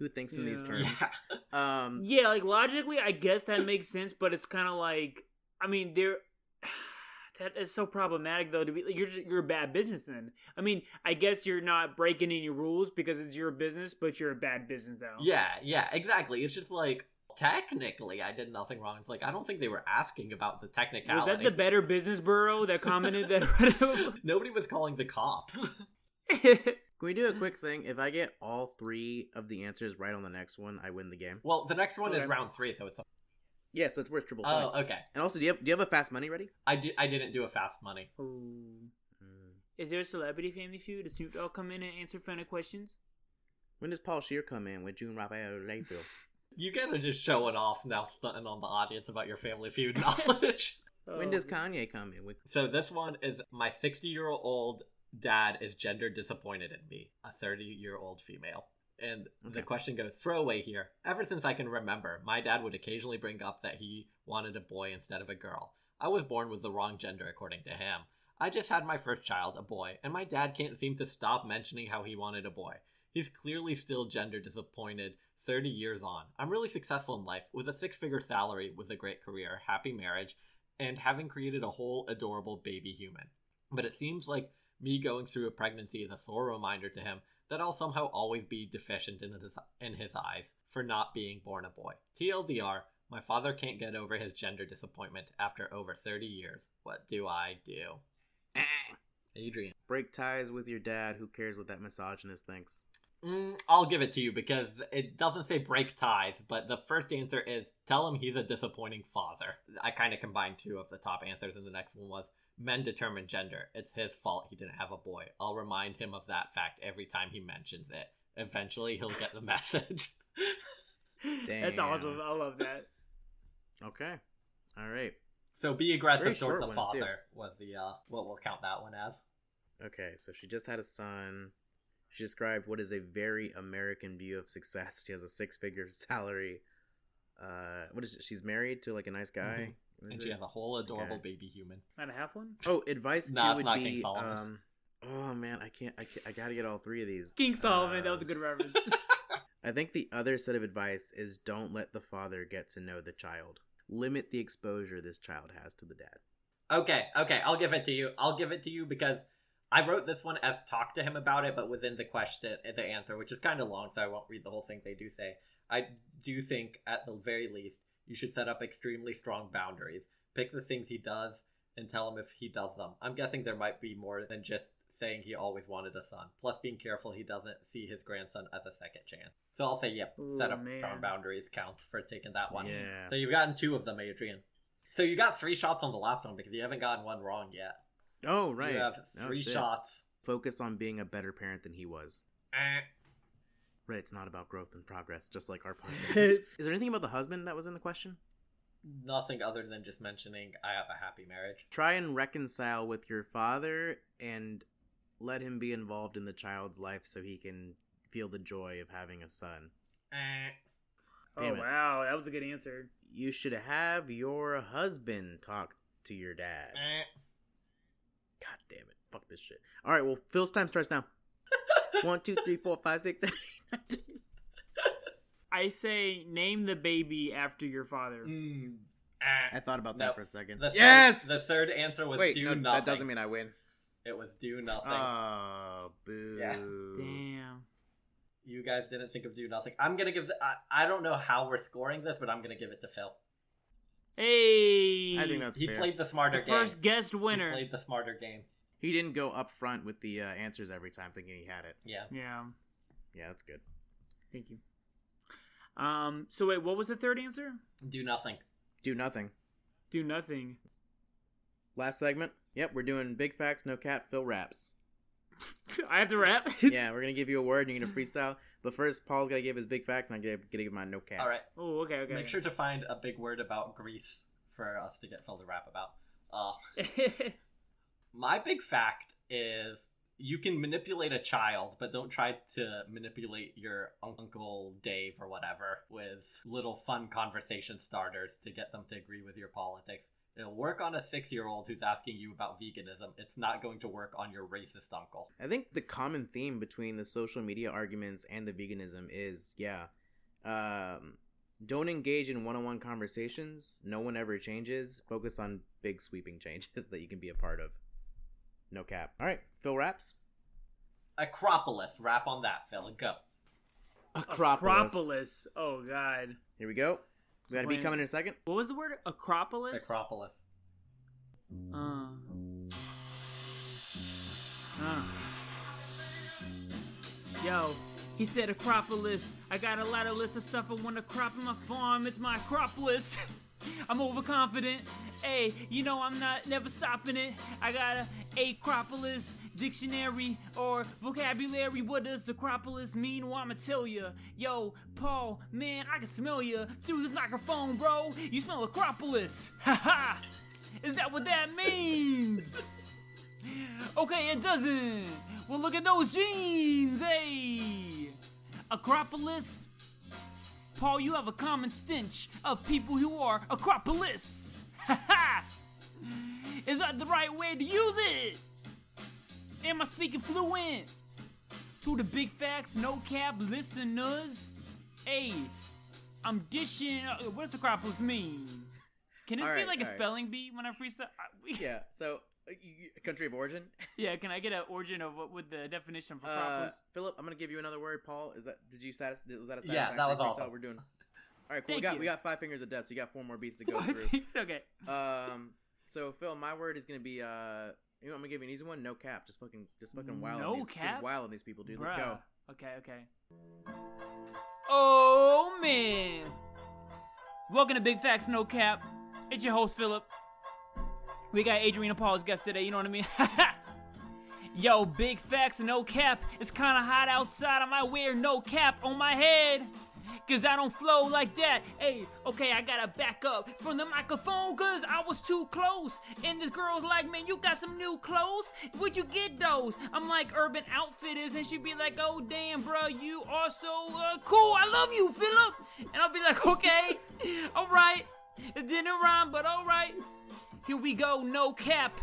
Who thinks in these terms? yeah. Um. Yeah, like logically, I guess that makes sense, but it's kind of like, I mean, they're that is so problematic though. To be like, you're just, you're a bad business then. I mean, I guess you're not breaking any rules because it's your business, but you're a bad business though. Yeah, yeah, exactly. It's just like technically I did nothing wrong. It's like I don't think they were asking about the technicality. Was that the Better Business Bureau that commented that? Nobody was calling the cops. Can we do a quick thing? If I get all three of the answers right on the next one, I win the game. well, the next one is round three, so it's. Yeah, so it's worth triple Oh, points. okay. And also, do you have do you have a fast money ready? I did. I didn't do a fast money. Ooh. Mm. Is there a celebrity family feud? Does Snoop Dogg come in and answer funny questions? When does Paul Scheer come in with June Raphael Layfield? You guys are just showing off now, stunting on the audience about your Family Feud knowledge. when does Oh. Kanye come in with? so this one is my 60 year old dad is gender disappointed in me, a 30 year old female. And the question goes throwaway here. Ever since I can remember, my dad would occasionally bring up that he wanted a boy instead of a girl. I was born with the wrong gender, according to him. I just had my first child, a boy, and my dad can't seem to stop mentioning how he wanted a boy. He's clearly still gender disappointed 30 years on. I'm really successful in life, with a six figure salary, with a great career, happy marriage, and having created a whole adorable baby human. But it seems like me going through a pregnancy is a sore reminder to him that I'll somehow always be deficient in his, in his eyes for not being born a boy. TLDR, my father can't get over his gender disappointment after over 30 years. What do I do? Adrian. Break ties with your dad. Who cares what that misogynist thinks? Mm, I'll give it to you because it doesn't say break ties, but the first answer is tell him he's a disappointing father. I kind of combined two of the top answers, and the next one was men determine gender. It's his fault he didn't have a boy. I'll remind him of that fact every time he mentions it. Eventually, he'll get the message. That's awesome. I love that. Okay. All right. so be aggressive Very towards the one, too. father was the uh what we'll count that one as. Okay. So she just had a son. She described what is a very American view of success. She has a six-figure salary. Uh, what is it? She's married to like a nice guy. What And is she it? has a whole adorable Okay. baby human. And a half one. Oh, advice Nah, too it's would not King be. Solomon. Um, oh man, I can't, I can't. I gotta get all three of these. King Solomon. that was a Uh, good reference. I think the other set of advice is don't let the father get to know the child. Limit the exposure this child has to the dad. Okay, okay, I'll give it to you. I'll give it to you because I wrote this one as talk to him about it, but within the question, the answer, which is kind of long, so I won't read the whole thing they do say. I do think, at the very least, you should set up extremely strong boundaries. Pick the things he does and tell him if he does them. I'm guessing there might be more than just saying he always wanted a son. Plus, being careful he doesn't see his grandson as a second chance. So I'll say, yep, set Ooh, up strong boundaries counts for taking that one. Yeah. So you've gotten two of them, Adrian. So you got three shots on the last one because you haven't gotten one wrong yet. Oh right. You have Oh, three shit. shots focus on being a better parent than he was. Eh. Reddit's not about growth and progress, just like our podcast. Is there anything about the husband that was in the question? Nothing other than just mentioning I have a happy marriage. Try and reconcile with your father and let him be involved in the child's life so he can feel the joy of having a son. Eh. Oh it. wow, that was a good answer. You should have your husband talk to your dad. Eh. God damn it. Fuck this shit. All right, well, Phil's time starts now. One, two, three, four, five, six, seven, eight, nine, ten. I say name the baby after your father. Mm. I thought about that Nope. for a second. The third, yes! The third answer was Wait, do no, nothing. that doesn't mean I win. it was do nothing. Oh, boo. Yeah. Damn. you guys didn't think of do nothing. I'm gonna give. The, I, I don't know how we're scoring this, but I'm gonna give it to Phil. Hey. I think that's he fair. played the smarter the game. first guest He winner. played the smarter game. He didn't go up front with the uh, answers every time thinking he had it. Yeah. Yeah. Yeah, that's good. Thank you. Um. So wait, what was the third answer? Do nothing. Do nothing. Do nothing. Last segment. Yep, we're doing big facts, no cap, Phil raps. I have to rap. yeah, we're gonna give you a word. and You're gonna freestyle. But first, Paul's gotta give his big fact, and I'm gonna, gonna give my no cap. All right. Oh, okay, okay. Make sure to find a big word about Greece for us to get Phil to rap about. Uh, my big fact is you can manipulate a child, but don't try to manipulate your uncle Dave or whatever with little fun conversation starters to get them to agree with your politics. It'll work on a six year old who's asking you about veganism. It's not going to work on your racist uncle. I think the common theme between the social media arguments and the veganism is, yeah, um, don't engage in one-on-one conversations. No one ever changes. Focus on big sweeping changes that you can be a part of. No cap. All right, Phil raps. Acropolis, rap on that, Phil. Go. Acropolis. Acropolis. Oh God. Here we go. We got a beat coming in a second. What was the word? Acropolis. Acropolis. Uh. Uh. Yo, he said Acropolis. I got a lot of lists of stuff I want to crop in my farm. It's my Acropolis. I'm overconfident. Hey, you know I'm not never stopping it. I got a Acropolis dictionary or vocabulary. What does Acropolis mean? Well, I'ma tell ya. Yo, Paul, man, I can smell ya through this microphone, bro. You smell Acropolis. Ha ha. Is that what that means? Okay, it doesn't. Well, look at those jeans, hey. Acropolis. Paul, you have a common stench of people who are Acropolis. Ha ha. Is that the right way to use it? Am I speaking fluent? To the big facts, no cap listeners. Hey, I'm dishing. Uh, what does Acropolis mean? Can this All be right, like a right. spelling bee when I freestyle? Yeah. So, country of origin. Yeah, can I get an origin of what would the definition of Uh, Acropolis? Philip, I'm gonna give you another word. Paul, is that? Did you satis- Was that a Yeah, satisfactory that was freestyle awesome. We're doing. All right, cool. we got you. we got five fingers of death, so you got four more beats to go through. think so, okay. Um, so Phil, my word is gonna be uh, you know, I'm gonna give you an easy one. No cap, just fucking, just fucking wild. No these, cap? Just wild on these people, dude. Let's go. Okay, okay. Oh man! Welcome to Big Facts No Cap. It's your host Philip. We got Adriana Paul's guest today. You know what I mean? Yo, Big Facts No Cap. It's kind of hot outside. I might wear no cap on my head. Cause I don't flow like that. Hey, okay, I gotta back up from the microphone cause I was too close. And this girl's like, man, you got some new clothes? Where'd you get those? I'm like, Urban Outfitters. And she'd be like, oh, damn, bro, you are so uh, cool. I love you, Philip. And I'll be like, okay, all right. It didn't rhyme, but all right. Here we go, no cap.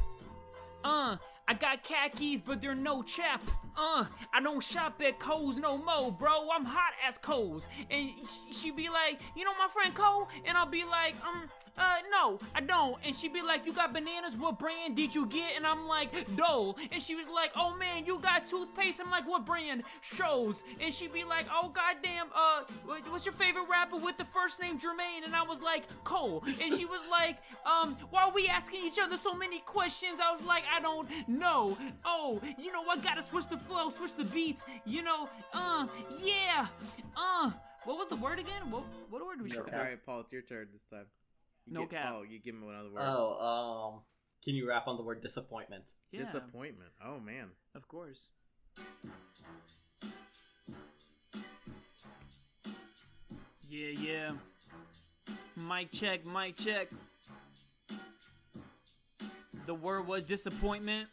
Uh, I got khakis, but they're no chap. Uh, I don't shop at Kohl's no more, bro. I'm hot as Kohl's. And sh- she be like, you know my friend Cole? And I'll be like, um, uh, no, I don't. And she'd be like, you got bananas? What brand did you get? And I'm like, Dole. And she was like, oh man, you got toothpaste? I'm like, what brand? Shows. And she'd be like, oh goddamn, uh, what's your favorite rapper with the first name Jermaine? And I was like, Cole. And she was like, um, why are we asking each other so many questions? I was like, I don't know. Oh, you know, I gotta switch the flow, switch the beats. You know, uh, yeah, uh. What was the word again? What what word did we No show? All right, Paul, it's your turn this time. You No get, cap. Paul, you give him another word. Oh, um, Can you rap on the word disappointment? Yeah, Disappointment. Oh man. Of course. Yeah, yeah. Mic check, mic check. The word was disappointment,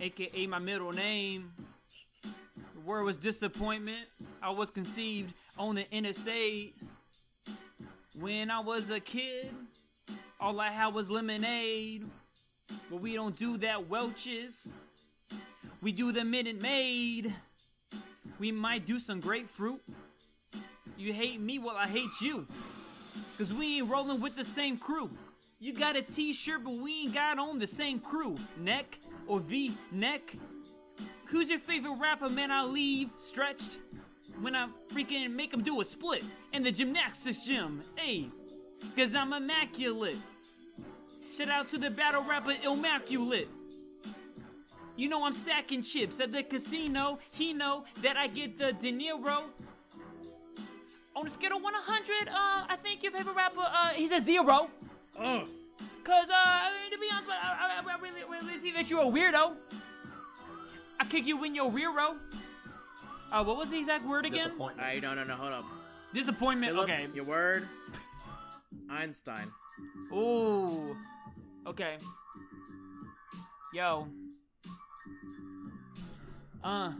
aka my middle name. The word was disappointment. I was conceived on the interstate. When I was a kid, all I had was lemonade. But we don't do that, Welch's. We do the Minute Maid. We might do some grapefruit. You hate me, well, I hate you. Cause we ain't rolling with the same crew. You got a t shirt, but we ain't got on the same crew. Neck or V neck. Who's your favorite rapper, man? I leave stretched when I freaking make him do a split in the gymnastics gym. Hey, cause I'm immaculate. Shout out to the battle rapper Immaculate. You know I'm stacking chips at the casino. He know that I get the De Niro. On a scale of 1 to 100, uh, I think your favorite rapper, uh, he's a zero. Oh. Cause, uh, I mean, to be honest, I, I, I really, really think that you're a weirdo. I kick you in your rear row. Uh, what was the exact word again? Disappointment. I no no no hold up. Disappointment. Philip, okay. Your word. Einstein. Ooh. Okay. Yo. Uh.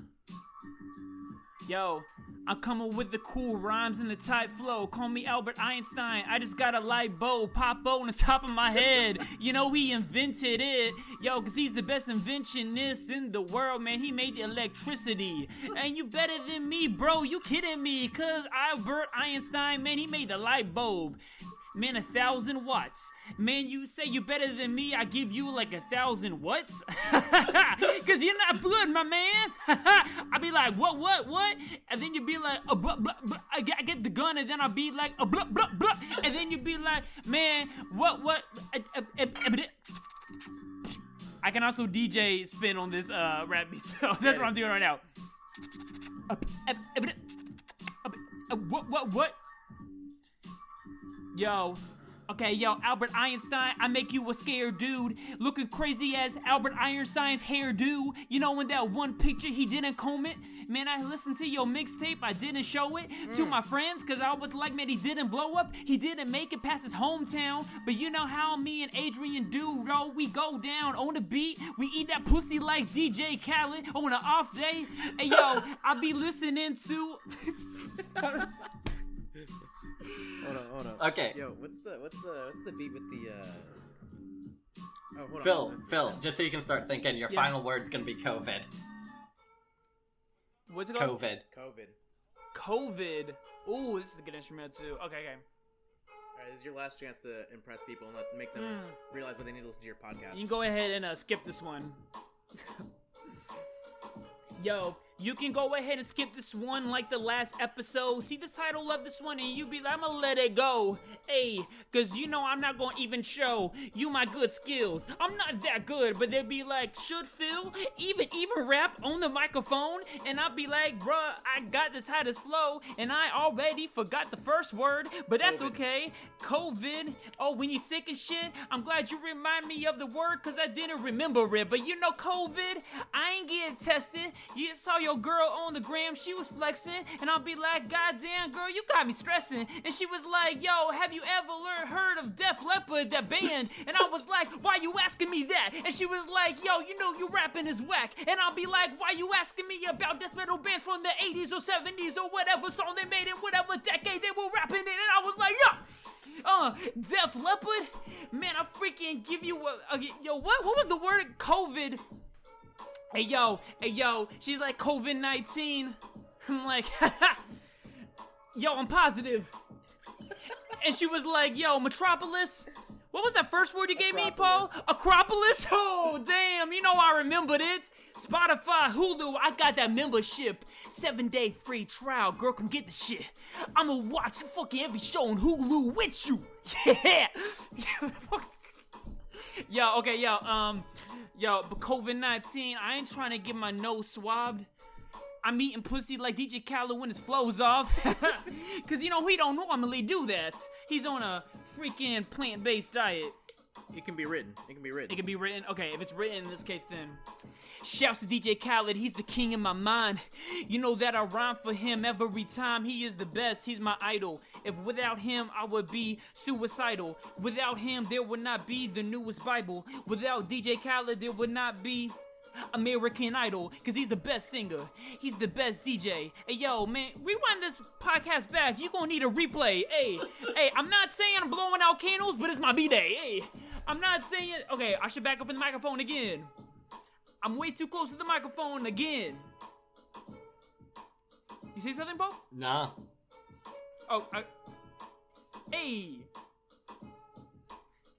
Yo. I'm coming with the cool rhymes and the tight flow. Call me Albert Einstein. I just got a light bulb pop on the top of my head. You know, he invented it. Yo, cause he's the best inventionist in the world, man. He made the electricity. And you better than me, bro. You kidding me? Cause Albert Einstein, man, he made the light bulb. Man, a thousand watts. Man, you say you better than me, I give you like a thousand watts? Cause you're not good, my man. I be like, what, what, what? And then you be like, uh, blah, blah, blah. I, get, I get the gun, and then I'll be like, uh, blah, blah, blah. And then you be like, man, what, what? I can also DJ spin on this uh, rap beat, so that's what I'm doing right now. What, what, what? Yo. Okay, yo, Albert Einstein, I make you a scared dude. Looking crazy as Albert Einstein's hairdo. You know, in that one picture he didn't comb it? Man, I listened to your mixtape, I didn't show it to mm. my friends, cause I was like, man, he didn't blow up. He didn't make it past his hometown. But you know how me and Adrian do, bro. We go down on the beat, we eat that pussy like DJ Khaled on an off day. Hey, yo, I be listening to. Hold on, hold on. Okay. Yo, what's the what's the what's the beat with the uh? Oh, hold Phil, on. Phil, just so you can start thinking, your Yeah. final word's gonna be COVID. What's it called? COVID. COVID. COVID. Ooh, this is a good instrument too. Okay, okay. All right, this is your last chance to impress people and let, make them Hmm. realize what they need to listen to your podcast. You can go ahead and uh, skip this one. Yo, you can go ahead and skip this one like the last episode. See the title of this one and you be like, I'ma let it go. Hey, cause you know I'm not gonna even show you my good skills. I'm not that good, but they'd be like, should Phil even even rap on the microphone? And I'd be like, bruh, I got the tightest flow, and I already forgot the first word, but that's COVID. okay. COVID. Oh, when you sick and shit, I'm glad you remind me of the word cause I didn't remember it. But you know, COVID, I ain't getting tested. You saw your girl on the gram, she was flexing, and I'll be like, God damn, girl, you got me stressing. And she was like, Yo, have you ever learned heard of Def Leppard, that band? And I was like, Why you asking me that? And she was like, Yo, you know you rapping is whack. And I'll be like, Why you asking me about death metal bands from the 80s or 70s or whatever song they made in whatever decade they were rapping in? And I was like, Yo! Uh, Def Leppard, man, I freaking give you a, a yo. What what was the word? COVID. Hey yo, hey yo. She's like COVID nineteen. I'm like, yo, I'm positive. And she was like, yo, Metropolis. What was that first word you gave me, Paul? Acropolis? Oh, damn. You know I remembered it. Spotify, Hulu, I got that membership. Seven day free trial. Girl, come get the shit. I'ma watch fucking every show on Hulu with you. Yeah. yo, okay, yo, um, yo, but COVID 19, I ain't trying to get my nose swabbed. I'm eating pussy like DJ Khaled when his flows off. Cause you know he don't normally do that. He's on a freaking plant-based diet. It can be written. It can be written. It can be written. Okay, if it's written in this case, then. Shouts to DJ Khaled, he's the king in my mind. You know that I rhyme for him every time. He is the best, he's my idol. If without him, I would be suicidal. Without him, there would not be the newest Bible. Without DJ Khaled, there would not be. American Idol, cause he's the best singer. He's the best DJ. Hey yo, man, rewind this podcast back. You gonna need a replay. Hey, hey, I'm not saying I'm blowing out candles, but it's my B-day. Hey, I'm not saying okay, I should back up in the microphone again. I'm way too close to the microphone again. You say something, Paul? Nah. Oh, I, hey.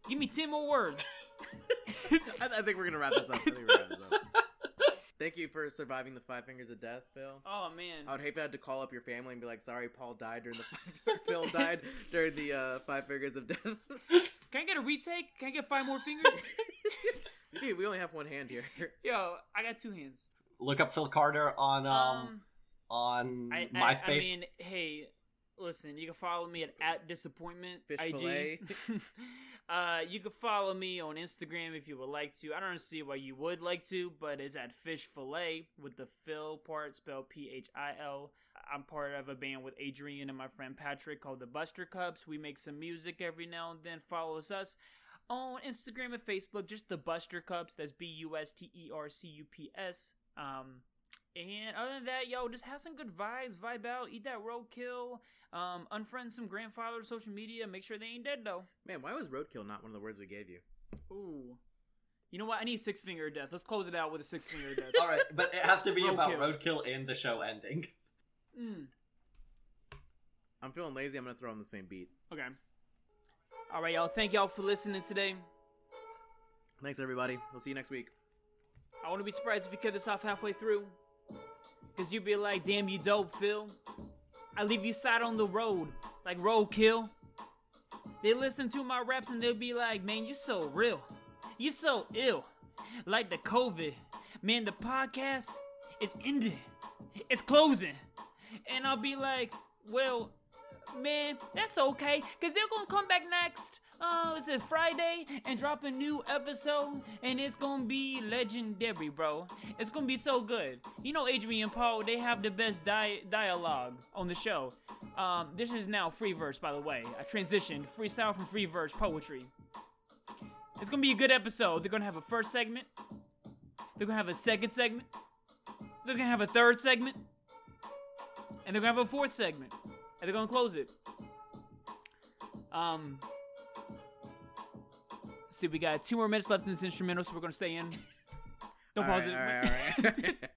Give me 10 more words. I, I think we're gonna wrap this up. I think we're gonna wrap this up. Thank you for surviving the five fingers of death, Phil. Oh, man. I would hate if I had to call up your family and be like, "Sorry, Paul died during the Phil died during the uh, five fingers of death." Can I get a retake? Can I get five more fingers? Dude, we only have one hand here. Yo, I got two hands. Look up Phil Carter on um, Um, on I, I, MySpace. I mean, hey, listen, you can follow me at, at disappointment Fish IG. fillet. uh, you can follow me on Instagram if you would like to. I don't see why you would like to, but it's at fish fillet with the Phil part spelled P H I L. I'm part of a band with Adrian and my friend Patrick called the Buster Cups. We make some music every now and then. Follow us on Instagram and Facebook, just the Buster Cups. That's B U S T E R C U P S. Um, and other than that, yo, just have some good vibes, vibe out, eat that roadkill, um, unfriend some grandfather social media, make sure they ain't dead though. Man, why was roadkill not one of the words we gave you? Ooh. You know what? I need six finger death. Let's close it out with a six finger death. All right, but it has to be about Roadkill. roadkill and the show ending. Mm, I'm feeling lazy. I'm gonna throw on the same beat. okay. All right, y'all. Thank y'all for listening today. Thanks, everybody. We'll see you next week. I wouldn't be surprised if you cut this off halfway through. Cause you'd be like, damn, you dope, Phil. I leave you side on the road, like roadkill. They listen to my raps and they'll be like, man, you so real. You so ill. Like the COVID. Man, the podcast, it's ending. It's closing. And I'll be like, well, man, that's okay. Cause they're gonna come back next. Uh, it's a Friday and drop a new episode, and it's gonna be legendary, bro. It's gonna be so good. You know, Adrian and Paul, they have the best di- dialogue on the show. Um, this is now free verse, by the way. I transitioned freestyle from free verse poetry. It's gonna be a good episode. They're gonna have a first segment. They're gonna have a second segment. They're gonna have a third segment. And they're gonna have a fourth segment. And they're gonna close it. Um see we got two more minutes left in this instrumental, so we're gonna stay in. Don't All pause right, it. all right, all right.